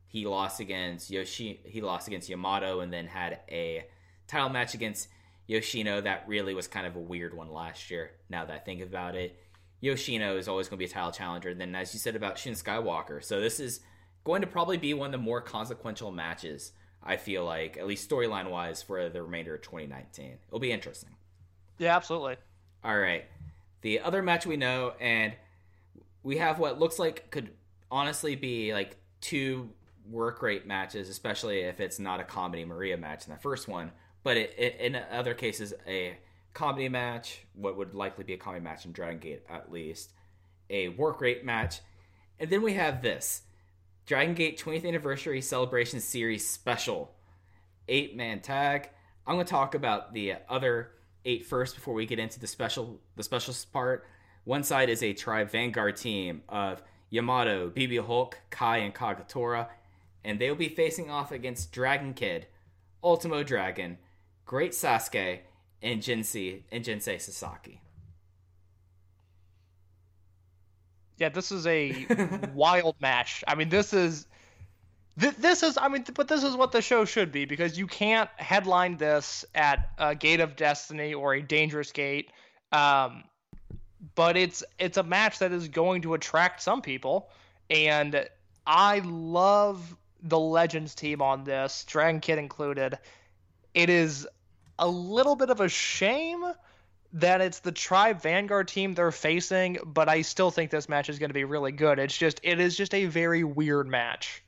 he lost against Yoshi. He lost against Yamato, and then had a title match against Yoshino. That really was kind of a weird one last year. Now that I think about it, Yoshino is always going to be a title challenger. And then, as you said about Shun Skywalker, so this is going to probably be one of the more consequential matches. I feel like, at least storyline wise, for the remainder of 2019. It'll be interesting. Yeah, absolutely. All right. The other match we know, and we have what looks like could honestly be like two work rate matches, especially if it's not a comedy Maria match in the first one. But it, it, in other cases, a comedy match, what would likely be a comedy match in Dragon Gate at least, a work rate match. And then we have this Dragon Gate 20th Anniversary Celebration Series Special eight man tag. I'm going to talk about the other eight first before we get into the special the special part. One side is a Tribe Vanguard team of Yamato, BB Hulk, Kai, and Kagetora, and they'll be facing off against Dragon Kid, Ultimo Dragon, Great Sasuke, and Jinsei and Jinsei Shinzaki. Yeah, this is a wild match. I mean, this is th- this is I mean, but this is what the show should be because you can't headline this at a Gate of Destiny or a Dangerous Gate. Um, but it's it's a match that is going to attract some people, and I love the Legends team on this, Dragon Kid included. It is a little bit of a shame that it's the Tribe Vanguard team they're facing, but I still think this match is going to be really good. It's just it is just a very weird match.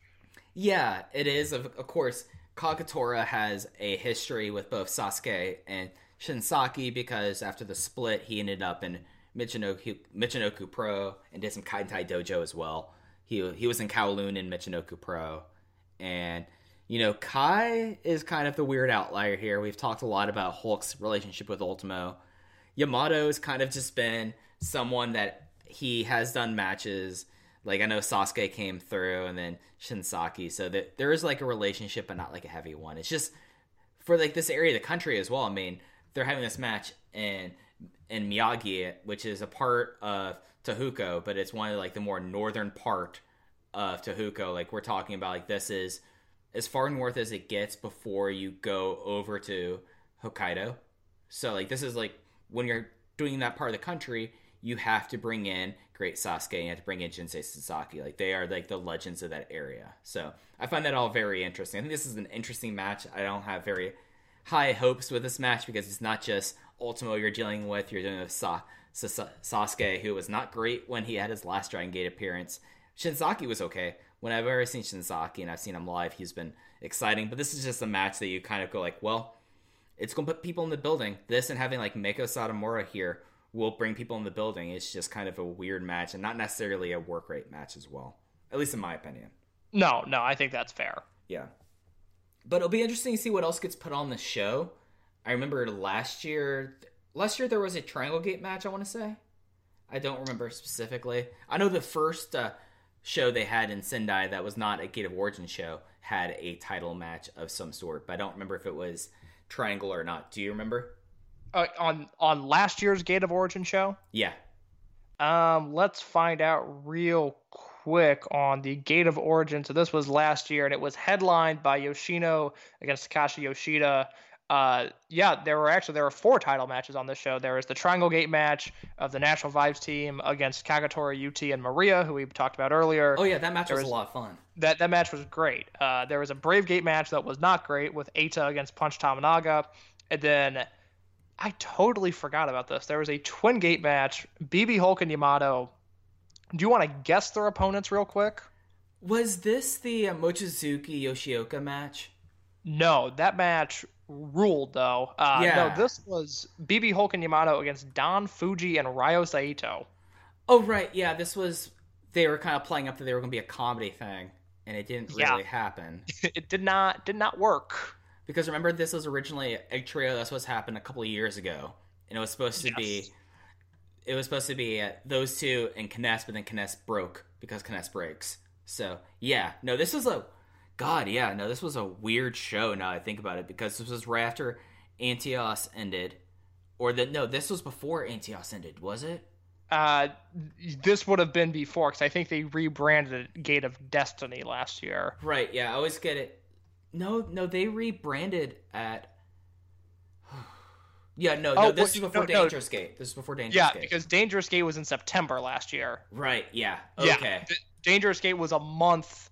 Yeah, it is. Of, of course, Kagetora has a history with both Sasuke and Shinzaki because after the split, he ended up in Michinoku, Michinoku Pro and did some Kaientai Dojo as well. He he was in Kowloon in Michinoku Pro, and you know Kai is kind of the weird outlier here. We've talked a lot about Hulk's relationship with Ultimo. Yamato's kind of just been someone that he has done matches. Like I know Sasuke came through, and then Shinzaki. So that there is like a relationship, but not like a heavy one. It's just for like this area of the country as well. I mean, they're having this match in in Miyagi, which is a part of Tohoku, but it's one of like the more northern part of Tohoku. Like we're talking about, like this is as far north as it gets before you go over to Hokkaido. So like this is like when you're doing that part of the country, you have to bring in Great Sasuke and you have to bring in Jinsei Shinzaki. Like they are like the legends of that area. So I find that all very interesting. I think this is an interesting match. I don't have very high hopes with this match because it's not just Ultimo you're dealing with. You're dealing with Sa- Sa- Sasuke, who was not great when he had his last Dragon Gate appearance. Shinzaki was okay. When I've ever seen Shinzaki and I've seen him live, he's been exciting. But this is just a match that you kind of go like, well, it's going to put people in the building. This and having like Meiko Satomura here will bring people in the building. It's just kind of a weird match and not necessarily a work rate match as well. At least in my opinion. No, no, I think that's fair. Yeah. But it'll be interesting to see what else gets put on the show. I remember last year last year there was a Triangle Gate match, I want to say. I don't remember specifically. I know the first uh, show they had in Sendai that was not a Gate of Origin show had a title match of some sort, but I don't remember if it was Triangle or not. Do you remember? Uh, on on last year's Gate of Origin show. Yeah. Um, let's find out real quick on the Gate of Origin. So this was last year, and it was headlined by Yoshino against Takashi Yoshida. Uh, yeah, there were actually there were four title matches on this show. There was the Triangle Gate match of the National Vibes team against Kagetora, UT, and Maria, who we talked about earlier. Oh yeah, that match was, was- a lot of fun. that that match was great. Uh, there was a Brave Gate match that was not great with Eita against Punch Tominaga, and then I totally forgot about this. There was a Twin Gate match, BB Hulk and Yamato. Do you want to guess their opponents real quick? Was this the uh, Mochizuki Yoshioka match? No, that match ruled though. Uh, Yeah. No, this was BB Hulk and Yamato against Don Fujii and Ryo Saito. Oh right, yeah. This was they were kind of playing up that they were going to be a comedy thing, and it didn't Yeah. really happen. it did not did not work. Because remember, this was originally a trio that's supposed happened a couple of years ago, and it was supposed to be, it was supposed to be uh, those two and K-ness, but then K-ness broke because K-ness breaks. So yeah, no, this was a, God, yeah, no, this was a weird show. Now I think about it, because this was right after Antias ended, or the no, this was before Antias ended, was it? Uh, this would have been before because I think they rebranded it Gate of Destiny last year. Right, yeah, I always get it. No, no, they rebranded at. Yeah, no, no, Oh, this is before no, no. Dangerous Gate. This is before Dangerous Yeah, Gate. because Dangerous Gate was in September last year. Right, yeah. Yeah, Okay. D- Dangerous Gate was a month.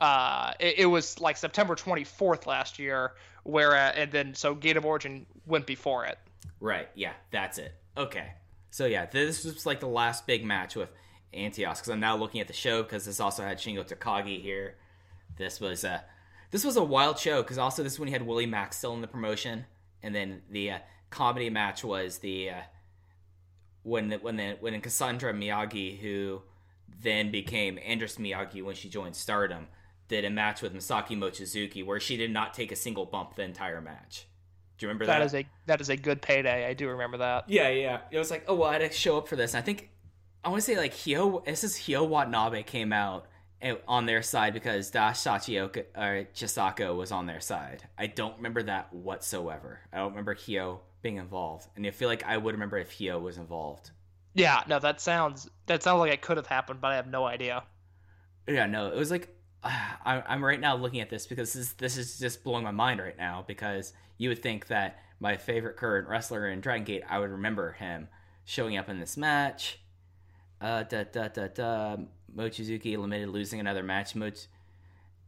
Uh, it, it was like September 24th last year, where uh, and then so Gate of Origin went before it. Right, yeah, that's it. Okay. So yeah, this was like the last big match with Antias because I'm now looking at the show because this also had Shingo Takagi here. This was a this was a wild show because also this is when he had Willie Mack still in the promotion, and then the uh, comedy match was the uh, when the, when the, when Cassandra Miyagi, who then became Andras Miyagi when she joined Stardom, did a match with Masaki Mochizuki where she did not take a single bump the entire match. Do you remember that? That is a that is a good payday. I do remember that. Yeah, yeah. It was like, oh well, I had to show up for this. And I think I want to say like Hyo. This is Hyo Watanabe came out eh, on their side because Dash Sachioka or Chisako was on their side. I don't remember that whatsoever. I don't remember Hyo being involved, and I feel like I would remember if Hyo was involved. Yeah, no, that sounds that sounds like it could have happened, but I have no idea. Yeah, no, it was like I, I'm right now looking at this because this this is just blowing my mind right now because you would think that my favorite current wrestler in Dragon Gate, I would remember him showing up in this match. Uh, da da da da. Mochizuki limited losing another match. Moch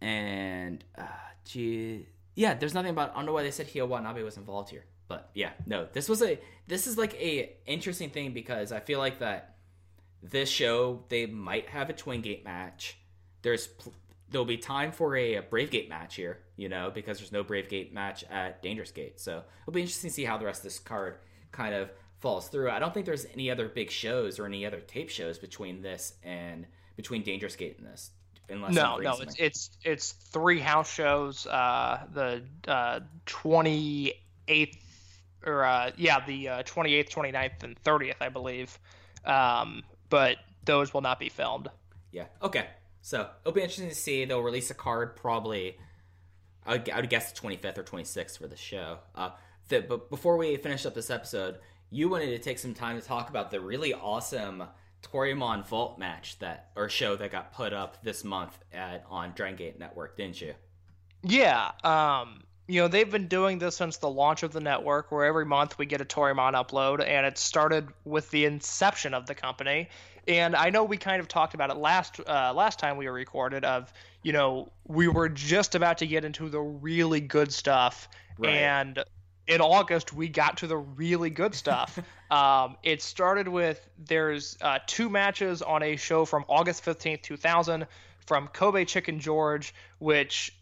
and uh, gee, yeah. There's nothing about. I don't know why they said Hyo Watanabe was involved here, but yeah, no. This was a this is like a interesting thing because I feel like that this show they might have a twin gate match. There's pl- there'll be time for a, a Brave Gate match here, you know, because there's no Brave Gate match at Dangerous Gate. So it'll be interesting to see how the rest of this card kind of falls through. I don't think there's any other big shows or any other tape shows between this and between Dangerous Gate and this. Unless No, no, something. it's it's it's three house shows. Uh, the uh, 28th or uh, yeah, the uh, 28th, 29th, and 30th, I believe. Um, but those will not be filmed. Yeah. Okay. So it'll be interesting to see. They'll release a card probably. I would, I would guess the 25th or 26th for the show. Uh, the, but before we finish up this episode, you wanted to take some time to talk about the really awesome Toryumon Vault match that or show that got put up this month at on Dragon Gate Network, didn't you? Yeah. Um, you know, they've been doing this since the launch of the network, where every month we get a Toryumon upload, and it started with the inception of the company. And I know we kind of talked about it last uh, last time we were recorded. Of you know, we were just about to get into the really good stuff, Right. and in August we got to the really good stuff. um, it started with there's uh, two matches on a show from August fifteenth, two thousand, from Kobe Chicken George, which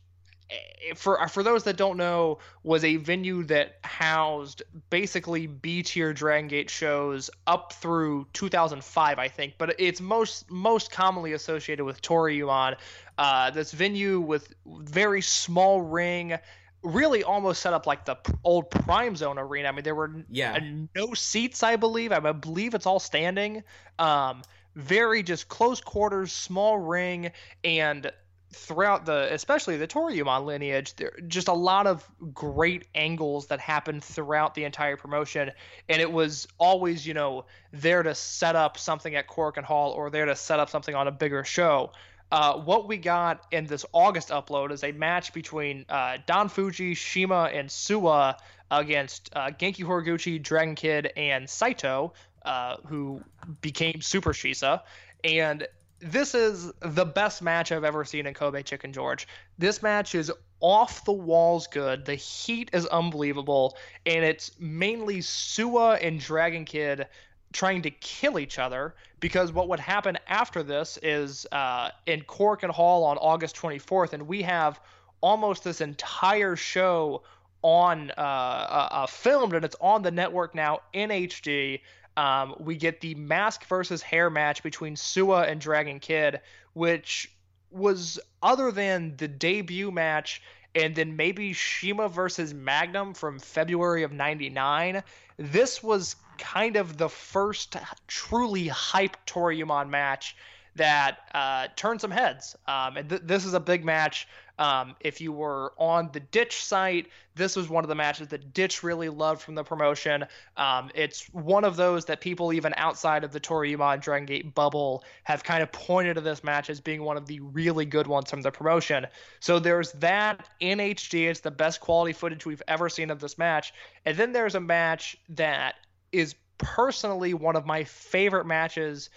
for for those that don't know, was a venue that housed basically B tier Dragon Gate shows up through 2005, I think. But it's most most commonly associated with Toryumon. Uh, this venue with very small ring, really almost set up like the old Prime Zone arena. I mean, there were Yeah. uh, no seats, I believe. I believe it's all standing. Um, very just close quarters, small ring, and throughout the especially the Toryumon lineage, there just a lot of great angles that happened throughout the entire promotion, and it was always you know there to set up something at Korakuen Hall or there to set up something on a bigger show. Uh, what we got in this August upload is a match between uh, Don Fujii, CIMA, and Suwa against uh, Genki Horiguchi, Dragon Kid, and Saito, uh, who became Super Shisa. And this is the best match I've ever seen in Kobe Chicken George. This match is off the walls good. The heat is unbelievable, and it's mainly Suwa and Dragon Kid trying to kill each other because what would happen after this is uh, in Korakuen Hall on August 24th, and we have almost this entire show on uh, uh, filmed and it's on the network now in HD. Um, we get the mask versus hair match between Suwa and Dragon Kid, which was other than the debut match and then maybe CIMA versus Magnum from February of 99. This was kind of the first truly hype Toryumon match that uh, turned some heads. Um, and th- this is a big match. Um, if you were on the Ditch site, this was one of the matches that Ditch really loved from the promotion. Um, it's one of those that people even outside of the Toryumon Dragon Gate bubble have kind of pointed to this match as being one of the really good ones from the promotion. So there's that in HD. It's the best quality footage we've ever seen of this match. And then there's a match that is personally one of my favorite matches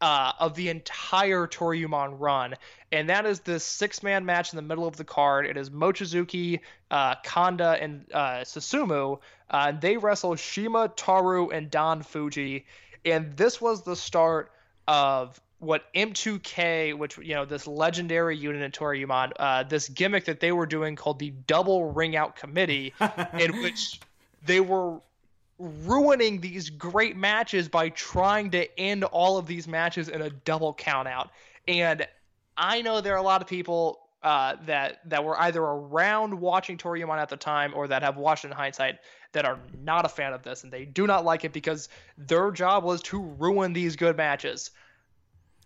uh, of the entire Toryumon run, and that is this six-man match in the middle of the card. It is Mochizuki, uh, Kanda, and uh, Susumu. Uh, they wrestle CIMA, Taru, and Don Fujii, and this was the start of what M2K, which you know this legendary unit in Toryumon, uh, this gimmick that they were doing called the Double Ring Out Committee, in which they were ruining these great matches by trying to end all of these matches in a double count out. And I know there are a lot of people uh, that that were either around watching Toryumon at the time or that have watched in hindsight that are not a fan of this and they do not like it because their job was to ruin these good matches.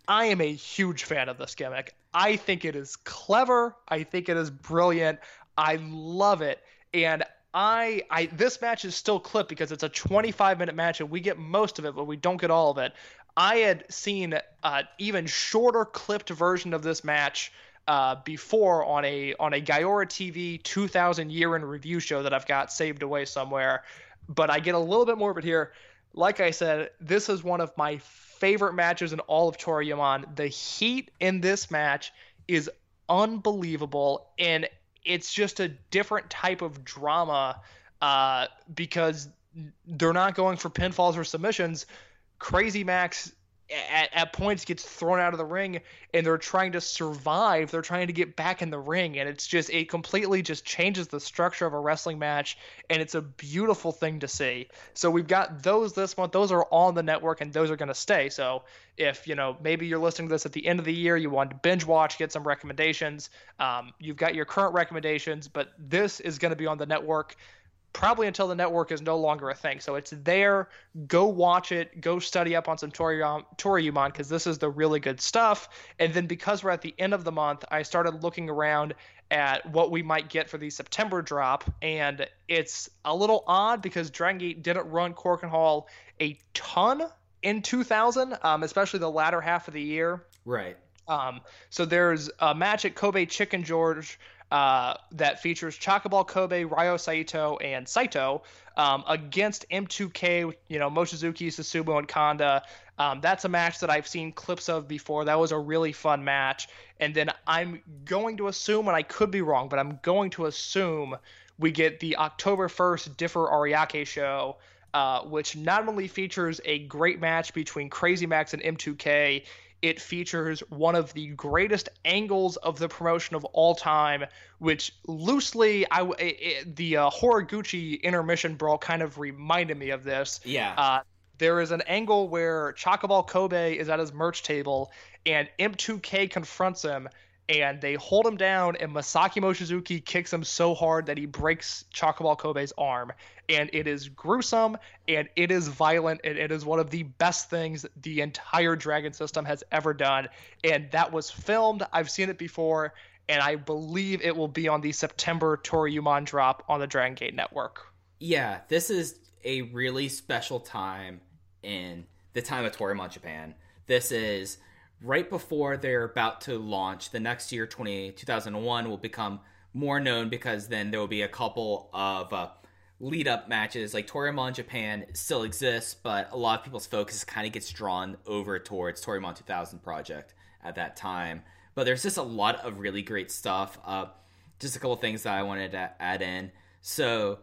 I am a huge fan of this gimmick. I think it is clever. I think it is brilliant. I love it. And I I this match is still clipped because it's a 25 minute match and we get most of it, but we don't get all of it. I had seen an even shorter clipped version of this match uh, before on a on a Gaora TV 2000 year in review show that I've got saved away somewhere, but I get a little bit more of it here. Like I said, this is one of my favorite matches in all of Toryumon. The heat in this match is unbelievable, and it's just a different type of drama uh, because they're not going for pinfalls or submissions. Crazy Max at, at points gets thrown out of the ring and they're trying to survive. They're trying to get back in the ring. And it's just, it completely just changes the structure of a wrestling match. And it's a beautiful thing to see. So we've got those this month. Those are on the network and those are going to stay. So if, you know, maybe you're listening to this at the end of the year, you want to binge watch, get some recommendations, um, you've got your current recommendations, but this is going to be on the network probably until the network is no longer a thing. So it's there. Go watch it. Go study up on some Toryumon because this is the really good stuff. And then because we're at the end of the month, I started looking around at what we might get for the September drop, and it's a little odd because Dragon Gate didn't run Korakuen Hall a ton in 2000, um, especially the latter half of the year. Right. Um, so there's a match at Kobe Chicken George uh, that features Chocoball Kobe, Ryo Saito, and Saito um, against M2K, you know, Mochizuki, Susumu, and Kanda. Um, that's a match that I've seen clips of before. That was a really fun match. And then I'm going to assume, and I could be wrong, but I'm going to assume we get the October 1st Differ Ariake show. Uh, which not only features a great match between Crazy Max and M2K, it features one of the greatest angles of the promotion of all time, which loosely, I it, the uh, Horiguchi intermission brawl kind of reminded me of this. Yeah. Uh, there is an angle where Chocoball Kobe is at his merch table and M2K confronts him and they hold him down and Masaki Mochizuki kicks him so hard that he breaks Chocoball Kobe's arm and it is gruesome and it is violent and it is one of the best things the entire Dragon system has ever done and that was filmed I've seen it before and I believe it will be on the September Toryumon drop on the Dragon Gate network. Yeah, this is a really special time in the time of Toryumon Japan. This is right before they're about to launch. The next year, 20, 2001, will become more known because then there will be a couple of uh, lead up matches. Like Toryumon Japan still exists, but a lot of people's focus kind of gets drawn over towards Toryumon 2000 project at that time. But there's just a lot of really great stuff. Uh, just a couple things that I wanted to add in. So,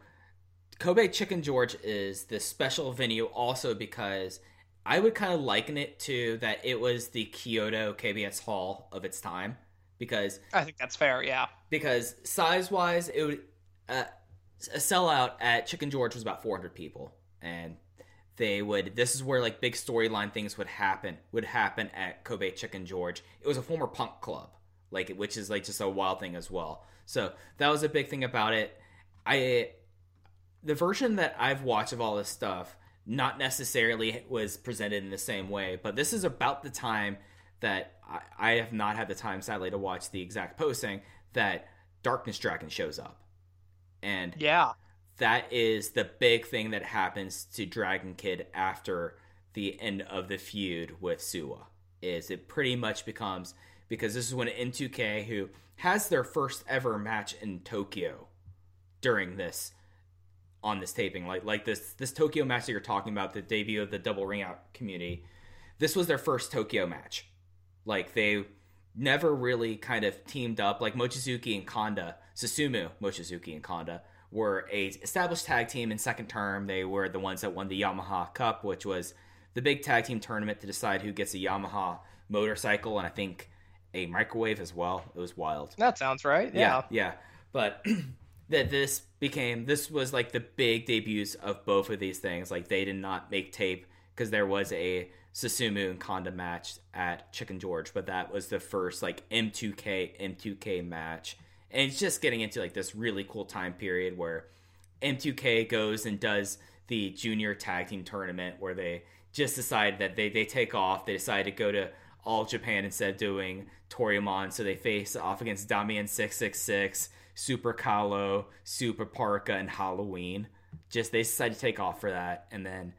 Kobe Chicken George is this special venue also because I would kind of liken it to that it was the Kyoto KBS Hall of its time because I think that's fair, yeah. because size wise it would uh, a sellout at Chicken George was about 400 people and they would this is where like big storyline things would happen would happen at Kobe Chicken George. It was a former punk club like which is like just a wild thing as well. So that was a big thing about it. I the version that I've watched of all this stuff not necessarily was presented in the same way, but this is about the time that I, I have not had the time, sadly, to watch the exact posting that Darkness Dragon shows up. And Yeah. that is the big thing that happens to Dragon Kid after the end of the feud with Suwa. Is it pretty much becomes because this is when M2K, who has their first ever match in Tokyo during this on this taping, like like this this Tokyo match that you're talking about, the debut of the double ring out community. This was their first Tokyo match. Like they never really kind of teamed up. Like Mochizuki and Kanda, Susumu, Mochizuki and Kanda were a established tag team in second term. They were the ones that won the Yamaha Cup, which was the big tag team tournament to decide who gets a Yamaha motorcycle and I think a microwave as well. It was wild That sounds right. Yeah. yeah. But that this became this was like the big debuts of both of these things. Like they did not make tape because there was a Susumu and Kanda match at Chicken George, but that was the first like M2K M2K match. And it's just getting into like this really cool time period where M2K goes and does the junior tag team tournament where they just decide that they, they take off. They decide to go to All Japan instead of doing Toryumon. So they face off against Damien 666, Super Calo, Super Parka, and Halloween. Just they decide to take off for that. And then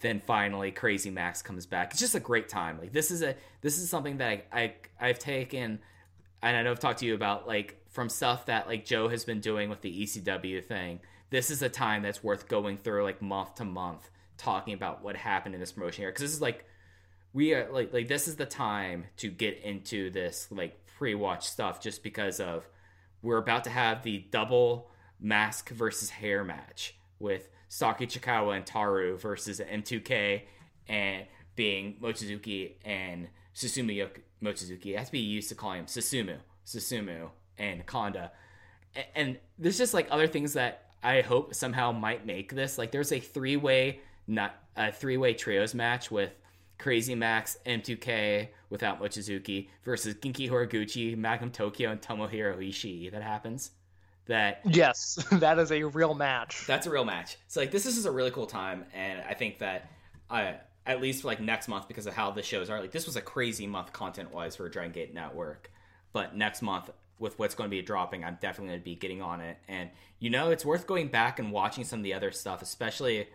then finally Crazy Max comes back. It's just a great time. Like this is a this is something that I, I I've taken and I know I've talked to you about like from stuff that like Joe has been doing with the ECW thing. This is a time that's worth going through like month to month talking about what happened in this promotion here because this is like we are like like this is the time to get into this like pre-watch stuff just because of we're about to have the double mask versus hair match with Saki Chikawa and Taru versus M2K and being Mochizuki and Susumu Mochizuki. It has to be used to call him Susumu, Susumu and Kanda. And there's just like other things that I hope somehow might make this. Like there's a three way not a three way trios match with Crazy Max, M2K without Mochizuki versus Genki Horiguchi, Magnum Tokyo, and Tomohiro Ishii. That happens. That Yes, that is a real match. that's a real match. So like this is just a really cool time, and I think that I at least for like next month because of how the shows are like this was a crazy month content wise for Dragon Gate Network, but next month with what's going to be dropping, I'm definitely going to be getting on it, and you know it's worth going back and watching some of the other stuff, especially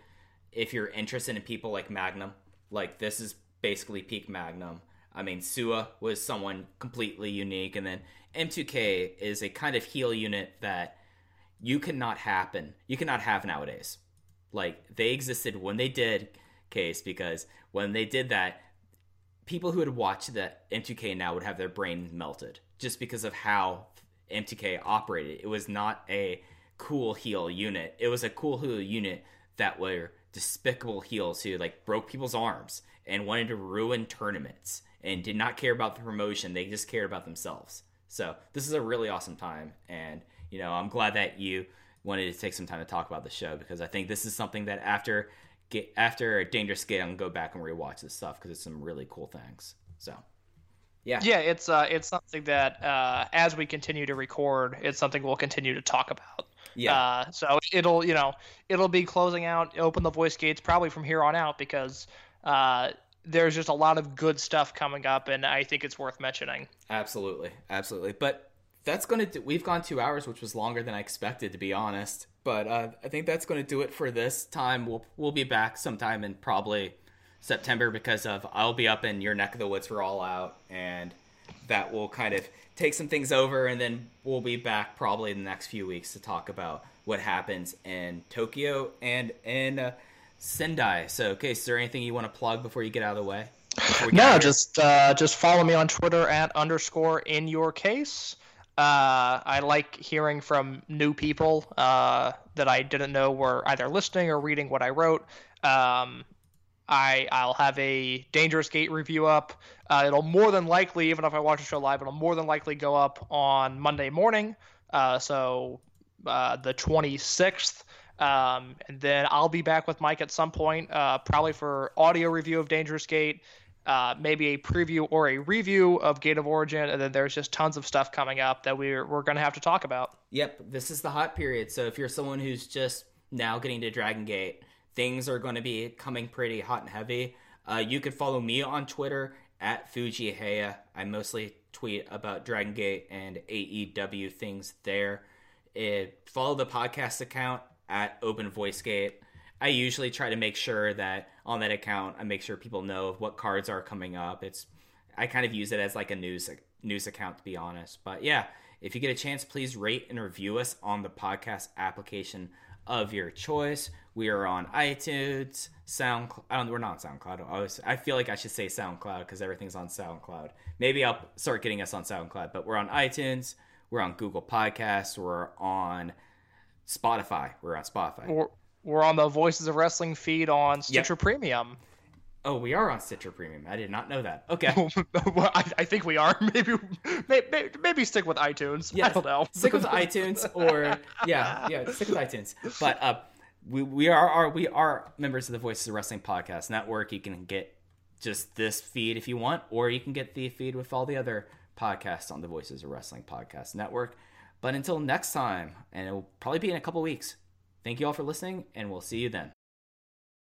if you're interested in people like Magnum. Like this is basically peak Magnum. I mean, Suwa was someone completely unique, and then M2K is a kind of heel unit that you cannot happen. You cannot have nowadays. Like they existed when they did case because when they did that, people who had watched that M2K now would have their brain melted just because of how M2K operated. It was not a cool heel unit. It was a cool heel unit that were despicable heels who like broke people's arms and wanted to ruin tournaments and did not care about the promotion. They just cared about themselves. So this is a really awesome time, and you know I'm glad that you wanted to take some time to talk about the show because I think this is something that after get after Dangerous Gate, I'm gonna go back and rewatch this stuff because it's some really cool things. So yeah, Yeah, it's uh, it's something that uh, as we continue to record, it's something we'll continue to talk about. Yeah, Uh, so it'll you know it'll be closing out, open the voice gates probably from here on out because uh, there's just a lot of good stuff coming up, and I think it's worth mentioning. absolutely, absolutely. But that's gonna do, we've gone two hours, which was longer than I expected to be honest. But uh, I think that's gonna do it for this time. We'll we'll be back sometime in probably September because of I'll be up in your neck of the woods for All Out, and that will kind of take some things over, and then we'll be back probably in the next few weeks to talk about what happens in Tokyo and in uh, Sendai. So, okay, is there anything you want to plug before you get out of the way? Before we get out No, just uh, just follow me on Twitter at underscore in your case. Uh, I like hearing from new people uh, that I didn't know were either listening or reading what I wrote. Um, I I'll have a Dangerous Gate review up. Uh, it'll more than likely, even if I watch the show live, it'll more than likely go up on Monday morning. Uh, so uh, the 26th. Um, and then I'll be back with Mike at some point, uh, probably for audio review of Dangerous Gate, uh, maybe a preview or a review of Gate of Origin, and then there's just tons of stuff coming up that we're we're gonna have to talk about. Yep, this is the hot period. So if you're someone who's just now getting to Dragon Gate, things are going to be coming pretty hot and heavy. Uh, you could follow me on Twitter at Fujiheya. I mostly tweet about Dragon Gate and AEW things there. It, follow the podcast account at Open Voice Gate. I usually try to make sure that on that account, I make sure people know what cards are coming up. It's I kind of use it as like a news news account to be honest. But yeah, if you get a chance, please rate and review us on the podcast application of your choice. We are on iTunes, SoundCloud. I don't, we're not on SoundCloud. I, always, I feel like I should say SoundCloud because everything's on SoundCloud. Maybe I'll start getting us on SoundCloud, but we're on iTunes. We're on Google Podcasts. We're on Spotify. We're on Spotify. We're, we're on the Voices of Wrestling feed on Stitcher Premium. Oh, we are on Stitcher Premium. I did not know that. Okay. well, I, I think we are. Maybe, maybe maybe stick with iTunes. I don't know. Stick with iTunes or yeah, yeah, stick with iTunes. But uh, we we are, are we are members of the Voices of Wrestling podcast network. You can get just this feed if you want, or you can get the feed with all the other podcasts on the Voices of Wrestling podcast network. But until next time, and it will probably be in a couple weeks. Thank you all for listening, and we'll see you then.